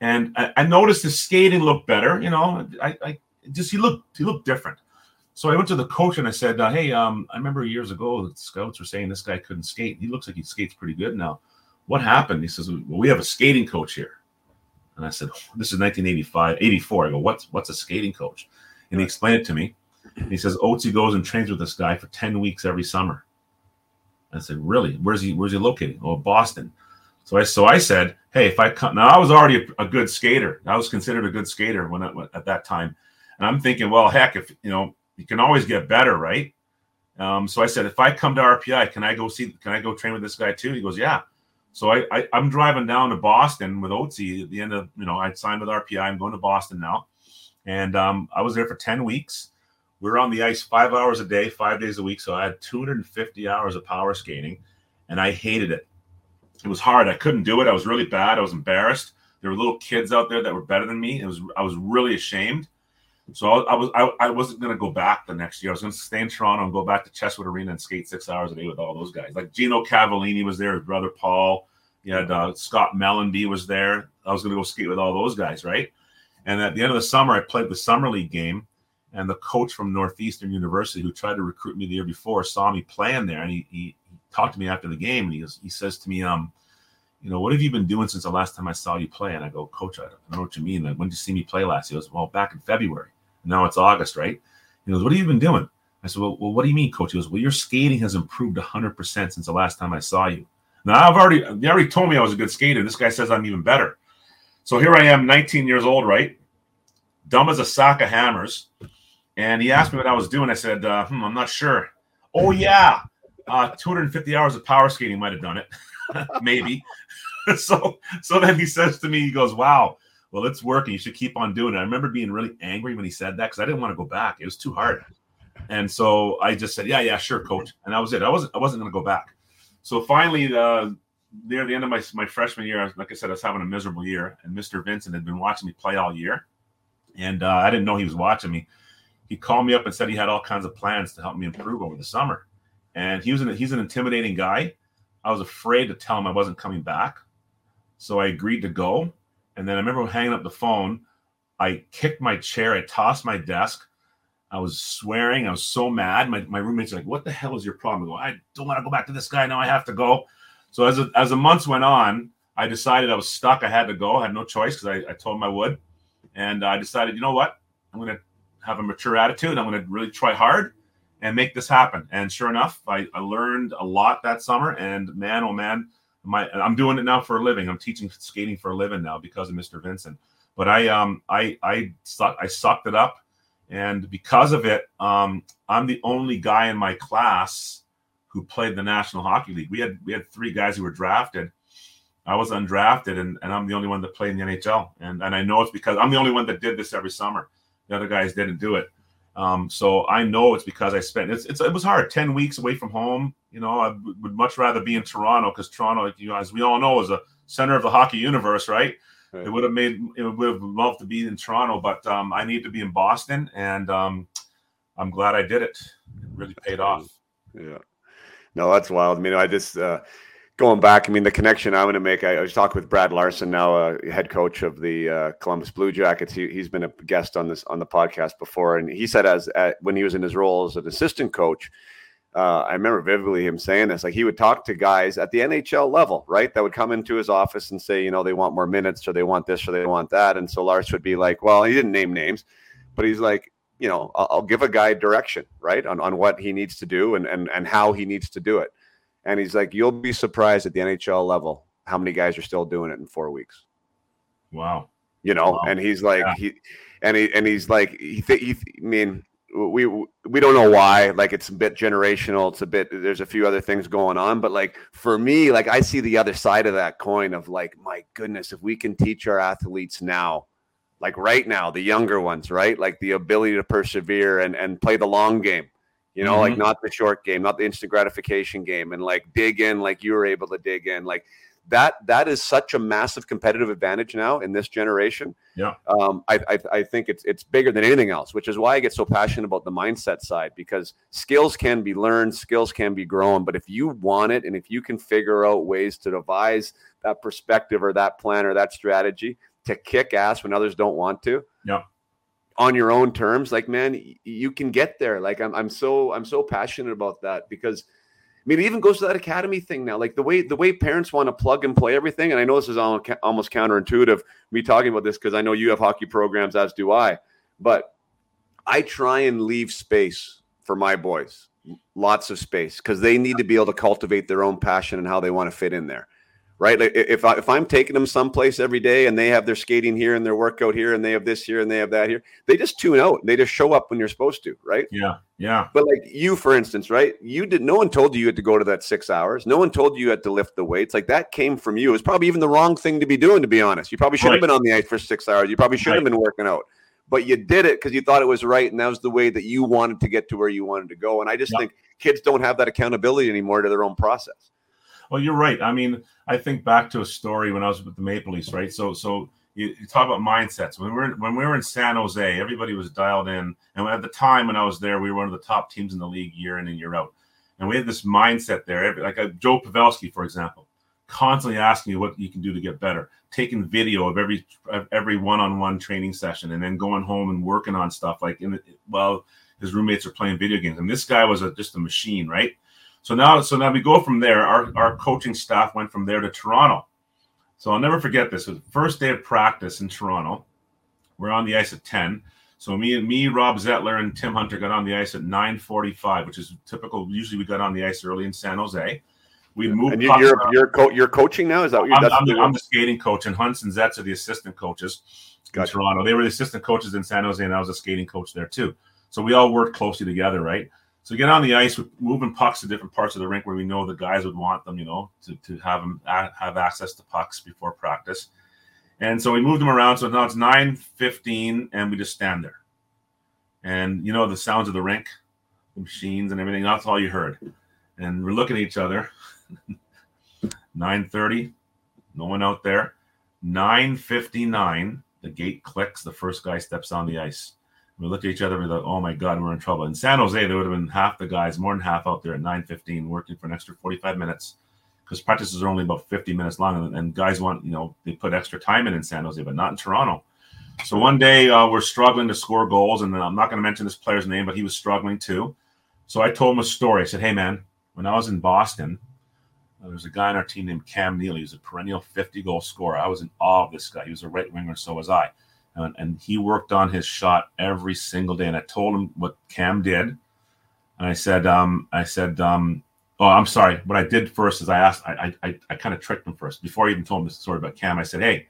[SPEAKER 1] And I, I noticed his skating looked better. You know, I, I, just he looked he looked different. So I went to the coach and I said, uh, "Hey, um, I remember years ago the scouts were saying this guy couldn't skate. He looks like he skates pretty good now. What happened?" He says, "Well, we have a skating coach here." And I said, "This is 1985, 84." I go, "What's what's a skating coach?" And he explained it to me. And he says, "Oatsy goes and trains with this guy for 10 weeks every summer." I said, really? Where's he? Where's he located? Oh, Boston. So I so I said, hey, if I come now, I was already a, a good skater. I was considered a good skater when I, at that time, and I'm thinking, well, heck, if you know, you can always get better, right? Um, so I said, if I come to RPI, can I go see? Can I go train with this guy too? He goes, yeah. So I, I am driving down to Boston with Oatsy at the end of you know I signed with RPI. I'm going to Boston now, and um, I was there for ten weeks. We were on the ice five hours a day, five days a week. So I had 250 hours of power skating, and I hated it it was hard. I couldn't do it. I was really bad. I was embarrassed. There were little kids out there that were better than me. It was I was really ashamed. So I, I was I, I wasn't going to go back the next year. I was going to stay in Toronto and go back to Chesswood Arena and skate six hours a day with all those guys. Like Gino Cavallini was there, his brother Paul. You had uh, Scott Mellanby was there. I was going to go skate with all those guys, right? And at the end of the summer, I played the summer league game, and the coach from Northeastern University, who tried to recruit me the year before, saw me playing there, and he, he talked to me after the game, and he he says to me, um, you know, what have you been doing since the last time I saw you play? And I go, Coach, I don't know what you mean. Like, when did you see me play last? He goes, Well, back in February. And now it's August, right? He goes, What have you been doing? I said, well, well, what do you mean, Coach? He goes, Well, your skating has improved 100% since the last time I saw you. Now, I've already, they already told me I was a good skater. This guy says I'm even better. So here I am, 19 years old, right? Dumb as a sack of hammers. And he asked me what I was doing. I said, uh, hmm, I'm not sure. Oh, yeah. Uh, 250 hours of power skating might have done it, [laughs] maybe. [laughs] so, so then he says to me, he goes, "Wow, well, it's working. You should keep on doing it." I remember being really angry when he said that because I didn't want to go back. It was too hard, and so I just said, "Yeah, yeah, sure, coach," and that was it. I wasn't, I wasn't going to go back. So finally, uh, near the end of my my freshman year, like I said, I was having a miserable year, and Mr. Vincent had been watching me play all year, and uh, I didn't know he was watching me. He called me up and said he had all kinds of plans to help me improve over the summer and he was an, he's an intimidating guy. I was afraid to tell him I wasn't coming back, so I agreed to go. And then I remember hanging up the phone. I kicked my chair. I tossed my desk. I was swearing. I was so mad. My, my roommates like, "What the hell is your problem?" I go, "I don't want to go back to this guy. Now I have to go." So as a, as the months went on, I decided I was stuck. I had to go. I had no choice because I, I told him I would, and I decided, you know what? I'm going to have a mature attitude. I'm going to really try hard and make this happen. And sure enough, I, I learned a lot that summer. And man, oh man, my I'm doing it now for a living. I'm teaching skating for a living now because of Mr. Vincent. But I um I I suck, I sucked it up, and because of it, um, I'm the only guy in my class who played the National Hockey League. We had we had three guys who were drafted. I was undrafted, and, and I'm the only one that played in the NHL. And and I know it's because I'm the only one that did this every summer. The other guys didn't do it. Um, so I know it's because I spent it's, it's, it was hard 10 weeks away from home. You know, I would much rather be in Toronto because Toronto, you know, as we all know, is a center of the hockey universe, right? right. It would have made it would have loved to be in Toronto, but um, I need to be in Boston, and um, I'm glad I did it. It really paid off.
[SPEAKER 2] Yeah. No, that's wild. I mean, I just uh, going back, I mean, the connection I want to make, I, I was talking with Brad Larsen, now uh, head coach of the uh, Columbus Blue Jackets. He, has been a guest on this on the podcast before, and he said as uh, when he was in his role as an assistant coach, uh, I remember vividly him saying this. Like he would talk to guys at the NHL level, right? That would come into his office and say, you know, they want more minutes, or they want this, or they want that, and so Lars would be like, well, he didn't name names, but he's like, you know, I'll, I'll give a guy direction, right, on on what he needs to do and and and how he needs to do it and he's like, you'll be surprised at the NHL level how many guys are still doing it in four weeks.
[SPEAKER 1] Wow.
[SPEAKER 2] You know,
[SPEAKER 1] wow.
[SPEAKER 2] and he's like, yeah. he, and he, and he's like, he, th- he, I mean, we we don't know why. Like it's a bit generational. It's a bit. There's a few other things going on, but like for me, like I see the other side of that coin of like, my goodness, if we can teach our athletes now, like right now, the younger ones, right, like the ability to persevere and and play the long game you know, mm-hmm. like not the short game, not the instant gratification game, and like dig in like you were able to dig in. Like that that is such a massive competitive advantage now in this generation.
[SPEAKER 1] Yeah.
[SPEAKER 2] Um, I, I, I think it's it's bigger than anything else, which is why I get so passionate about the mindset side because skills can be learned, skills can be grown, but if you want it and if you can figure out ways to devise that perspective or that plan or that strategy to kick ass when others don't want to,
[SPEAKER 1] yeah
[SPEAKER 2] on your own terms like man you can get there. Like I'm, I'm so i'm so passionate about that because i mean it even goes to that academy thing now. Like the way the way parents want to plug and play everything and i know this is almost counterintuitive me talking about this because i know you have hockey programs as do i but i try and leave space for my boys lots of space because they need to be able to cultivate their own passion and how they want to fit in there
[SPEAKER 3] right? Like if I, if I'm taking them someplace every day and they have their skating here and their workout here and they have this here and they have that here, they just tune out. They just show up when you're supposed to, right?
[SPEAKER 1] Yeah, yeah.
[SPEAKER 3] But like you, for instance, right? You did. No one told you you had to go to that six hours. No one told you you had to lift the weights. Like that came from you. It was probably even the wrong thing to be doing, to be honest. You probably should right. have been on the ice for six hours. You probably should right. have been working out. But you did it because you thought it was right, and that was the way that you wanted to get to where you wanted to go. And I just think kids don't have that accountability anymore to their own process.
[SPEAKER 1] Well, you're right. I mean, I think back to a story when I was with the Maple Leafs, right? So, so you, you talk about mindsets. When we were when we were in San Jose, everybody was dialed in, and at the time when I was there, we were one of the top teams in the league year in and year out, and we had this mindset there. Like a, Joe Pavelski, for example, constantly asking you what you can do to get better, taking video of every of every one-on-one training session, and then going home and working on stuff like in the, while his roommates are playing video games. And this guy was a, just a machine, right? So now, so now we go from there. Our our coaching staff went from there to Toronto. So I'll never forget this. It was the first day of practice in Toronto. We're on the ice at 10. So me and me, Rob Zettler, and Tim Hunter got on the ice at 9:45, which is typical. Usually we got on the ice early in San Jose. We moved.
[SPEAKER 3] And you, are you're co- you're coaching now. Is that what you're?
[SPEAKER 1] I'm, I'm, the, I'm the skating coach, and Hunts and Zetz are the assistant coaches gotcha. in Toronto. They were the assistant coaches in San Jose, and I was a skating coach there too. So we all worked closely together, right? So get on the ice, moving pucks to different parts of the rink where we know the guys would want them, you know, to, to have them have access to pucks before practice. And so we moved them around. So now it's 9:15, and we just stand there. And you know the sounds of the rink, the machines and everything. That's all you heard. And we're looking at each other. [laughs] 9:30, no one out there. 9:59, the gate clicks. The first guy steps on the ice. We look at each other we're like, oh my God, we're in trouble. In San Jose, there would have been half the guys, more than half out there at 9.15 working for an extra 45 minutes because practices are only about 50 minutes long. And, and, guys want, you know, they put extra time in in San Jose, but not in Toronto. So one day uh, we're struggling to score goals. And I'm not going to mention this player's name, but he was struggling too. So I told him a story. I said, hey, man, when I was in Boston, uh, there was a guy on our team named Cam Neely. He was a perennial 50 goal scorer. I was in awe of this guy. He was a right winger, so was I and, and he worked on his shot every single day. And I told him what Cam did, and I said, um, I said, um, oh, I'm sorry. What I did first is I asked, I, I, I kind of tricked him first before I even told him the story about Cam. I said, hey,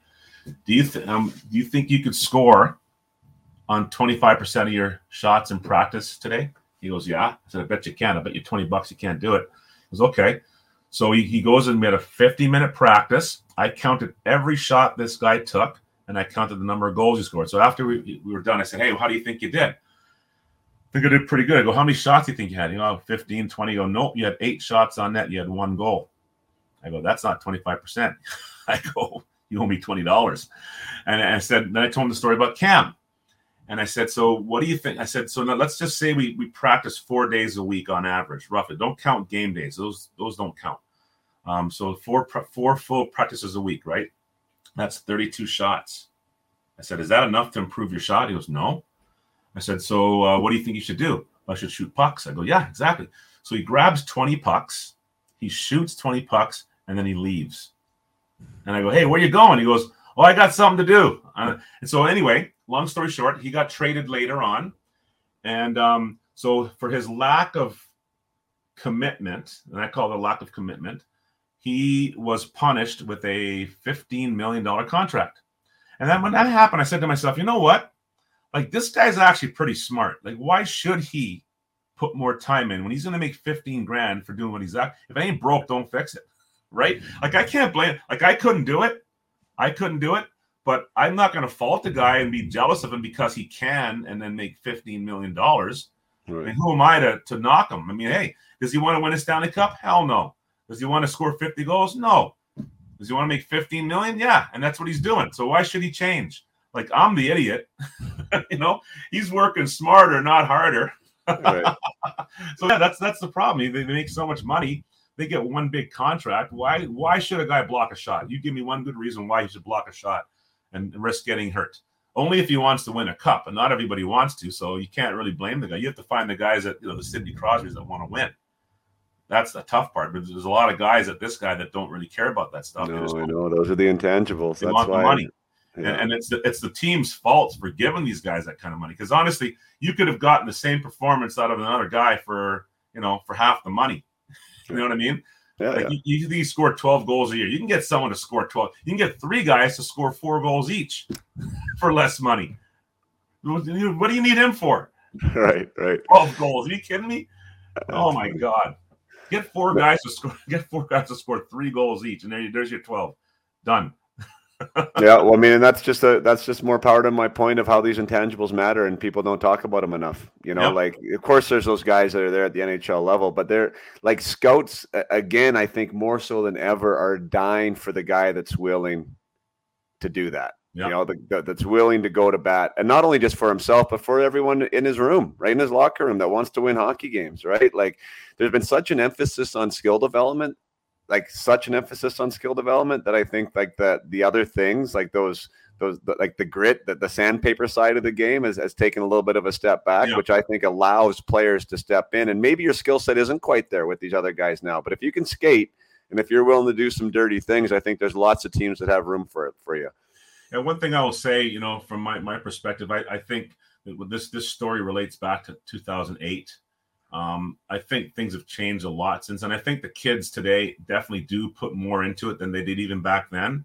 [SPEAKER 1] do you th- um, do you think you could score on 25% of your shots in practice today? He goes, yeah. I said, I bet you can. I bet you 20 bucks you can't do it. He goes, okay. So he, he goes and made a 50 minute practice. I counted every shot this guy took and I counted the number of goals he scored. So after we, we were done, I said, Hey, how do you think you did? I think I did pretty good. I go, How many shots do you think you had? You know, 15, 20. I go, Nope, you had eight shots on net. You had one goal. I go, That's not 25%. [laughs] I go, You owe me $20. And I said, Then I told him the story about Cam. And I said, So what do you think? I said, So now let's just say we, we practice four days a week on average, roughly. Don't count game days, those, those don't count. Um, so four, four full practices a week, right? That's 32 shots. I said, Is that enough to improve your shot? He goes, No. I said, So uh, what do you think you should do? I should shoot pucks. I go, Yeah, exactly. So he grabs 20 pucks, he shoots 20 pucks, and then he leaves. And I go, Hey, where you going? He goes, Oh, I got something to do. Uh, and so, anyway, long story short, he got traded later on. And um, so, for his lack of commitment, and I call it a lack of commitment, he was punished with a $15 million contract. And then when that happened, I said to myself, you know what? Like, this guy's actually pretty smart. Like, why should he put more time in when he's going to make 15 grand for doing what he's at? If it ain't broke, don't fix it. Right? Like, I can't blame, like, I couldn't do it. I couldn't do it. But I'm not going to fault the guy and be jealous of him because he can and then make $15 million. Right. I mean, who am I to, to knock him? I mean, hey, does he want to win a Stanley Cup? Hell no. Does he want to score 50 goals? No. Does he want to make 15 million? Yeah. And that's what he's doing. So why should he change? Like, I'm the idiot. [laughs] you know, he's working smarter, not harder. Right. [laughs] so yeah, that's that's the problem. They, they make so much money. They get one big contract. Why why should a guy block a shot? You give me one good reason why he should block a shot and risk getting hurt. Only if he wants to win a cup, and not everybody wants to. So you can't really blame the guy. You have to find the guys that you know the Sidney Crosbys that want to win that's the tough part. But there's a lot of guys at this guy that don't really care about that stuff.
[SPEAKER 3] No, I know those are the intangibles.
[SPEAKER 1] They
[SPEAKER 3] that's
[SPEAKER 1] want why, the money, yeah. and, and, it's the, it's the team's fault for giving these guys that kind of money. Because honestly, you could have gotten the same performance out of another guy for you know for half the money. [laughs] you know what I mean? Yeah, like yeah. You, you, score 12 goals a year. You can get someone to score 12. You can get three guys to score four goals each [laughs] for less money. What do you need him for? [laughs]
[SPEAKER 2] Right, right.
[SPEAKER 1] 12 goals. Are you kidding me? Oh my God. Get four guys to score. [laughs] Get four guys to score three goals each, and there, there's your 12. Done [laughs]
[SPEAKER 2] yeah, well, I mean, and that's just a that's just more power to my point of how these intangibles matter, and people don't talk about them enough. You know, yep. like of course there's those guys that are there at the NHL level, but they're like scouts again. I think more so than ever are dying for the guy that's willing to do that. You know, the, that's willing to go to bat, and not only just for himself, but for everyone in his room, right in his locker room, that wants to win hockey games, right? Like, there's been such an emphasis on skill development like such an emphasis on skill development that I think like the the other things like those those the, like the grit that the sandpaper side of the game has, has taken a little bit of a step back, yeah. which I think allows players to step in. And maybe your skill set isn't quite there with these other guys now, but if you can skate and if you're willing to do some dirty things, I think there's lots of teams that have room for it for you.
[SPEAKER 1] And one thing I will say, you know, from my, my perspective, I, I think this this story relates back to 2008 um, I think things have changed a lot since, and I think the kids today definitely do put more into it than they did even back then.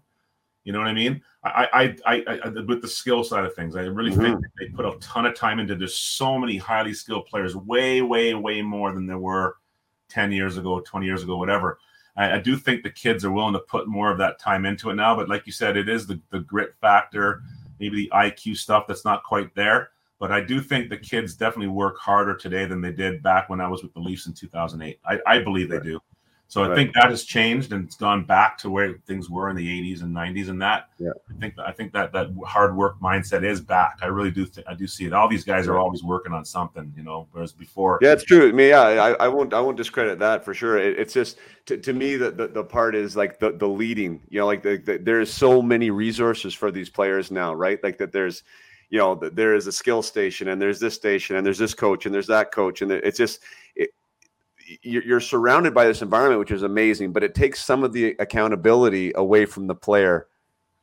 [SPEAKER 1] You know what I mean? I, I, I, I with the skill side of things, I really mm-hmm. think they put a ton of time into. There's so many highly skilled players, way, way, way more than there were ten years ago, twenty years ago, whatever. I, I do think the kids are willing to put more of that time into it now. But like you said, it is the, the grit factor, maybe the IQ stuff that's not quite there. But I do think the kids definitely work harder today than they did back when I was with the Leafs in 2008. I, I believe they do. So I think that has changed and it's gone back to where things were in the 80s and 90s, and that yeah. I think I think that that hard work mindset is back. I really do. Th- I do see it. All these guys are always working on something, you know. Whereas before,
[SPEAKER 2] yeah, it's true. I mean, yeah, I, I won't I won't discredit that for sure. It, it's just to, to me the, the, the part is like the the leading. You know, like the, the, there's so many resources for these players now, right? Like that there's you know there is a skill station and there's this station and there's this coach and there's that coach and it's just it, you're surrounded by this environment which is amazing but it takes some of the accountability away from the player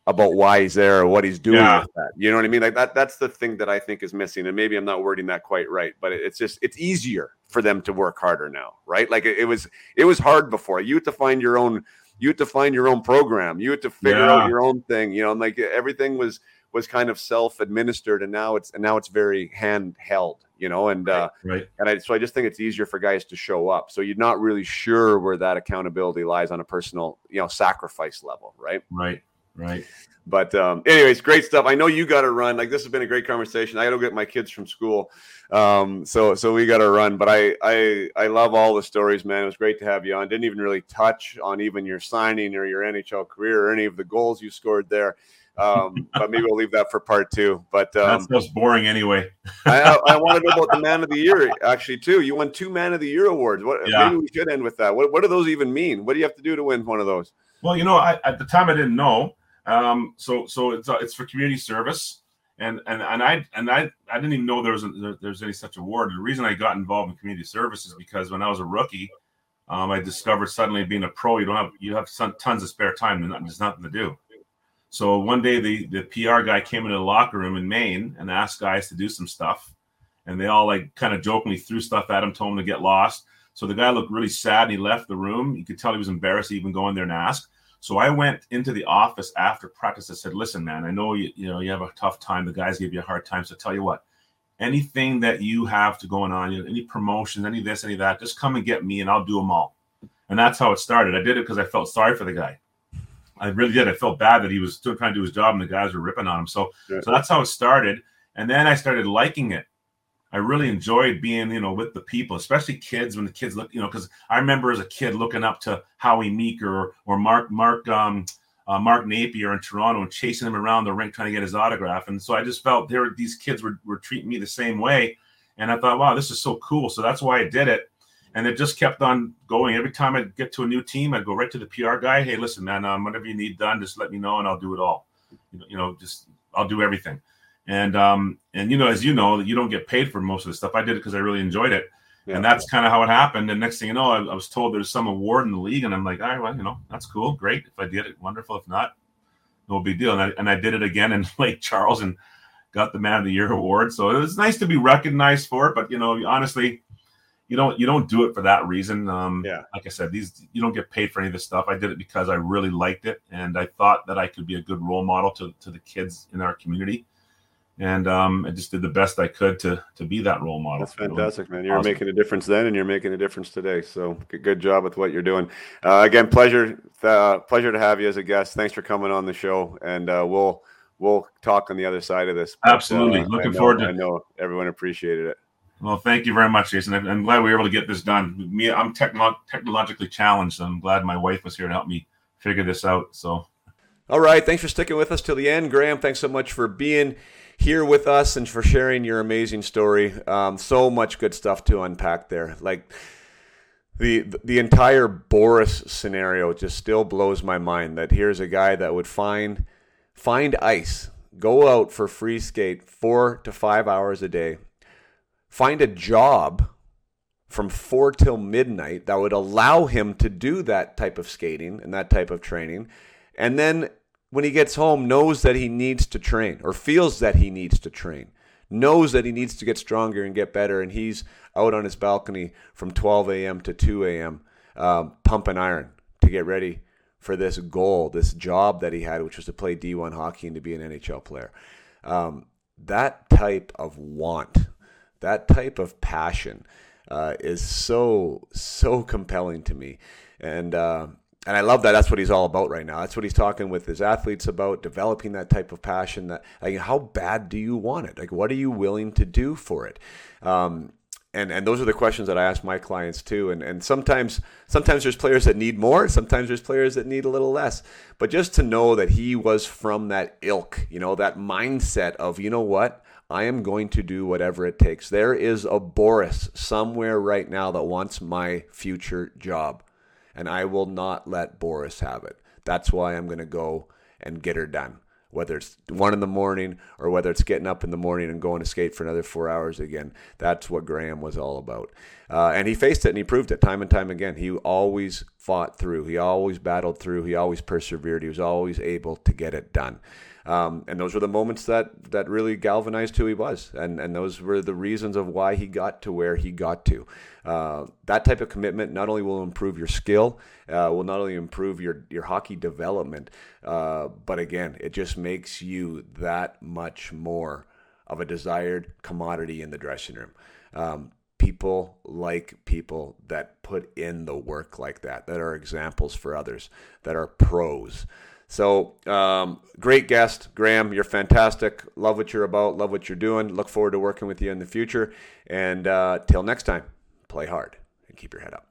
[SPEAKER 2] about why he's there or what he's doing yeah. with that. You know what i mean? Like that that's the thing that i think is missing and maybe i'm not wording that quite right but it's just it's easier for them to work harder now right? Like it, it was it was hard before. You had to find your own you had to find your own program. You had to figure yeah. out your own thing you know and like everything was was kind of self-administered and now it's and now it's very handheld you know and right, uh right. and I, so i just think it's easier for guys to show up. So you're not really sure where that accountability lies on a personal you know sacrifice level right?
[SPEAKER 1] Right right.
[SPEAKER 2] But um anyways great stuff. I know you got to run. Like this has been a great conversation. I gotta get my kids from school. Um so so we gotta run. But i i i love all the stories man. It was great to have you on. Didn't even really touch on even your signing or your nhl career or any of the goals you scored there um, but maybe we'll leave that for part two. But
[SPEAKER 1] um, that's most boring anyway.
[SPEAKER 2] I, I, want to know about the man of the year actually too. You won two man of the year awards. What yeah. maybe we should end with that. What what do those even mean? What do you have to do to win one of those?
[SPEAKER 1] Well, you know, I, at the time I didn't know. Um, so so it's uh, it's for community service. And, and and I and I I didn't even know there was a, there, there's any such award. The reason I got involved in community service is because when I was a rookie, um, I discovered suddenly being a pro, you don't have you have tons of spare time and there's nothing to do. So one day the the PR guy came into the locker room in Maine and asked guys to do some stuff, and they all like kind of jokingly threw stuff at him, told him to get lost. So the guy looked really sad and he left the room. You could tell he was embarrassed to even go in there and ask. So I went into the office after practice. I said, "Listen, man, I know you you know you have a tough time. The guys give you a hard time. So tell you what, anything that you have to going on, you know, any promotions, any this, any that, just come and get me, and I'll do them all." And that's how it started. I did it because I felt sorry for the guy. I really did. I felt bad that he was still trying to do his job and the guys were ripping on him. So, yeah. so that's how it started. And then I started liking it. I really enjoyed being, you know, with the people, especially kids. When the kids look, you know, because I remember as a kid looking up to Howie Meeker or, or Mark Mark um, uh, Mark Napier in Toronto and chasing him around the rink trying to get his autograph. And so I just felt there these kids were were treating me the same way. And I thought, wow, this is so cool. So that's why I did it and it just kept on going. Every time I get to a new team, I'd go right to the PR guy. Hey, listen, man, um, whatever you need done, just let me know, and I'll do it all. You know, you know just I'll do everything. And um, and you know, as you know, you don't get paid for most of the stuff. I did it because I really enjoyed it, yeah. and that's kind of how it happened. And next thing you know, I, I, was told there's some award in the league, and I'm like, all right, well, you know, that's cool, great. If I did it, wonderful. If not, no big deal. And I and I did it again in [laughs] Lake Charles and got the Man of the Year award. So it was nice to be recognized for it. But you know, honestly you don't you don't do it for that reason. Um,
[SPEAKER 3] yeah.
[SPEAKER 1] Like I said, these you don't get paid for any of this stuff. I did it because I really liked it, and I thought that I could be a good role model to to the kids in our community. And um, I just did the best I could to to be that role model.
[SPEAKER 3] That's fantastic, man. You're awesome. making a difference then, and you're making a difference today. So good job with what you're doing. Uh, again, pleasure uh, pleasure to have you as a guest. Thanks for coming on the show, and uh, we'll we'll talk on the other side of this.
[SPEAKER 1] But, Absolutely, uh, looking
[SPEAKER 3] know,
[SPEAKER 1] forward to.
[SPEAKER 3] I know everyone appreciated it.
[SPEAKER 1] Well, thank you very much, Jason. I'm glad we were able to get this done. Me, I'm techno- technologically challenged. So I'm glad my wife was here to help me figure this out. So,
[SPEAKER 2] all right, thanks for sticking with us till the end, Graham. Thanks so much for being here with us and for sharing your amazing story. Um, so much good stuff to unpack there. Like the the entire Boris scenario just still blows my mind. That here's a guy that would find find ice, go out for free skate four to five hours a day find a job from four till midnight that would allow him to do that type of skating and that type of training. And then when he gets home, knows that he needs to train or feels that he needs to train, knows that he needs to get stronger and get better. And he's out on his balcony from 12 a.m. to 2 a.m. Um, pumping iron to get ready for this goal, this job that he had, which was to play D1 hockey and to be an NHL player. Um, that type of want that type of passion uh, is so so compelling to me, and uh, and I love that. That's what he's all about right now. That's what he's talking with his athletes about developing that type of passion. That like, how bad do you want it? Like, what are you willing to do for it? Um, and and those are the questions that I ask my clients too. And and sometimes sometimes there's players that need more, sometimes there's players that need a little less. But just to know that he was from that ilk, you know, that mindset of you know what, I am going to do whatever it takes. There is a Boris somewhere right now that wants my future job, and I will not let Boris have it. That's why I'm going to go and get her done. Whether it's one in the morning or whether it's getting up in the morning and going to skate for another four hours again. That's what Graham was all about. Uh, and he faced it and he proved it time and time again. He always fought through, he always battled through, he always persevered, he was always able to get it done. Um, and those were the moments that that really galvanized who he was, and and those were the reasons of why he got to where he got to. Uh, that type of commitment not only will improve your skill, uh, will not only improve your your hockey development, uh, but again, it just makes you that much more of a desired commodity in the dressing room. Um, people like people that put in the work like that, that are examples for others, that are pros. So, um, great guest, Graham. You're fantastic. Love what you're about. Love what you're doing. Look forward to working with you in the future. And uh, till next time, play hard and keep your head up.